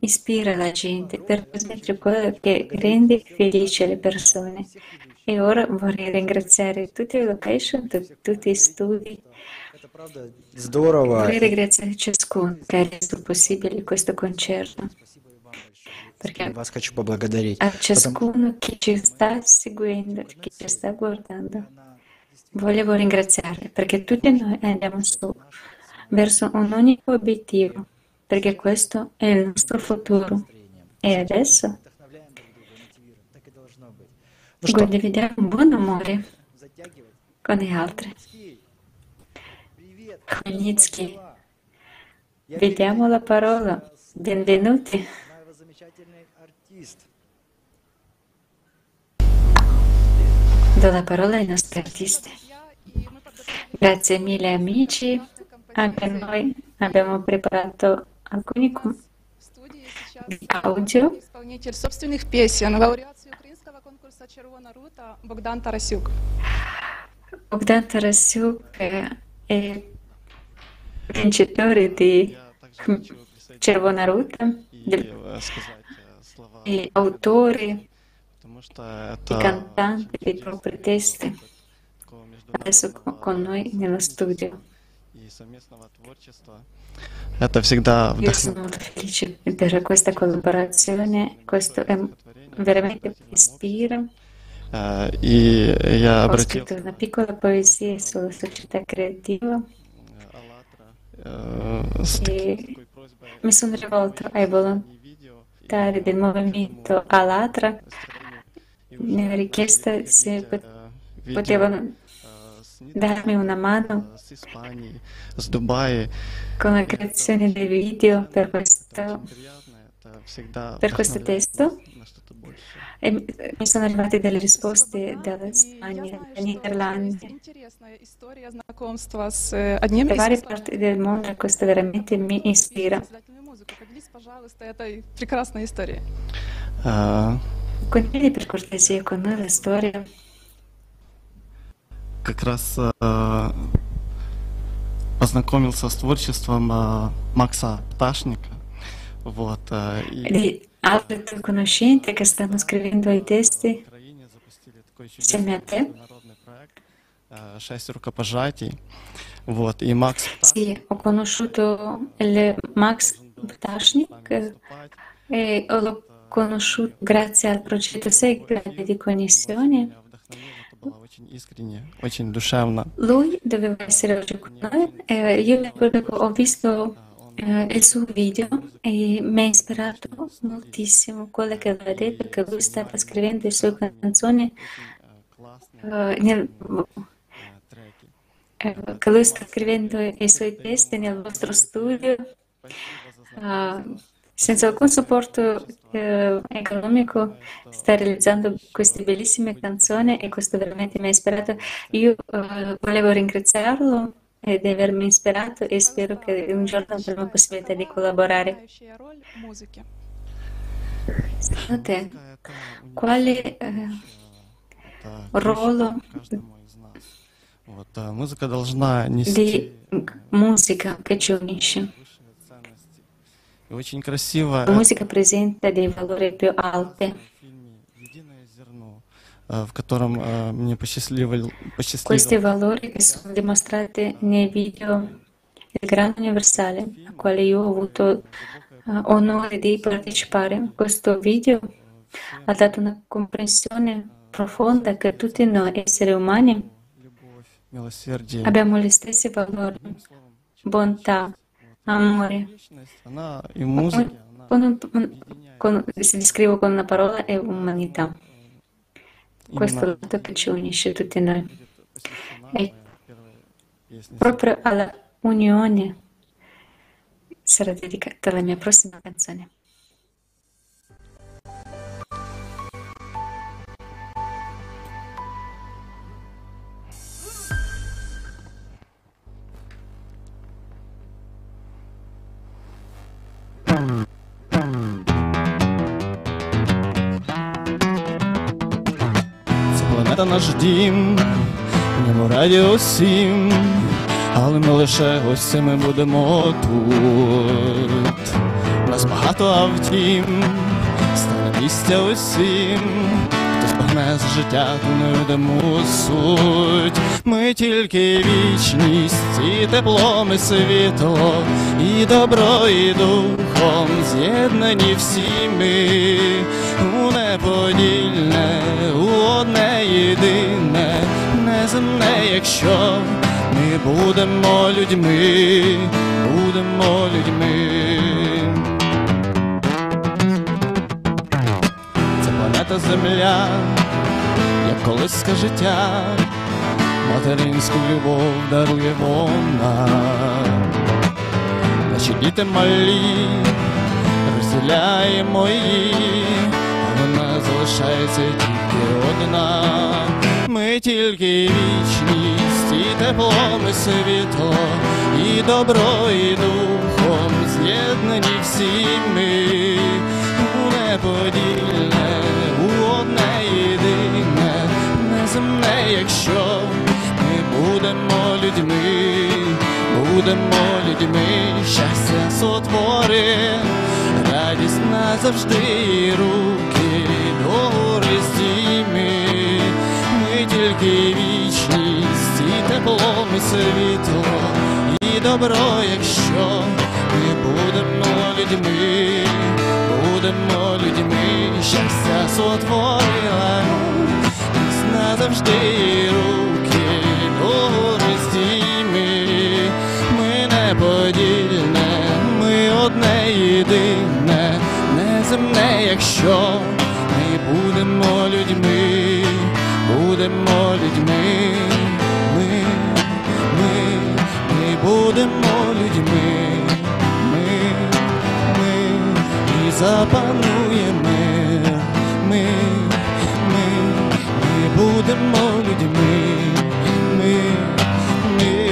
ispira la gente, per trasmettere quello che rende felice le persone. E ora vorrei ringraziare tutte le location, tu- tutti gli studi. Здорово. Vorrei ringraziare ciascuno che ha reso possibile questo concerto. Perché Вас хочу поблагодарить. a Потому- ciascuno che ci sta seguendo, che ci sta guardando, volevo ringraziare perché tutti noi andiamo su verso un unico obiettivo, perché questo è il nostro futuro. E adesso condividiamo un buon amore con gli altri. Khmelnytsky, vediamo la parola. Benvenuti. Do la parola ai nostri artisti. Grazie mille amici, anche noi abbiamo preparato alcuni audio. «Червона рута» Богдан Тарасюк. Bogdan Tarasuk è vincitore di Cervona Ruta, del- e autore e cantante dei propri testi, adesso con con noi nello studio. Это всегда Io sono molto felice per questa collaborazione, questo è veramente mi ispira. Э, И я Ho обратил scritto una piccola poesia sulla società creativa э, с e mi sono rivolto ai volontari del movimento Alatra nella richiesta se pot- potevano darmi una mano с Испании, с Дубая. con la creazione dei video per questo всегда per questo testo e Mi sono arrivate delle risposte dalla Spagna, dai Niderlandi, Интересная история знакомства с э, одним da из varie parti del mondo e questo veramente mi ispira. создателями музыки. Поделись, пожалуйста, этой прекрасной историей. Condividi per cortesia con noi la storia. как раз а, познакомился с творчеством а, Макса Пташника. Вот, а, и Altre conoscenti che stanno scrivendo i testi insieme a te? Sì, ho conosciuto il Max Ptashnik e l'ho conosciuto grazie al progetto Segre di connessione. Lui doveva essere oggi con noi e io ho visto eh, il suo video e mi ha ispirato moltissimo quello che aveva detto, che lui stava scrivendo le sue canzoni eh, nel- eh, che lui sta scrivendo i suoi testi nel vostro studio eh, senza alcun supporto eh, economico sta realizzando queste bellissime canzoni e questo veramente mi ha ispirato. Io eh, volevo ringraziarlo e di avermi ispirato e spero che un giorno avremo la possibilità di collaborare. Secondo te, quale eh, ruolo di musica che ci unisce? La musica presenta dei valori più alti. э, в котором э, мне посчастливил, Questi посчастливилось valori che sono dimostrati nei video del Grande Universale, a quale io ho avuto eh, onore di partecipare. Questo video ha dato una comprensione profonda che tutti noi esseri umani милосердие. abbiamo gli stessi valori, bontà, amore. Она и музыка, Con un- un- con- si descrivo con una parola è umanità. Questo è il lato che ci unisce tutti noi. E proprio alla unione sarà dedicata la mia prossima canzone. Наш дім, в ньому радіо сім, але ми лише гостями будемо тут. Нас багато, а втім, стане місця усім. Хтось погне з життя, ту невидиму суть. Ми тільки вічність, і теплом, і світло, і добро, і духом з'єднані всі ми у неподільне, неземне, якщо ми будемо людьми, будемо людьми. Це планета Земля, як колиска життя, материнську любов дарує вона. Наші діти малі, розділяємо її, вона залишається тільки одна. Ми тільки вічність, і теплом, і світло, і добро, і духом з'єднані всі ми у неподільне, у одне єдине, неземне, якщо ми будемо людьми, будемо людьми, щастя сотвори, радість назавжди і руки догори здійми. Тільки вічність, і тепло, і світло, і добро, якщо ми будемо людьми, будемо людьми, щастя сотворила, нас назавжди руки догори здійми. Ми неподільне, ми одне єдине, неземне, якщо ми будемо людьми, будемо людьми, ми, ми, ми будемо людьми, ми, ми, і запанує мир. Ми, ми, ми будемо людьми. Ми, ми.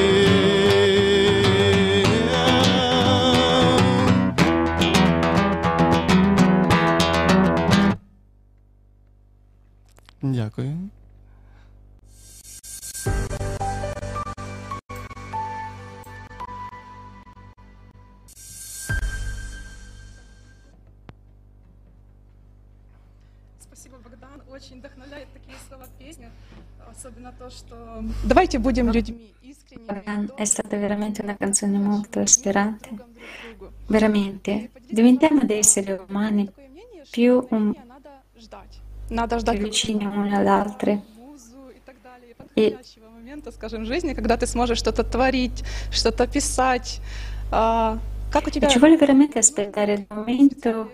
Дякую. È stata veramente una canzone molto ispirante. Veramente. Diventiamo dei esseri umani più, um, Надо più ждать vicini uni all'altro. И какого момента, скажем, в жизни, когда ты сможешь что-то творить, что-то писать. А, как у тебя... ci vuole veramente aspettare il momento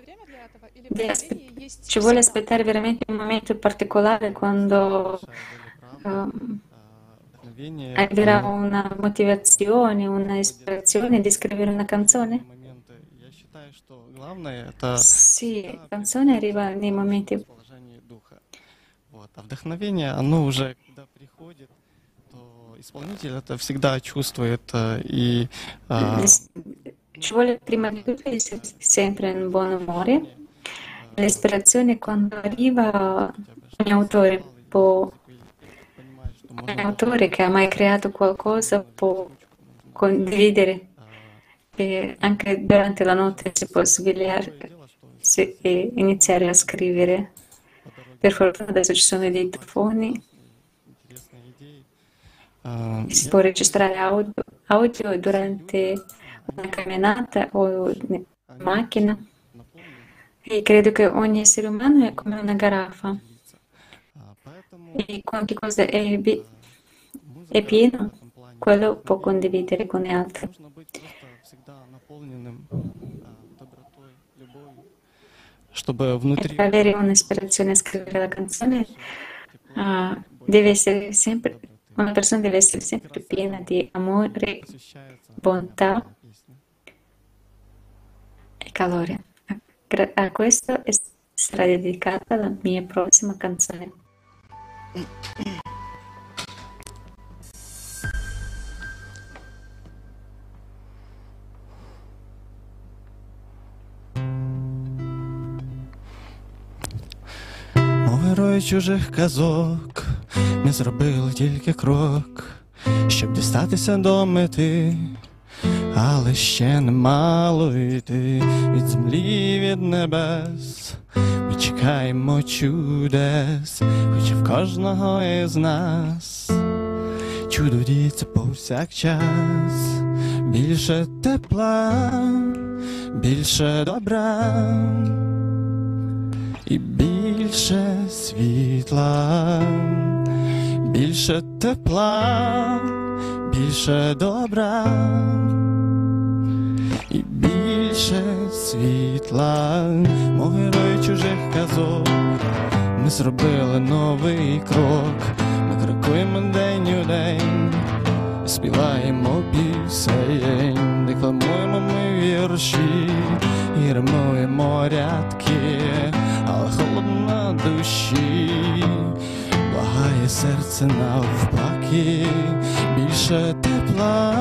di aspe- ci vuole aspettare veramente un momento particolare quando ehm, Вдохновение, arriverà оно- una motivazione, una ispirazione di scrivere una canzone? Я считаю, что главное это Sì, canzone arriva nei momenti положение духа. Вот. А вдохновение, оно уже когда приходит, то исполнитель это всегда чувствует э, и а, Ci vuole prima di tutto essere sempre in buon umore. L'ispirazione quando arriva ogni autore può ogni autore che ha mai creato qualcosa può condividere e anche durante la notte si può svegliare e iniziare a scrivere. Per fortuna adesso ci sono i dittafoni, а, si può registrare audio, audio durante una camminata o in macchina. E credo che ogni essere umano è come una garrafa e quante cose è, è pieno, quello può condividere con gli altri. Per avere un'ispirazione a scrivere la canzone, uh, sempre, una persona deve essere sempre piena di amore, bontà e calore. A questo sarà dedicata la mia prossima canzone. Мов герої чужих казок, ми зробили тільки крок, щоб дістатися до мети, але ще немало йти від землі, від небес. Ми чекаємо чудес, хоч і в кожного із нас. Чудо діється повсякчас, більше тепла, більше добра. І більше світла, більше тепла, більше добра, і більше світла, мов герої чужих казок. Ми зробили новий крок, ми крокуємо день у день, співаємо пісень, декламуємо ми вірші. І римуємо рядки, але холодно на душі, благає серце навпаки, більше тепла,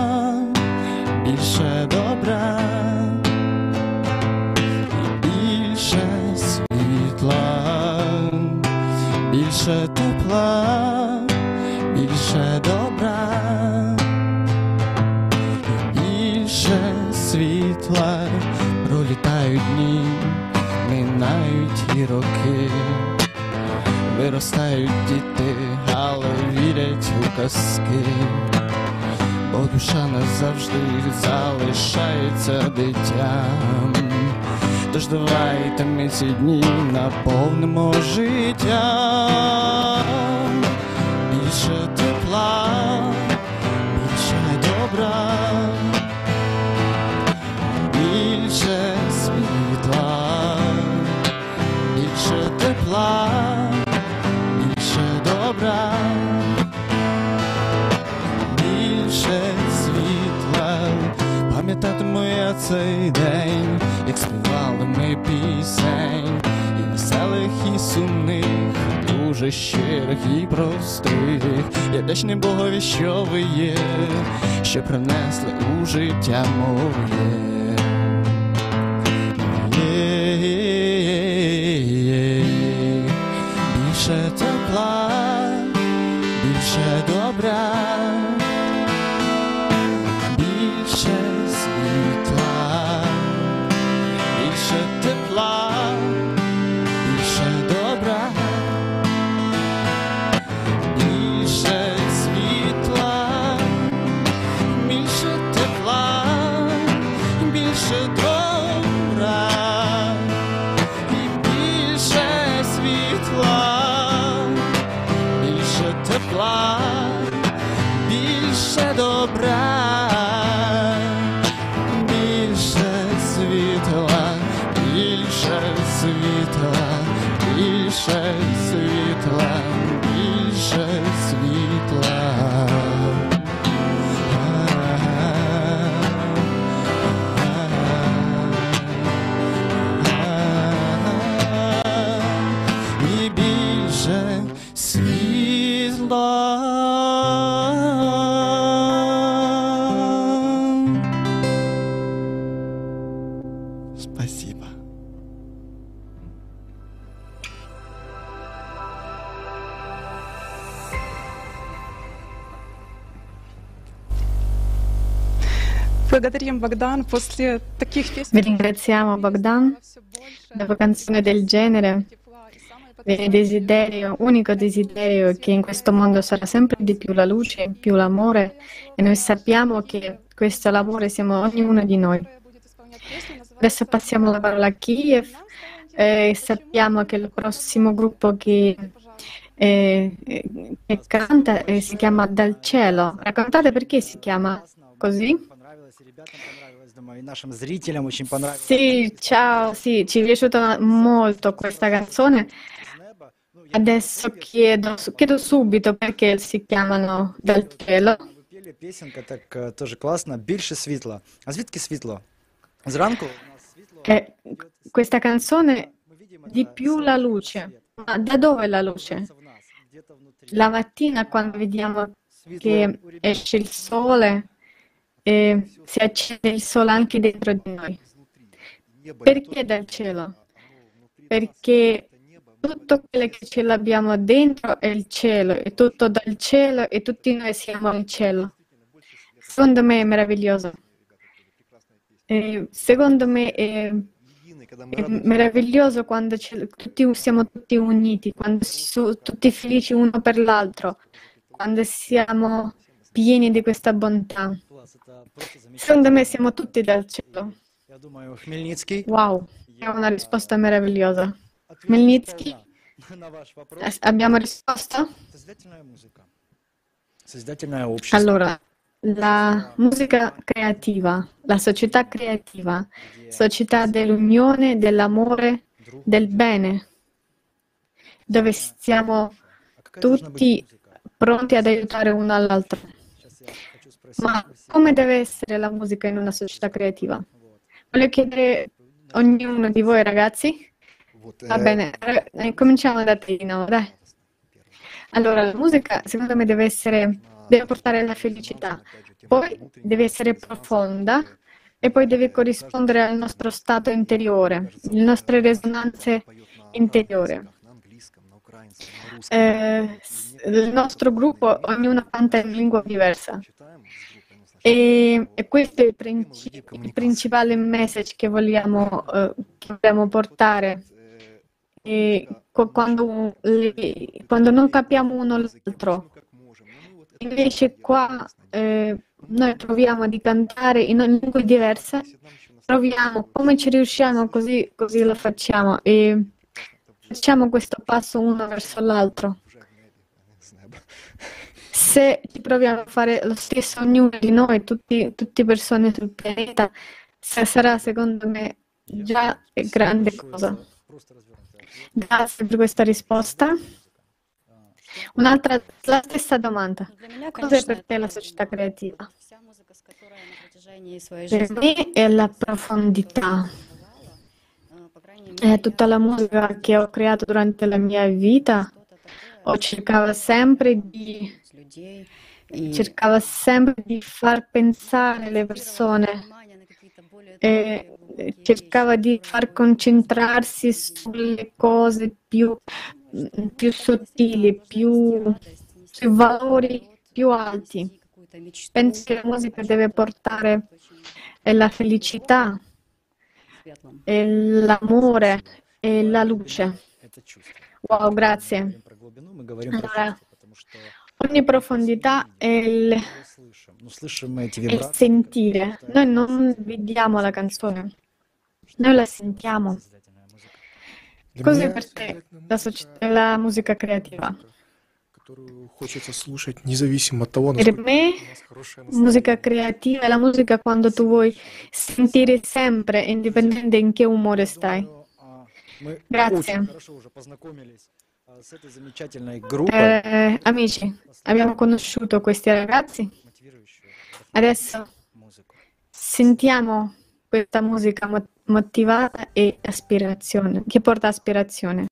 більше добра, більше тепла, більше добра, більше світла, пролітають дні, минають і роки, виростають діти, але вірять у казки, бо душа назавжди залишається дитям. Тож давайте ми ці дні наповнимо життям. Більше тепла, більше добра, більше світла, більше тепла, більше добра, більше світла. Пам'ятатиму я цей день, пісень, і веселих, і сумних, дуже щирих і простих. Я вдячний Богові, що ви є, що принесли у життя моє. Більше тепла, більше добра, Vi ringraziamo Bogdan. Dopo canzoni del genere, viene desiderio, unico desiderio che in questo mondo sarà sempre di più la luce, più l'amore e noi sappiamo che questo l'amore siamo ognuno di noi. Adesso passiamo la parola a Kiev e sappiamo che il prossimo gruppo che, eh, che canta eh, si chiama Dal cielo. Raccontate perché si chiama così? Думаю, и нашим зрителям очень понравилось. Sì, ciao, sì, ci è piaciuta molto questa canzone. Adesso chiedo, chiedo subito perché si chiamano Dal cielo. Пели песенка так е, теж класно. Більше світла. А звідки світло? Зранку Eh, questa canzone di più la luce. Ma da dove la luce? La mattina quando vediamo che esce il sole e si accende il sole anche dentro di noi. Perché dal cielo? Perché tutto quello che ce l'abbiamo dentro è il cielo, è tutto dal cielo e tutti noi siamo il cielo. Secondo me è meraviglioso. Eh, secondo me è, è meraviglioso quando tutti, siamo tutti uniti, quando si sono tutti felici uno per l'altro, quando siamo pieni di questa bontà. Secondo me siamo tutti dal cielo. Wow, è una risposta meravigliosa. Melnitsky, abbiamo risposto? Allora, la musica creativa, la società creativa, società dell'unione, dell'amore, del bene, dove siamo tutti pronti ad aiutare uno all'altro. Ma come deve essere la musica in una società creativa? Voglio chiedere a ognuno di voi ragazzi. Va bene, eh, cominciamo da Trino, dai. Allora, la musica secondo me deve essere, deve portare la felicità, poi deve essere profonda e poi deve corrispondere al nostro stato interiore, le nostre risonanze interiori. Eh, il nostro gruppo, ognuno canta in lingua diversa. E, e questo è il, princi- il principale message che vogliamo, eh, che vogliamo portare. E co- quando, le- quando non capiamo uno l'altro, invece qua eh, noi proviamo di cantare in lingue diverse, proviamo come ci riusciamo, così, così lo facciamo. E facciamo questo passo uno verso l'altro. Se ci proviamo a fare lo stesso ognuno di noi, tutti, tutte persone sul pianeta, sa- sarà secondo me già grande cosa. Grazie per questa risposta. Un'altra, la stessa domanda. Cos'è per te la società creativa? Per me è la profondità. E tutta la musica che ho creato durante la mia vita, ho cercato sempre di, cercava sempre di far pensare le persone e cercava di far concentrarsi sulle cose più, più sottili, più, sui valori più alti. Penso che la musica deve portare la felicità, e l'amore e la luce. Wow, grazie. Allora, ogni profondità è il, il sentire. Noi non vediamo la canzone, noi la sentiamo. Cos'è per te la, la musica creativa? Per me, musica creativa è la musica quando tu vuoi sentire sempre, indipendente in che umore stai. Grazie. Eh, amici, abbiamo conosciuto questi ragazzi. Adesso sentiamo questa musica motivata e aspirazione, che porta aspirazione.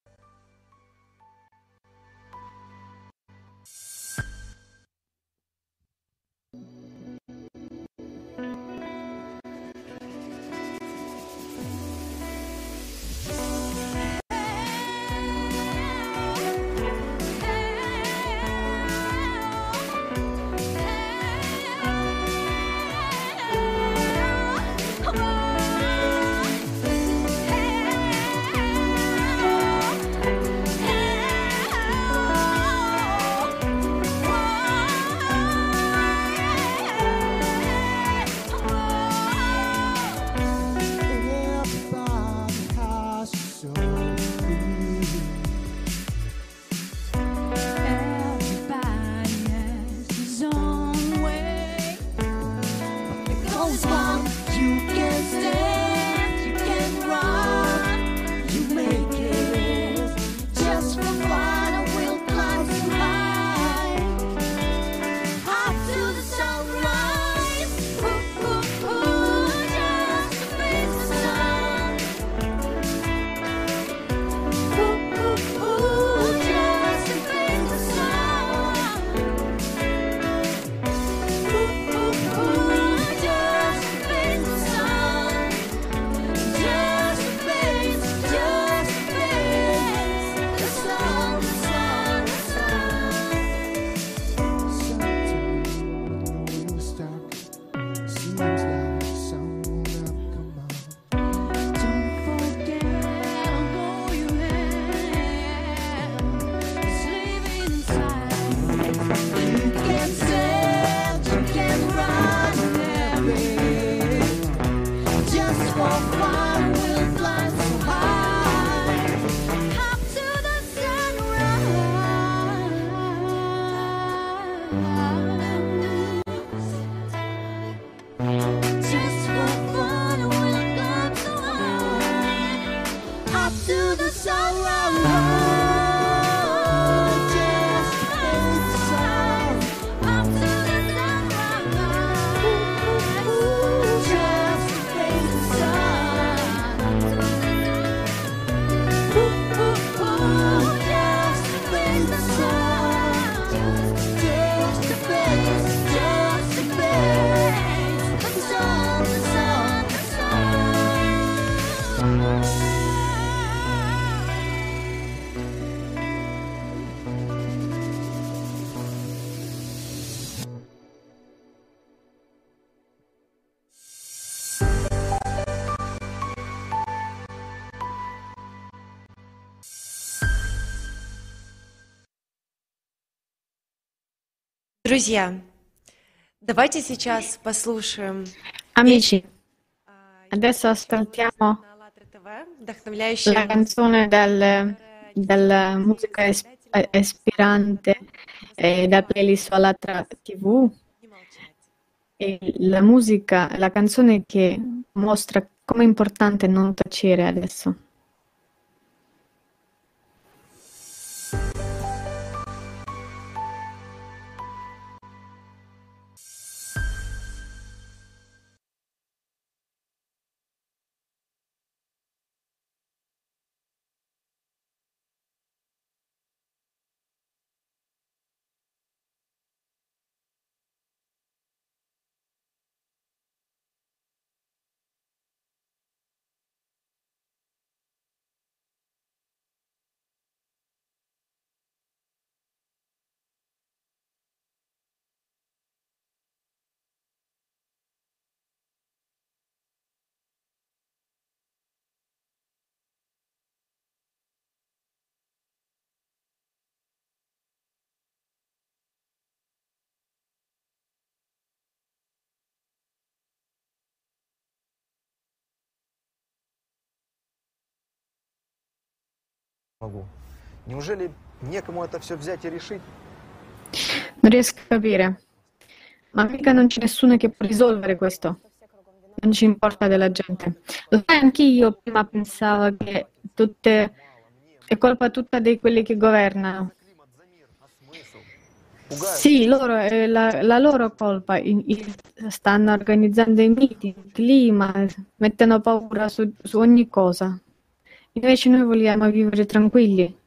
Друзья, давайте сейчас послушаем Amici, adesso ascoltiamo вдохновляющую la canzone del- della musica es- eh, ispirante eh, da playlist su Alatra TV. E la musica, la canzone che mostra come è importante non tacere adesso. могу. Неужели некому это все взять и решить? Non riesco a capire. Ma mica non c'è nessuno che può risolvere questo. Non ci importa della gente. Lo sai, anch'io prima pensavo che tutte, è colpa tutta di quelli che governano. Sì, loro, è la, la loro colpa. I- i- stanno organizzando i meeting, il clima, mettono paura su, su ogni cosa. Invece noi vogliamo vivere tranquilli.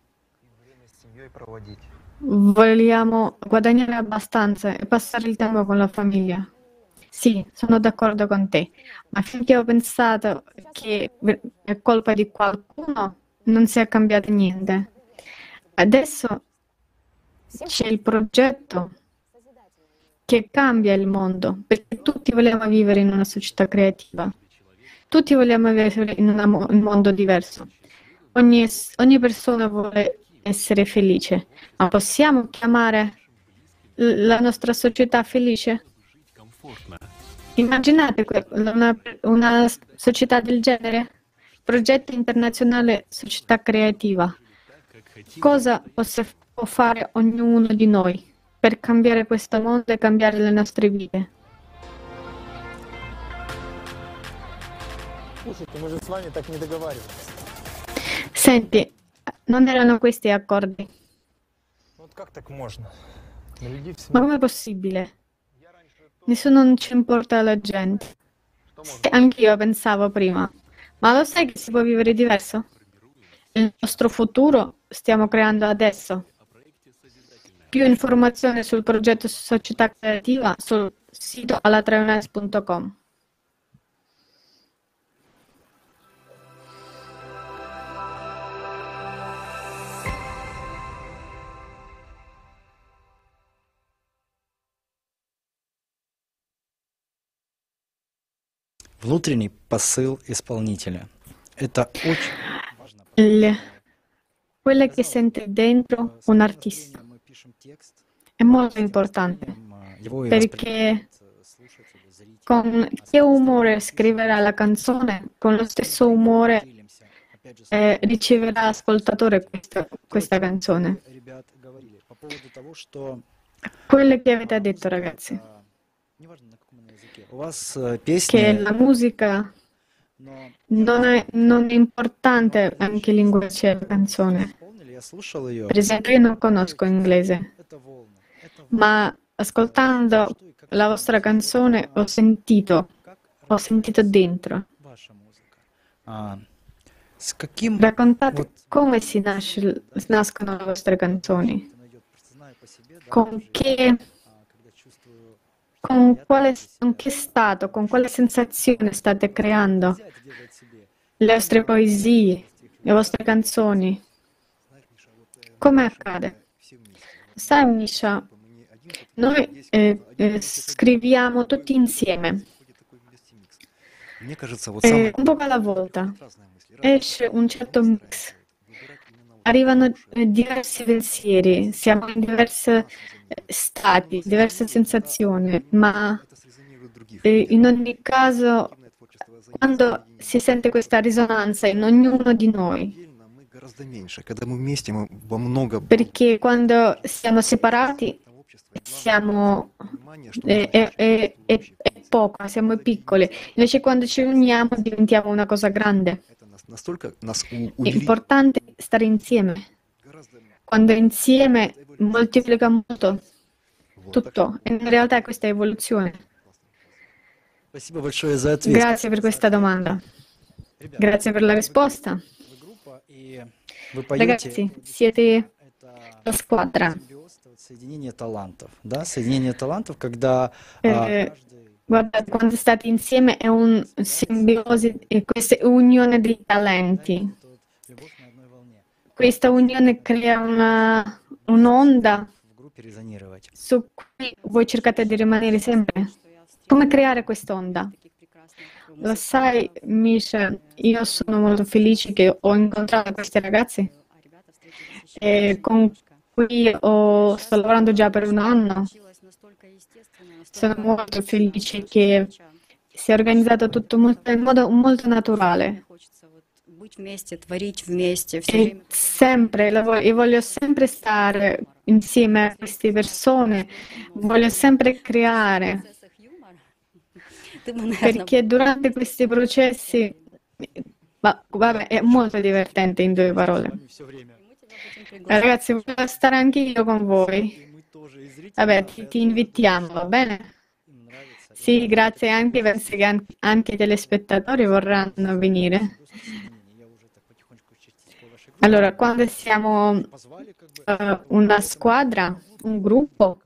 Vogliamo guadagnare abbastanza e passare il tempo con la famiglia. Sì, sono d'accordo con te, ma finché ho pensato che è colpa di qualcuno, non si è cambiato niente. Adesso c'è il progetto che cambia il mondo, perché tutti vogliamo vivere in una società creativa. Tutti vogliamo vivere in un mondo diverso. Ogni, ogni persona vuole essere felice, ma possiamo chiamare la nostra società felice? Immaginate una, una società del genere? Progetto internazionale società creativa. Cosa possa- può fare ognuno di noi per cambiare questo mondo e cambiare le nostre vite? Слушайте, мы же с вами так не договаривались. Senti, non erano questi accordi. Ну вот как так можно? На людей в Ma семье com'è possibile? Nessuno non ci importa la gente. E anch'io pensavo prima, ma lo sai che si può vivere diverso? Il nostro futuro stiamo creando adesso. Più informazioni sul progetto Società Creativa sul sito alatraiones.com. Внутренний посыл исполнителя. Это очень Il- quello che sente dentro un artista è molto importante его и perché con che umore scriverà la canzone, con lo stesso umore eh, riceverà l'ascoltatore questa, questa canzone. ребят говорили по поводу того, что Quello che avete detto, ragazzi, у вас э, che la musica non è, non è importante in lingua c'è la canzone. Per esempio, io non conosco inglese, ma ascoltando la vostra canzone ho sentito, ho sentito dentro. Raccontate come si nasce, nascono le vostre canzoni, con che con quale, con che stato, con quale sensazione state creando le vostre poesie, le vostre canzoni. Come accade? Sai, Misha, noi eh, eh, scriviamo tutti insieme, eh, un po' alla volta. Esce un certo mix arrivano eh, diversi pensieri, siamo in diversi eh, stati, diverse sensazioni, ma eh, in ogni caso, quando si sente questa risonanza in ognuno di noi, perché quando siamo separati siamo è, è, è, è poco, siamo piccoli, invece quando ci uniamo diventiamo una cosa grande настолько нас у- È увели- importante stare insieme. Quando è insieme moltiplica molto tutto. E in realtà questa è evoluzione. Спасибо большое за ответ. Grazie per questa domanda. Grazie per la risposta. И вы поете Ragazzi, siete la squadra. соединение талантов, да? Соединение талантов, когда а, Eh, Guardate, quando state insieme è un simbiosi e questa unione dei talenti. Questa unione crea una, un'onda su cui voi cercate di rimanere sempre. Come creare quest'onda? Lo sai, Misha, io sono molto felice che ho incontrato questi ragazzi eh, con cui ho, sto lavorando già per un anno sono molto felice che si è organizzato tutto molto, in modo molto naturale. E sempre, io voglio sempre stare insieme a queste persone, voglio sempre creare. Perché durante questi processi ma, vabbè, è molto divertente in due parole. Ragazzi, voglio stare anche io con voi. Vabbè, ti, ti invitiamo, va bene? Sì, grazie anche, an- anche i telespettatori vorranno venire. Allora, quando siamo eh, una squadra, un gruppo,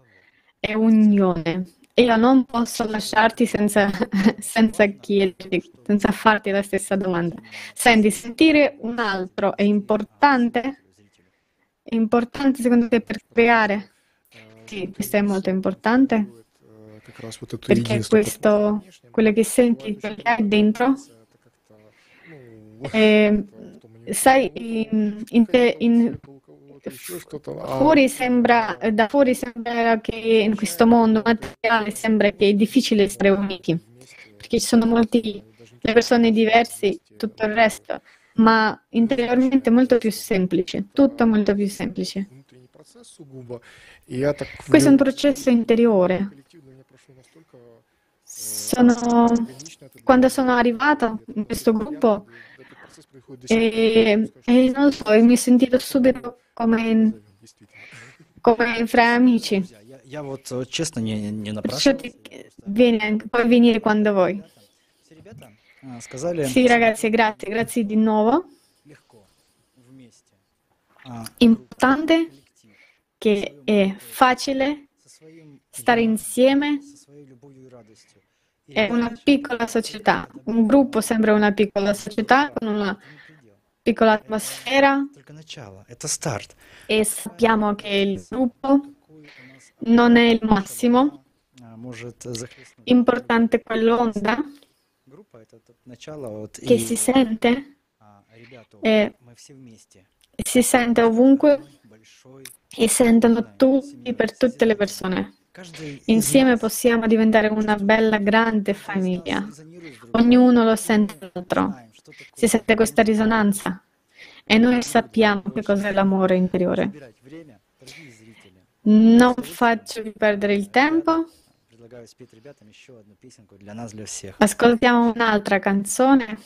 è unione. Io non posso lasciarti senza, senza chiederti, senza farti la stessa domanda. Senti, sentire un altro è importante? È importante secondo te per creare? tutti. Questo è molto importante perché questo, quello che senti, che hai dentro, eh, sai, in, in, in, fuori sembra, da fuori sembra che in questo mondo materiale sembra che è difficile essere uniti, perché ci sono molti, le persone diverse, tutto il resto, ma interiormente è molto più semplice, tutto molto più semplice. Questo è un влю- processo interiore. коллективно меня прошло настолько Sono, quando sono arrivato in questo gruppo, процесс происходит до сих e, e non lo so, mi ho sentito subito come, come fra amici. Я, я вот э, честно не, не Perciò напрашивался. ti- vieni anche- puoi venire quando vuoi. А, Сказали, Sì, ragazzi, grazie, grazie di nuovo. а, Importante che è facile stare insieme, è una piccola società, un gruppo sembra una piccola società con una piccola atmosfera. E sappiamo che il gruppo non è il massimo, importante quell'onda che si sente. E si sente ovunque e sentono tutti per tutte le persone. Insieme possiamo diventare una bella grande famiglia. Ognuno lo sente l'altro. Si sente questa risonanza e noi sappiamo che cos'è l'amore interiore. Non faccio perdere il tempo. Ascoltiamo un'altra canzone.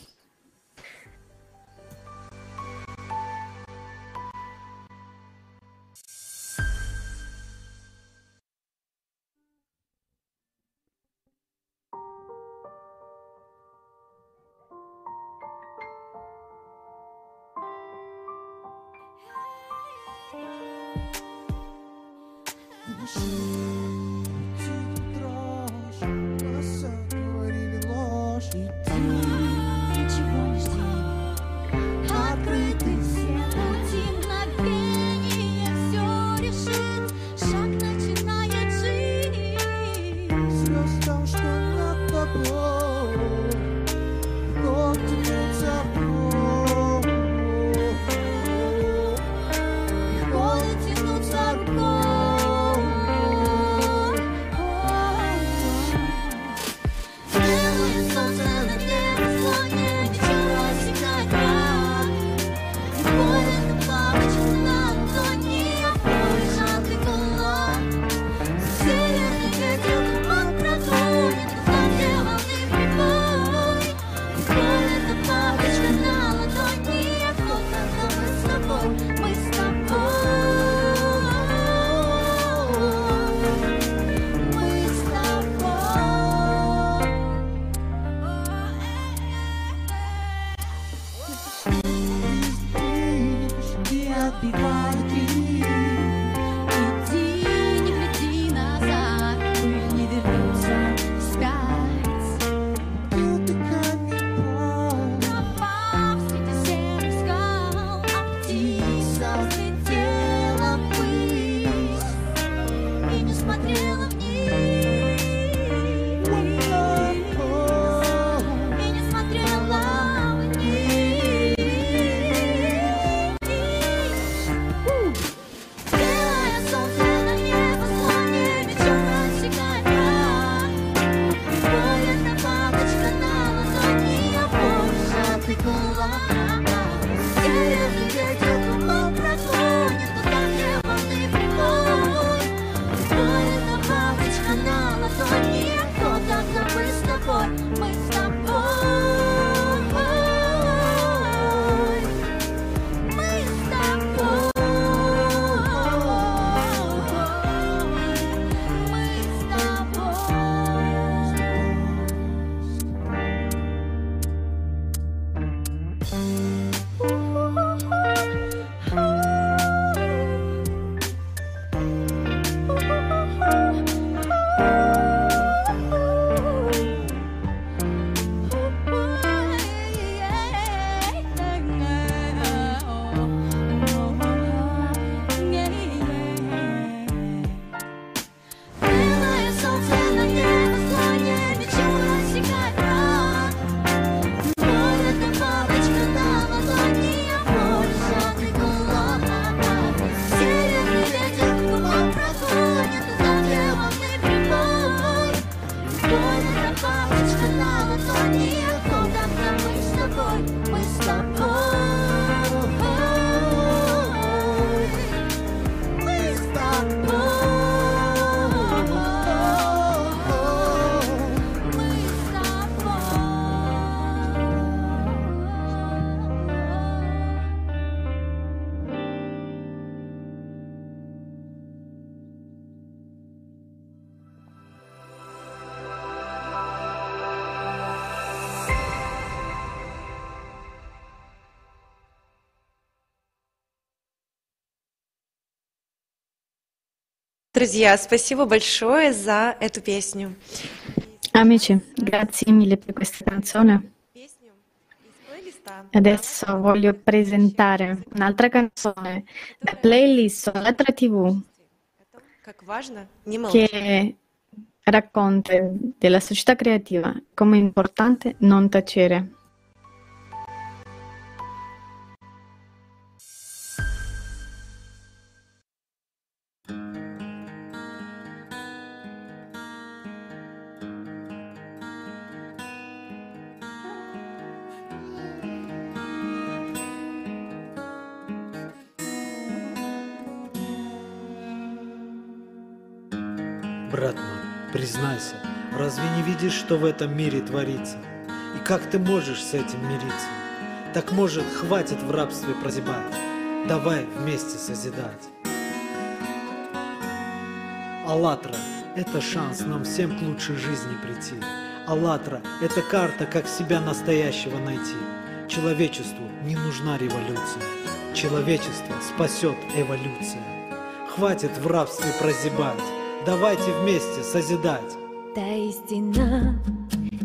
Друзья, спасибо большое за эту песню. Amici, grazie mille per questa canzone. Adesso voglio presentare un'altra canzone da playlist sull'altra TV Как важно не молчать. che racconta della società creativa come è importante non tacere. Признайся, разве не видишь, что в этом мире творится? И как ты можешь с этим мириться? Так может, хватит в рабстве прозябать? Давай вместе созидать. АЛЛАТРА – это шанс нам всем к лучшей жизни прийти. АЛЛАТРА – это карта, как себя настоящего найти. Человечеству не нужна революция. Человечество спасет эволюция. Хватит в рабстве прозябать. Давайте вместе созидать. Та истина,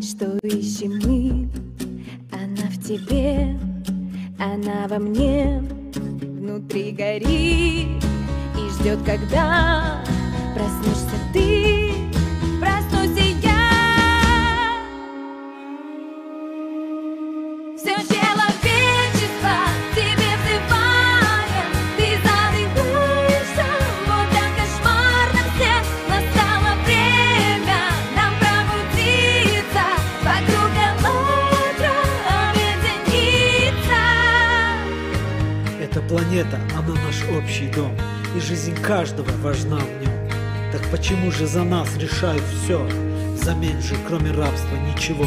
что ищем мы, она в тебе, она во мне, внутри горит и ждет, когда проснешься ты, планета, она наш общий дом, и жизнь каждого важна в нем. Так почему же за нас решают все, взамен же, кроме рабства, ничего?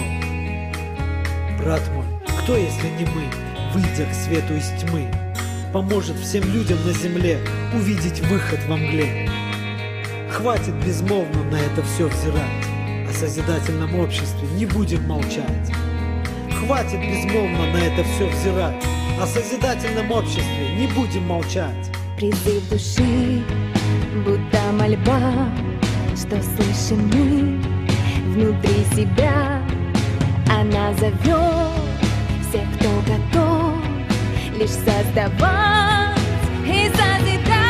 Брат мой, кто, если не мы, выйдя к свету из тьмы, поможет всем людям на земле увидеть выход во мгле? Хватит безмолвно на это все взирать, о созидательном обществе не будем молчать. Хватит безмолвно на это все взирать, о созидательном обществе не будем молчать. Призыв души, будто мольба, что слышим мы внутри себя. Она зовет всех, кто готов лишь создавать и созидать.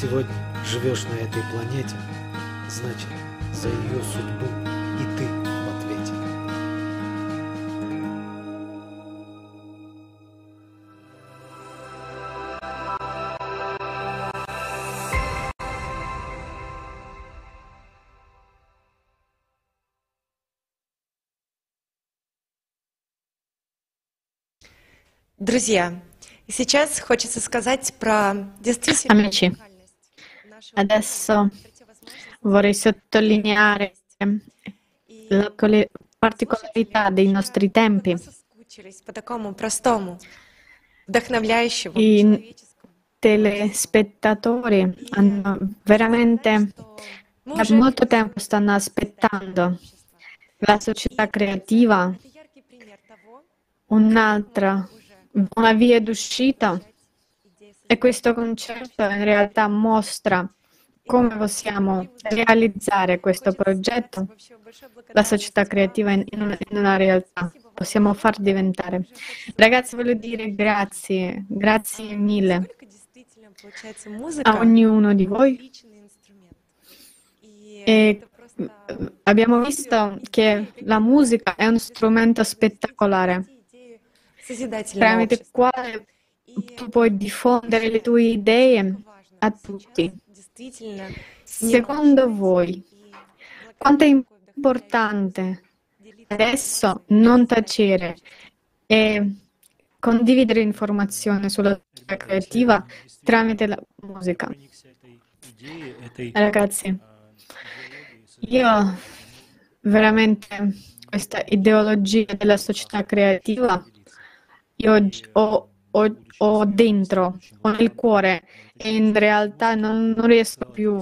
Сегодня живешь на этой планете, значит, за ее судьбу и ты в ответе. Друзья, сейчас хочется сказать про действительно Amici, Adesso vorrei sottolineare la particolarità dei nostri tempi. I telespettatori hanno veramente da molto tempo stanno aspettando la società creativa, un'altra, una via d'uscita e questo concerto in realtà mostra come possiamo realizzare questo progetto, la società creativa in una, in una realtà, possiamo far diventare. Ragazzi, voglio dire grazie, grazie mille a ognuno di voi. E eh, abbiamo visto che la musica è uno strumento spettacolare tramite quale tu puoi diffondere le tue idee a tutti. Secondo voi, quanto è importante adesso non tacere e condividere informazioni sulla tua creativa tramite la musica? Ragazzi, io veramente questa ideologia della società creativa, io ho ho- ho dentro, ho nel cuore e in realtà non, non riesco più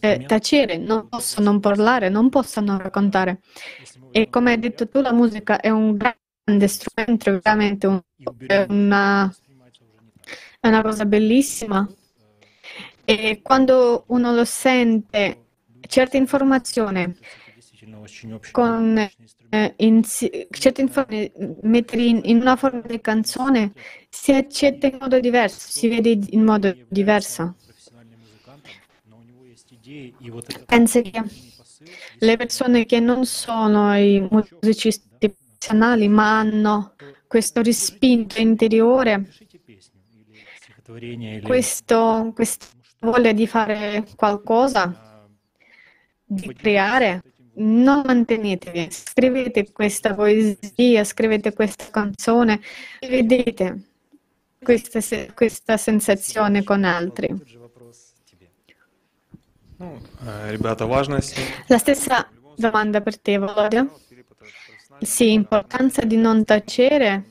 a tacere, non posso non parlare, non posso non raccontare. E come hai detto tu, la musica è un grande strumento, veramente un- è una, è una cosa bellissima. E quando uno lo sente, certe informazioni con eh, certe informazioni mettere in, in una forma di canzone si accetta in modo diverso, si vede in modo diverso. Penso che le persone che non sono i musicisti professionali ma hanno questo rispinto interiore, questo, questa voglia di fare qualcosa, di creare, non mantenetevi, scrivete questa poesia, scrivete questa canzone e vedete questa, questa sensazione con altri. La stessa domanda per te, Volodya. Sì, importanza di non tacere.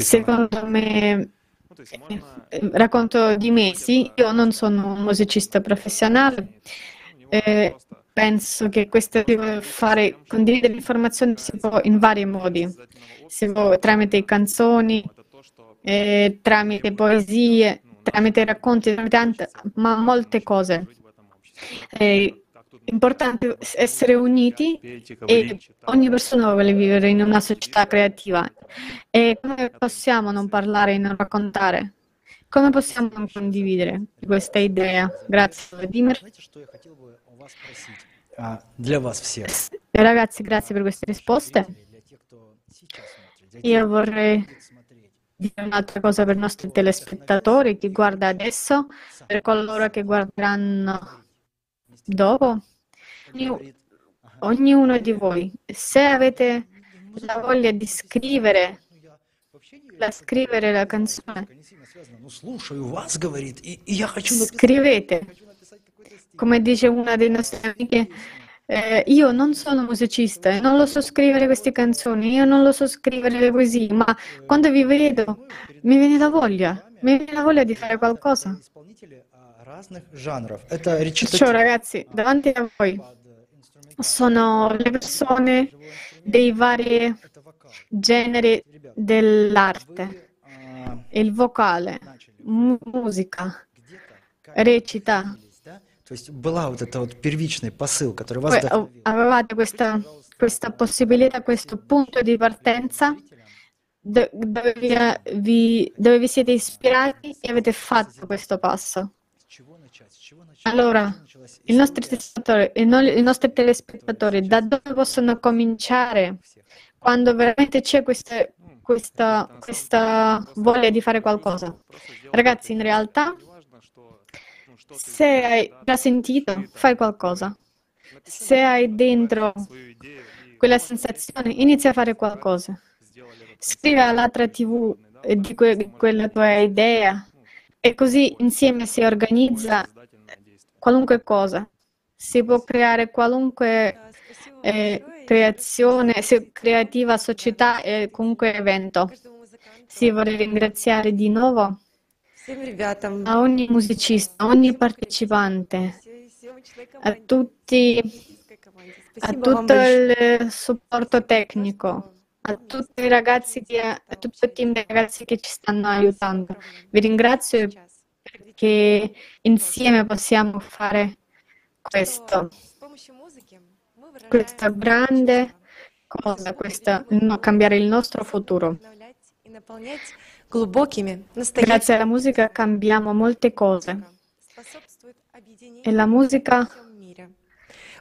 Secondo me racconto di me, sì, io non sono un musicista professionale, eh, penso che questo fare, condividere informazioni si può in vari modi, si può tramite canzoni, eh, tramite poesie, tramite racconti, tramite tante, ma molte cose. È importante essere uniti e ogni persona vuole vivere in una società creativa. E come possiamo non parlare e non raccontare? Come possiamo non condividere questa idea? Grazie Vladimir. Ragazzi, grazie per queste risposte. Io vorrei dire un'altra cosa per i nostri telespettatori, chi guarda adesso, per coloro che guarderanno Dopo, ognuno di voi, se avete la voglia di scrivere, la, scrivere la canzone, scrivete. Come dice una dei nostri amiche, eh, io non sono musicista e non lo so scrivere queste canzoni, io non lo so scrivere le poesie, ma quando vi vedo mi viene la voglia, mi viene la voglia di fare qualcosa. Ciao ragazzi, davanti a voi sono le persone dei vari generi dell'arte, il vocale, musica, recita. Poi, avevate questa, questa possibilità, questo punto di partenza dove vi, dove vi siete ispirati e avete fatto questo passo. Allora, i nostri, i no- i nostri telespettatori, da dove possono cominciare quando veramente c'è questa, questa, questa voglia di fare qualcosa? Ragazzi, in realtà, se hai già sentito, fai qualcosa. Se hai dentro quella sensazione, inizia a fare qualcosa. Scrivi all'altra TV di que- di quella tua idea e così insieme si organizza qualunque cosa, si può creare qualunque eh, creazione, creativa società e comunque evento. Si vorrei ringraziare di nuovo a ogni musicista, a ogni partecipante, a tutti, a tutto il supporto tecnico, a tutti i ragazzi, che, a tutto il team di ragazzi che ci stanno aiutando. Vi ringrazio perché insieme possiamo fare questo. Questa grande cosa, questa, no, cambiare il nostro futuro. Grazie alla musica cambiamo molte cose. E la musica,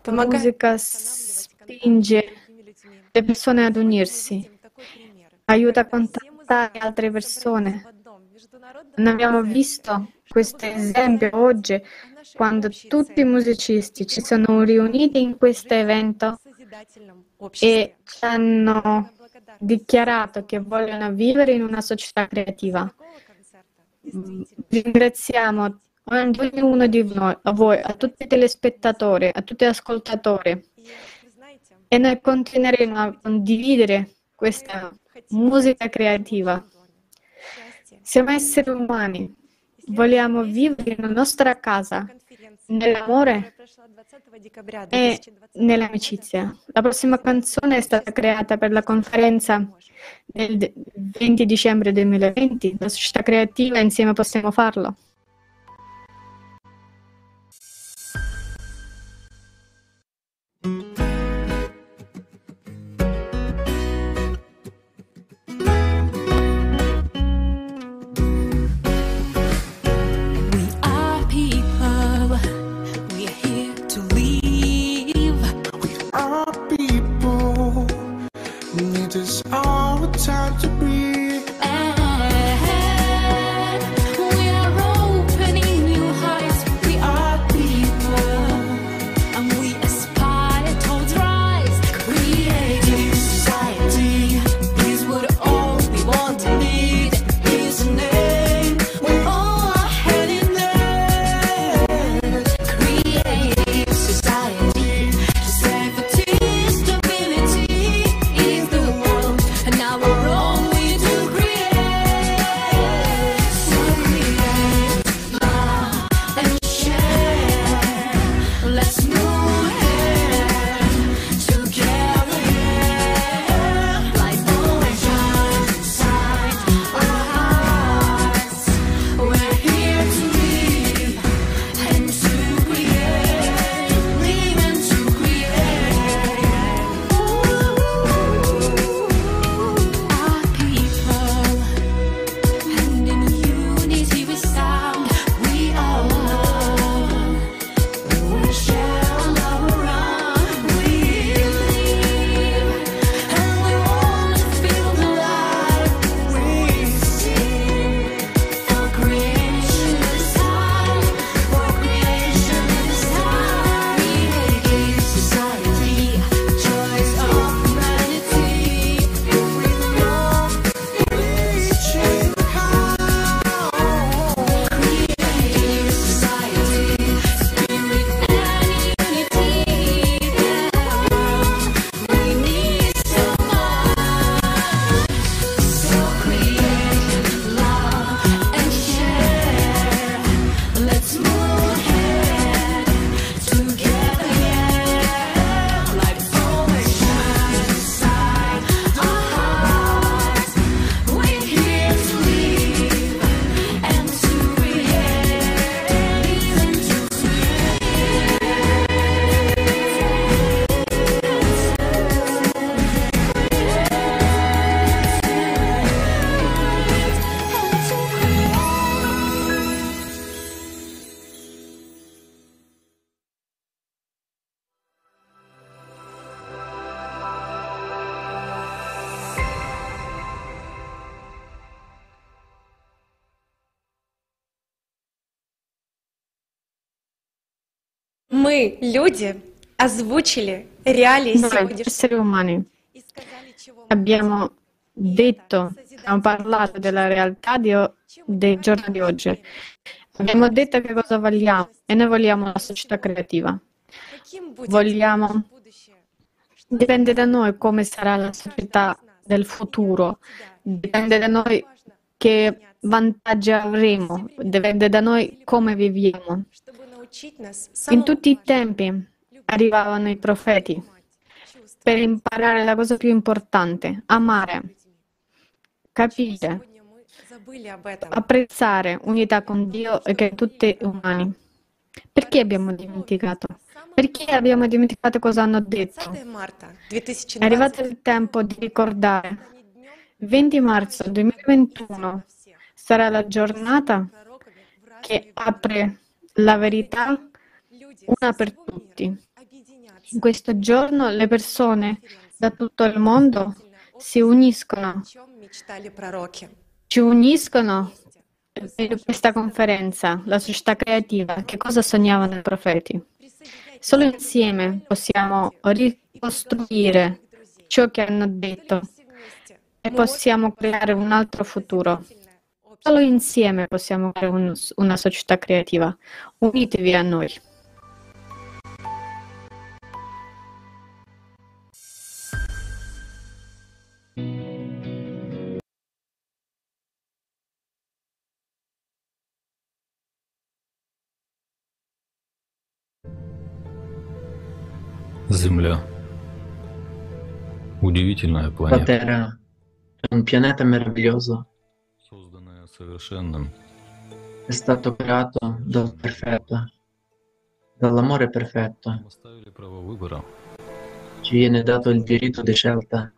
la musica spinge le persone ad unirsi, aiuta a contattare altre persone, ne abbiamo visto questo esempio oggi quando tutti i musicisti ci sono riuniti in questo evento e ci hanno dichiarato che vogliono vivere in una società creativa. Mm, Ringraziamo ognuno di noi, a voi, a tutti i telespettatori, a tutti gli ascoltatori e noi continueremo a condividere questa musica creativa. Siamo esseri umani, vogliamo vivere nella nostra casa, nell'amore e nell'amicizia. La prossima canzone è stata creata per la conferenza del 20 dicembre 2020. La società creativa insieme possiamo farlo. люди, озвучили реалии Noi, сегодняшнего esseri umani, abbiamo detto, abbiamo parlato della realtà di o- dei giorni di oggi. Abbiamo detto che cosa vogliamo e noi vogliamo la società creativa. Vogliamo, dipende da noi come sarà la società del futuro, dipende da noi che vantaggi avremo, dipende da noi come viviamo. In tutti i tempi arrivavano i profeti per imparare la cosa più importante, amare, capire, apprezzare unità con Dio e con tutti gli umani. Perché abbiamo dimenticato? Perché abbiamo dimenticato cosa hanno detto? È arrivato il tempo di ricordare. 20 marzo 2021 sarà la giornata che apre la verità una per tutti. In questo giorno le persone da tutto il mondo si uniscono, ci uniscono per questa conferenza, la società creativa, che cosa sognavano i profeti. Solo insieme possiamo ricostruire ciò che hanno detto e possiamo creare un altro futuro. Solo insieme possiamo creare un- una società creativa. Unitevi a noi. Земля. Удивительная La планета, Terra è un pianeta meraviglioso, созданная совершенным, è stato creato dal perfetto, dall'amore perfetto. Ci viene dato il diritto di scelta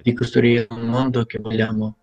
di costruire un mondo che vogliamo.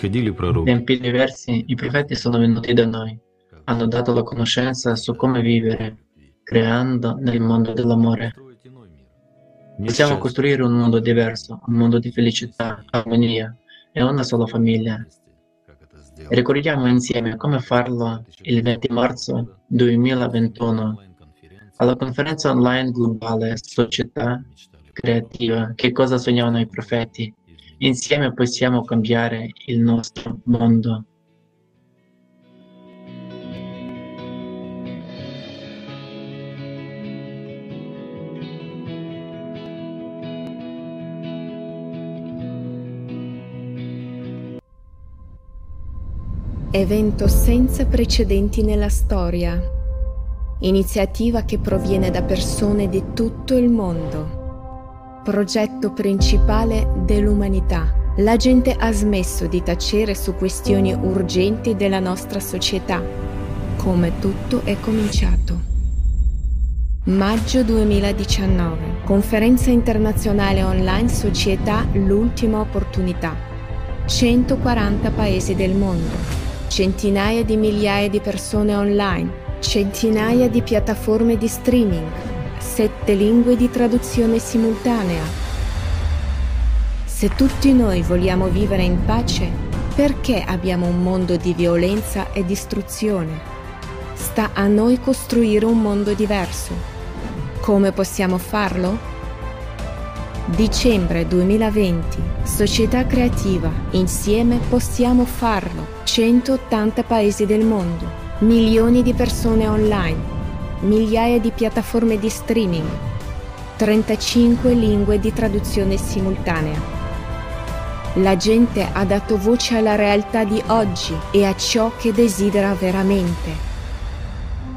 riferili prorochi. In tempi diversi i profeti sono venuti da noi, hanno dato la conoscenza su come vivere, creando nel mondo dell'amore. Possiamo costruire un mondo diverso, un mondo di felicità, armonia e una sola famiglia. Ricordiamo insieme come farlo il 20 marzo 2021 alla conferenza online globale Società Creativa Che cosa sognavano i profeti Insieme possiamo cambiare il nostro mondo. Evento senza precedenti nella storia. Iniziativa che proviene da persone di tutto il mondo. Progetto principale dell'umanità. La gente ha smesso di tacere su questioni urgenti della nostra società. Come tutto è cominciato. Maggio 2019. Conferenza internazionale online Società L'ultima opportunità. 140 paesi del mondo. Centinaia di migliaia di persone online. Centinaia di piattaforme di streaming. Sette lingue di traduzione simultanea. Se tutti noi vogliamo vivere in pace, perché abbiamo un mondo di violenza e distruzione? Sta a noi costruire un mondo diverso. Come possiamo farlo? Dicembre 2020, Società Creativa, insieme possiamo farlo. 180 paesi del mondo, milioni di persone online, migliaia di piattaforme di streaming, 35 lingue di traduzione simultanea. La gente ha dato voce alla realtà di oggi e a ciò che desidera veramente.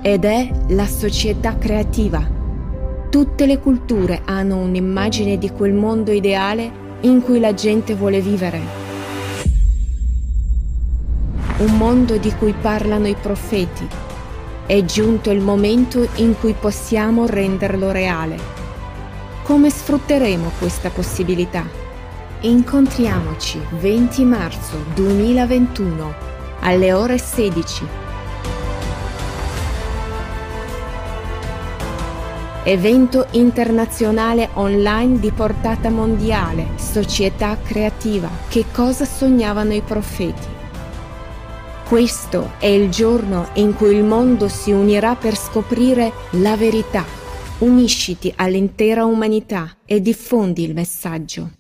Ed è la società creativa. Tutte le culture hanno un'immagine di quel mondo ideale in cui la gente vuole vivere. Un mondo di cui parlano i profeti. È giunto il momento in cui possiamo renderlo reale. Come sfrutteremo questa possibilità? Incontriamoci 20 marzo 2021 alle ore 16 Evento internazionale online di portata mondiale, società creativa, che cosa sognavano i profeti. Questo è il giorno in cui il mondo si unirà per scoprire la verità. Unisciti all'intera umanità e diffondi il messaggio.